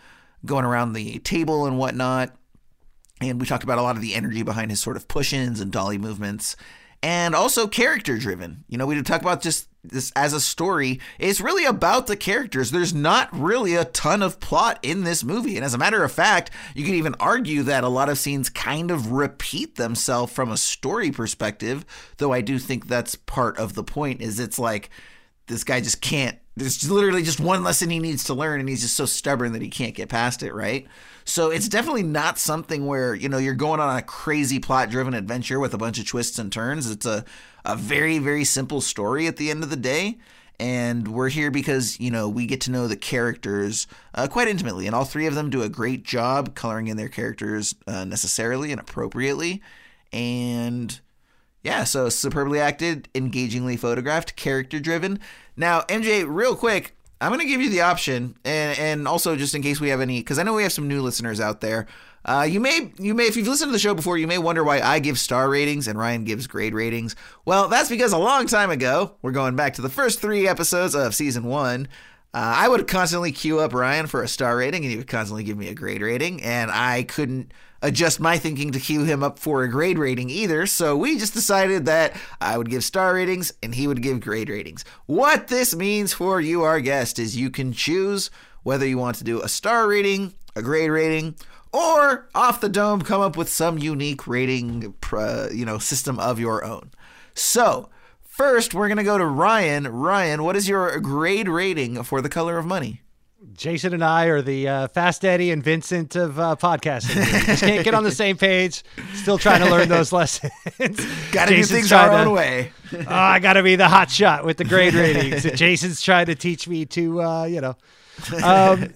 going around the table and whatnot. And we talked about a lot of the energy behind his sort of push ins and dolly movements. And also character driven. You know, we talk about just this as a story. It's really about the characters. There's not really a ton of plot in this movie. And as a matter of fact, you could even argue that a lot of scenes kind of repeat themselves from a story perspective. Though I do think that's part of the point, is it's like this guy just can't there's literally just one lesson he needs to learn and he's just so stubborn that he can't get past it right so it's definitely not something where you know you're going on a crazy plot driven adventure with a bunch of twists and turns. It's a, a very very simple story at the end of the day. And we're here because you know we get to know the characters uh, quite intimately. And all three of them do a great job coloring in their characters uh, necessarily and appropriately. And Yeah, so superbly acted, engagingly photographed, character driven. Now, MJ, real quick, I'm going to give you the option, and, and also just in case we have any, because I know we have some new listeners out there. Uh, you may, you may, if you've listened to the show before, you may wonder why I give star ratings and Ryan gives grade ratings. Well, that's because a long time ago, we're going back to the first three episodes of season one. Uh, I would constantly queue up Ryan for a star rating, and he would constantly give me a grade rating, and I couldn't adjust my thinking to cue him up for a grade rating either. So we just decided that I would give star ratings and he would give grade ratings. What this means for you, our guest, is you can choose whether you want to do a star rating, a grade rating, or off the dome come up with some unique rating, uh, you know, system of your own. So. First, we're going to go to Ryan. Ryan, what is your grade rating for The Color of Money? Jason and I are the uh, Fast Eddie and Vincent of uh, podcasting. Just can't get on the same page. Still trying to learn those lessons. got to do things our own to, way. oh, I got to be the hot shot with the grade ratings. Jason's trying to teach me to, uh, you know. Um,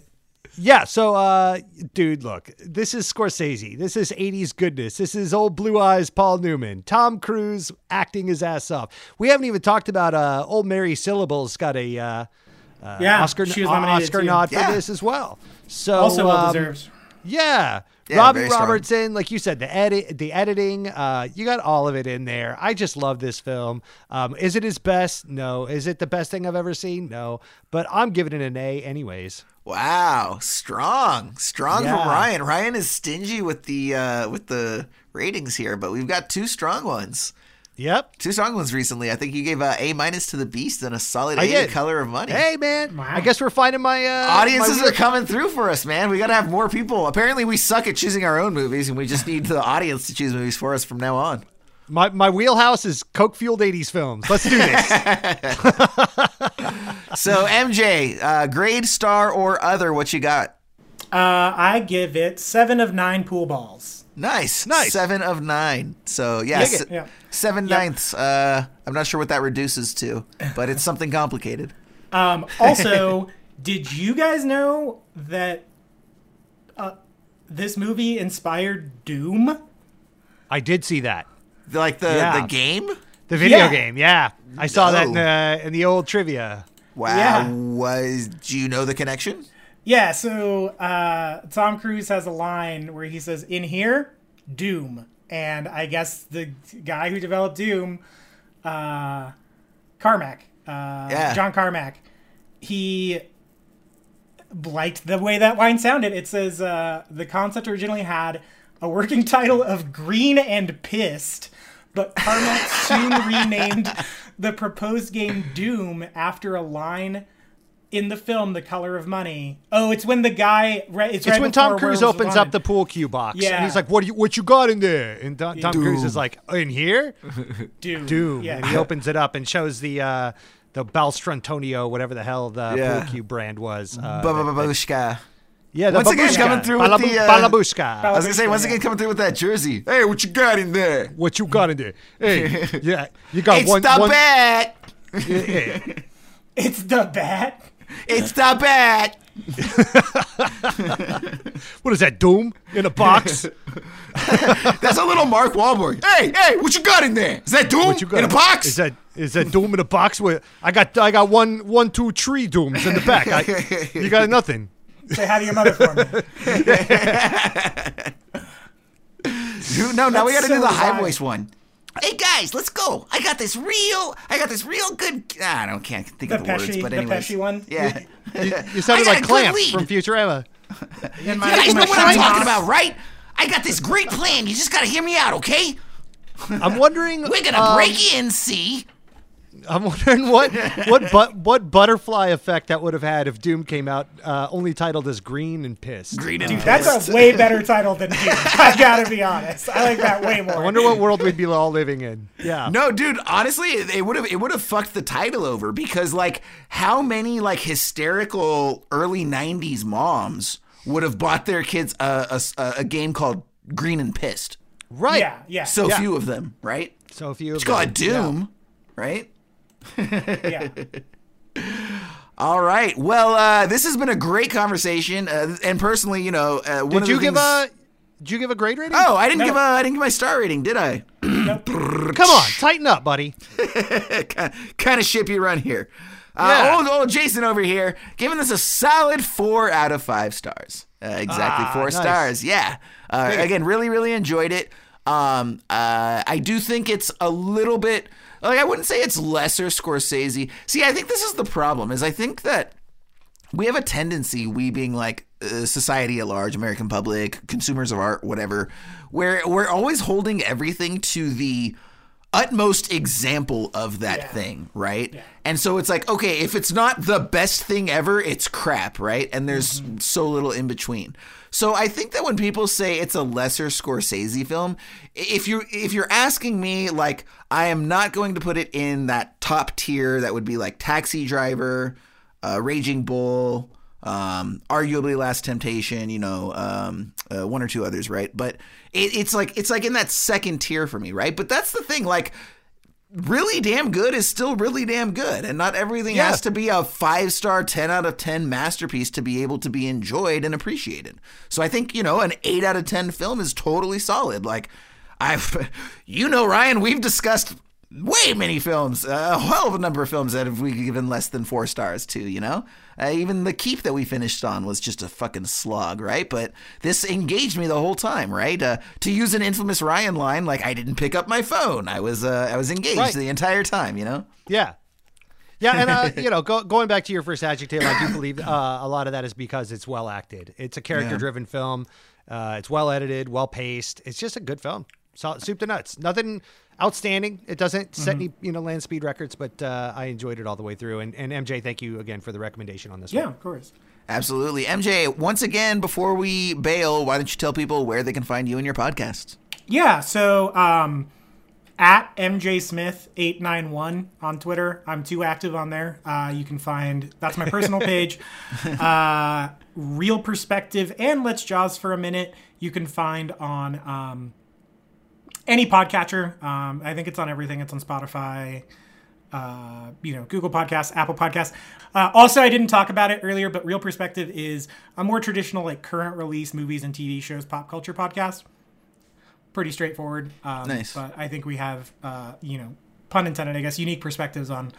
yeah, so, uh, dude, look, this is Scorsese. This is 80s goodness. This is old blue eyes Paul Newman. Tom Cruise acting his ass off. We haven't even talked about uh, old Mary Syllables got a. Uh, yeah, Oscar, she was nominated Oscar too. nod for Yeah. this as well. So Also well um, deserved. Yeah. Yeah, Robbie very strong. Robertson, like you said, the edit, the editing, uh, you got all of it in there. I just love this film. Um, is it his best? No. Is it the best thing I've ever seen? No. But I'm giving it an A, anyways. Wow, strong, strong Yeah. from Ryan. Ryan is stingy with the uh, with the ratings here, but we've got two strong ones. Yep. Two strong ones recently. I think you gave uh, A minus to the Beast and a solid I A to did. Color of Money. Hey, man. Wow. I guess we're finding my uh, Audiences my are coming through for us, man. We got to have more people. Apparently, we suck at choosing our own movies, and we just need the audience to choose movies for us from now on. my my wheelhouse is coke fueled '80s films. Let's do this. So, MJ, uh, grade, star, or other, what you got? Uh, I give it seven of nine pool balls. Nice, Nice. Seven of nine. So, yeah, Dig se- Yeah. seven Yep. ninths. Uh, I'm not sure what that reduces to, but it's something complicated. Um, also, did you guys know that uh, this movie inspired Doom? I did see that. Like the Yeah. the game. The video Yeah. game, yeah. I saw that in, No. uh, in the old trivia. Wow. Yeah. Was do you know the connection? Yeah, so uh, Tom Cruise has a line where he says, "In here, Doom," and I guess the guy who developed Doom, uh, Carmack, uh, Yeah. John Carmack, he liked the way that line sounded. It says uh, the concept originally had a working title of Green and Pissed, but Carmack soon renamed the proposed game Doom after a line in the film The Color of Money. Oh, it's when the guy. Right, it's, It's right when Tom Cruise Werewolves opens Wanted. up the pool cue box, and Yeah. he's like, "What do you, what you got in there?" And Tom, Tom Cruise is like, "In here, Doom. Doom." Yeah. And he opens it up and shows the uh, the Balstrantonio, whatever the hell the Yeah. pool cue brand was. Uh, Babushka. yeah, the Once again, babushka. coming through with the, uh, balabushka. I was gonna say once again coming through with that jersey. Hey, what you got in there? what you got in there? Hey, yeah, you got It's one. the one bat. yeah. It's the bat. It's the bat. What is that? Doom in a box? That's a little Mark Wahlberg. Hey, hey, what you got in there? Is that Doom What you got in a box? Is that is that doom in a box? Where I got I got one one two three dooms in the back. I, you got nothing. Say hi to your mother for me. Dude, no, now we got That's to do the high voice one. Hey guys, let's go. I got this real, I got this real good. ah, I don't can't think The of the words, Pesci- but the anyways, Pesci one? Yeah, You sounded I got like a Clamp from Futurama. In my, You guys in know my what I'm talking box. about, right? I got this great plan. You just gotta hear me out, okay? I'm wondering. We're gonna um, break in, see? I'm wondering what what but what butterfly effect that would have had if Doom came out uh, only titled as Green and Pissed. Green and Dude, that's a way better title than Doom. I gotta be honest. I like that way more. I wonder what world we'd be all living in. Yeah. No, dude. Honestly, it it would have it would have fucked the title over because like how many like hysterical early '90s moms would have bought their kids a a, a game called Green and Pissed? Right. Yeah, yeah. So Yeah. few of them, right? So few. Just of call them. it Doom, right? Yeah. All right. Well, uh, this has been a great conversation, uh, and personally, you know, uh, one Did of you the give things- a? Did you give a grade rating? Oh, I didn't No. give a I didn't give my star rating, did I? Come on, tighten up, buddy. kind of ship you run here. Uh, Yeah. old, old Jason over here, giving this a solid four out of five stars. Uh, exactly Ah, four nice. stars. Yeah. Uh, again, really, really enjoyed it. Um, uh, I do think it's a little bit like I wouldn't say it's lesser Scorsese. See, I think this is the problem. Is I think that we have a tendency, we being like uh, society at large, American public, consumers of art, whatever, where we're always holding everything to the utmost example of that thing, right? And so it's like, okay, if it's not the best thing ever, it's crap, right? And there's so little in between. So I think that when people say it's a lesser Scorsese film, if you if you're asking me like I am not going to put it in that top tier that would be like Taxi Driver, uh, Raging Bull, um, arguably Last Temptation, you know, um, uh, one or two others, right? But it, it's like it's like in that second tier for me, right? But that's the thing, like really damn good is still really damn good and not everything Yeah. has to be a five star 10 out of 10 masterpiece to be able to be enjoyed and appreciated so i think you know an 8 out of 10 film is totally solid like i've you know ryan we've discussed way many films a hell of a number of films that have we given less than four stars to you know uh, even the keep that we finished on was just a fucking slog right but this engaged me the whole time right uh, to use an infamous ryan line like i didn't pick up my phone i was uh, i was engaged Right. the entire time you know Yeah. Yeah, and uh, you know, go, going back to your first adjective, I do believe uh, a lot of that is because it's well acted. It's a character-driven film. Uh, it's well edited, well paced. It's just a good film. So, soup to nuts. Nothing outstanding. It doesn't set any you know land speed records, but uh, I enjoyed it all the way through. And, and MJ, thank you again for the recommendation on this Yeah, one. of course. Absolutely. MJ, once again, before we bail, why don't you tell people where they can find you and your podcast? Yeah, so um, at MJ Smith eight nine one on Twitter. I'm too active on there. Uh, you can find that's my personal page. Uh, Real Perspective and Let's Jaws for a minute. You can find on um, any podcatcher. Um, I think it's on everything. It's on Spotify. Uh, you know, Google Podcasts, Apple Podcasts. Uh, also, I didn't talk about it earlier, but Real Perspective is a more traditional, like current release movies and TV shows pop culture podcast pretty straightforward. Um, Nice. But I think we have, uh, you know, pun intended, I guess, unique perspectives on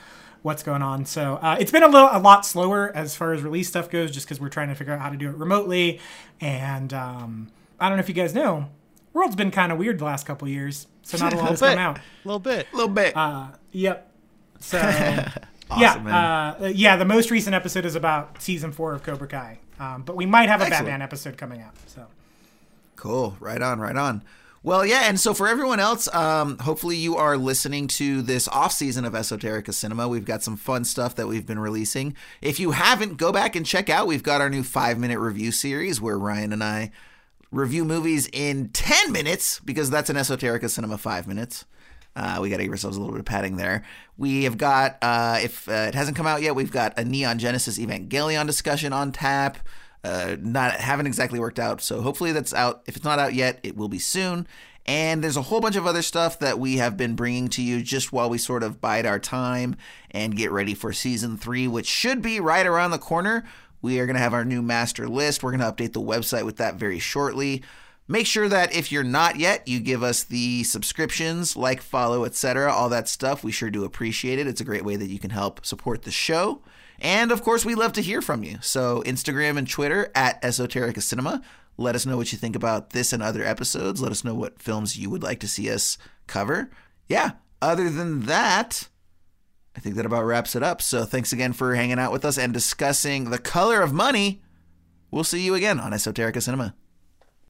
what's going on. So uh, it's been a little, a lot slower as far as release stuff goes, just because we're trying to figure out how to do it remotely. And um, I don't know if you guys know, world's been kind of weird the last couple years, so not a lot has come out. A little bit. A little bit. Uh, yep. So Awesome, yeah, uh, yeah. The most recent episode is about season four of Cobra Kai, um, but we might have a Excellent. Batman episode coming out. So Cool. Right on, right on. Well, yeah, and so for everyone else, um, hopefully you are listening to this off season of Esoterica Cinema. We've got some fun stuff that we've been releasing. If you haven't, go back and check out. We've got our new five minute review series where Ryan and I review movies in 10 minutes because that's an Esoterica Cinema five minutes. Uh, we got to give ourselves a little bit of padding there. We have got, uh, if uh, it hasn't come out yet, we've got a Neon Genesis Evangelion discussion on tap. Uh, not haven't exactly worked out, so hopefully that's out. If it's not out yet, it will be soon. And there's a whole bunch of other stuff that we have been bringing to you just while we sort of bide our time and get ready for season three, which should be right around the corner. We are going to have our new master list. We're going to update the website with that very shortly. Make sure that if you're not yet, you give us the subscriptions, like, follow, etc., all that stuff. We sure do appreciate it. It's a great way that you can help support the show. And of course, we love to hear from you. So, Instagram and Twitter at Esoterica Cinema. Let us know what you think about this and other episodes. Let us know what films you would like to see us cover. Yeah, other than that, I think that about wraps it up. So, thanks again for hanging out with us and discussing the color of money. We'll see you again on Esoterica Cinema.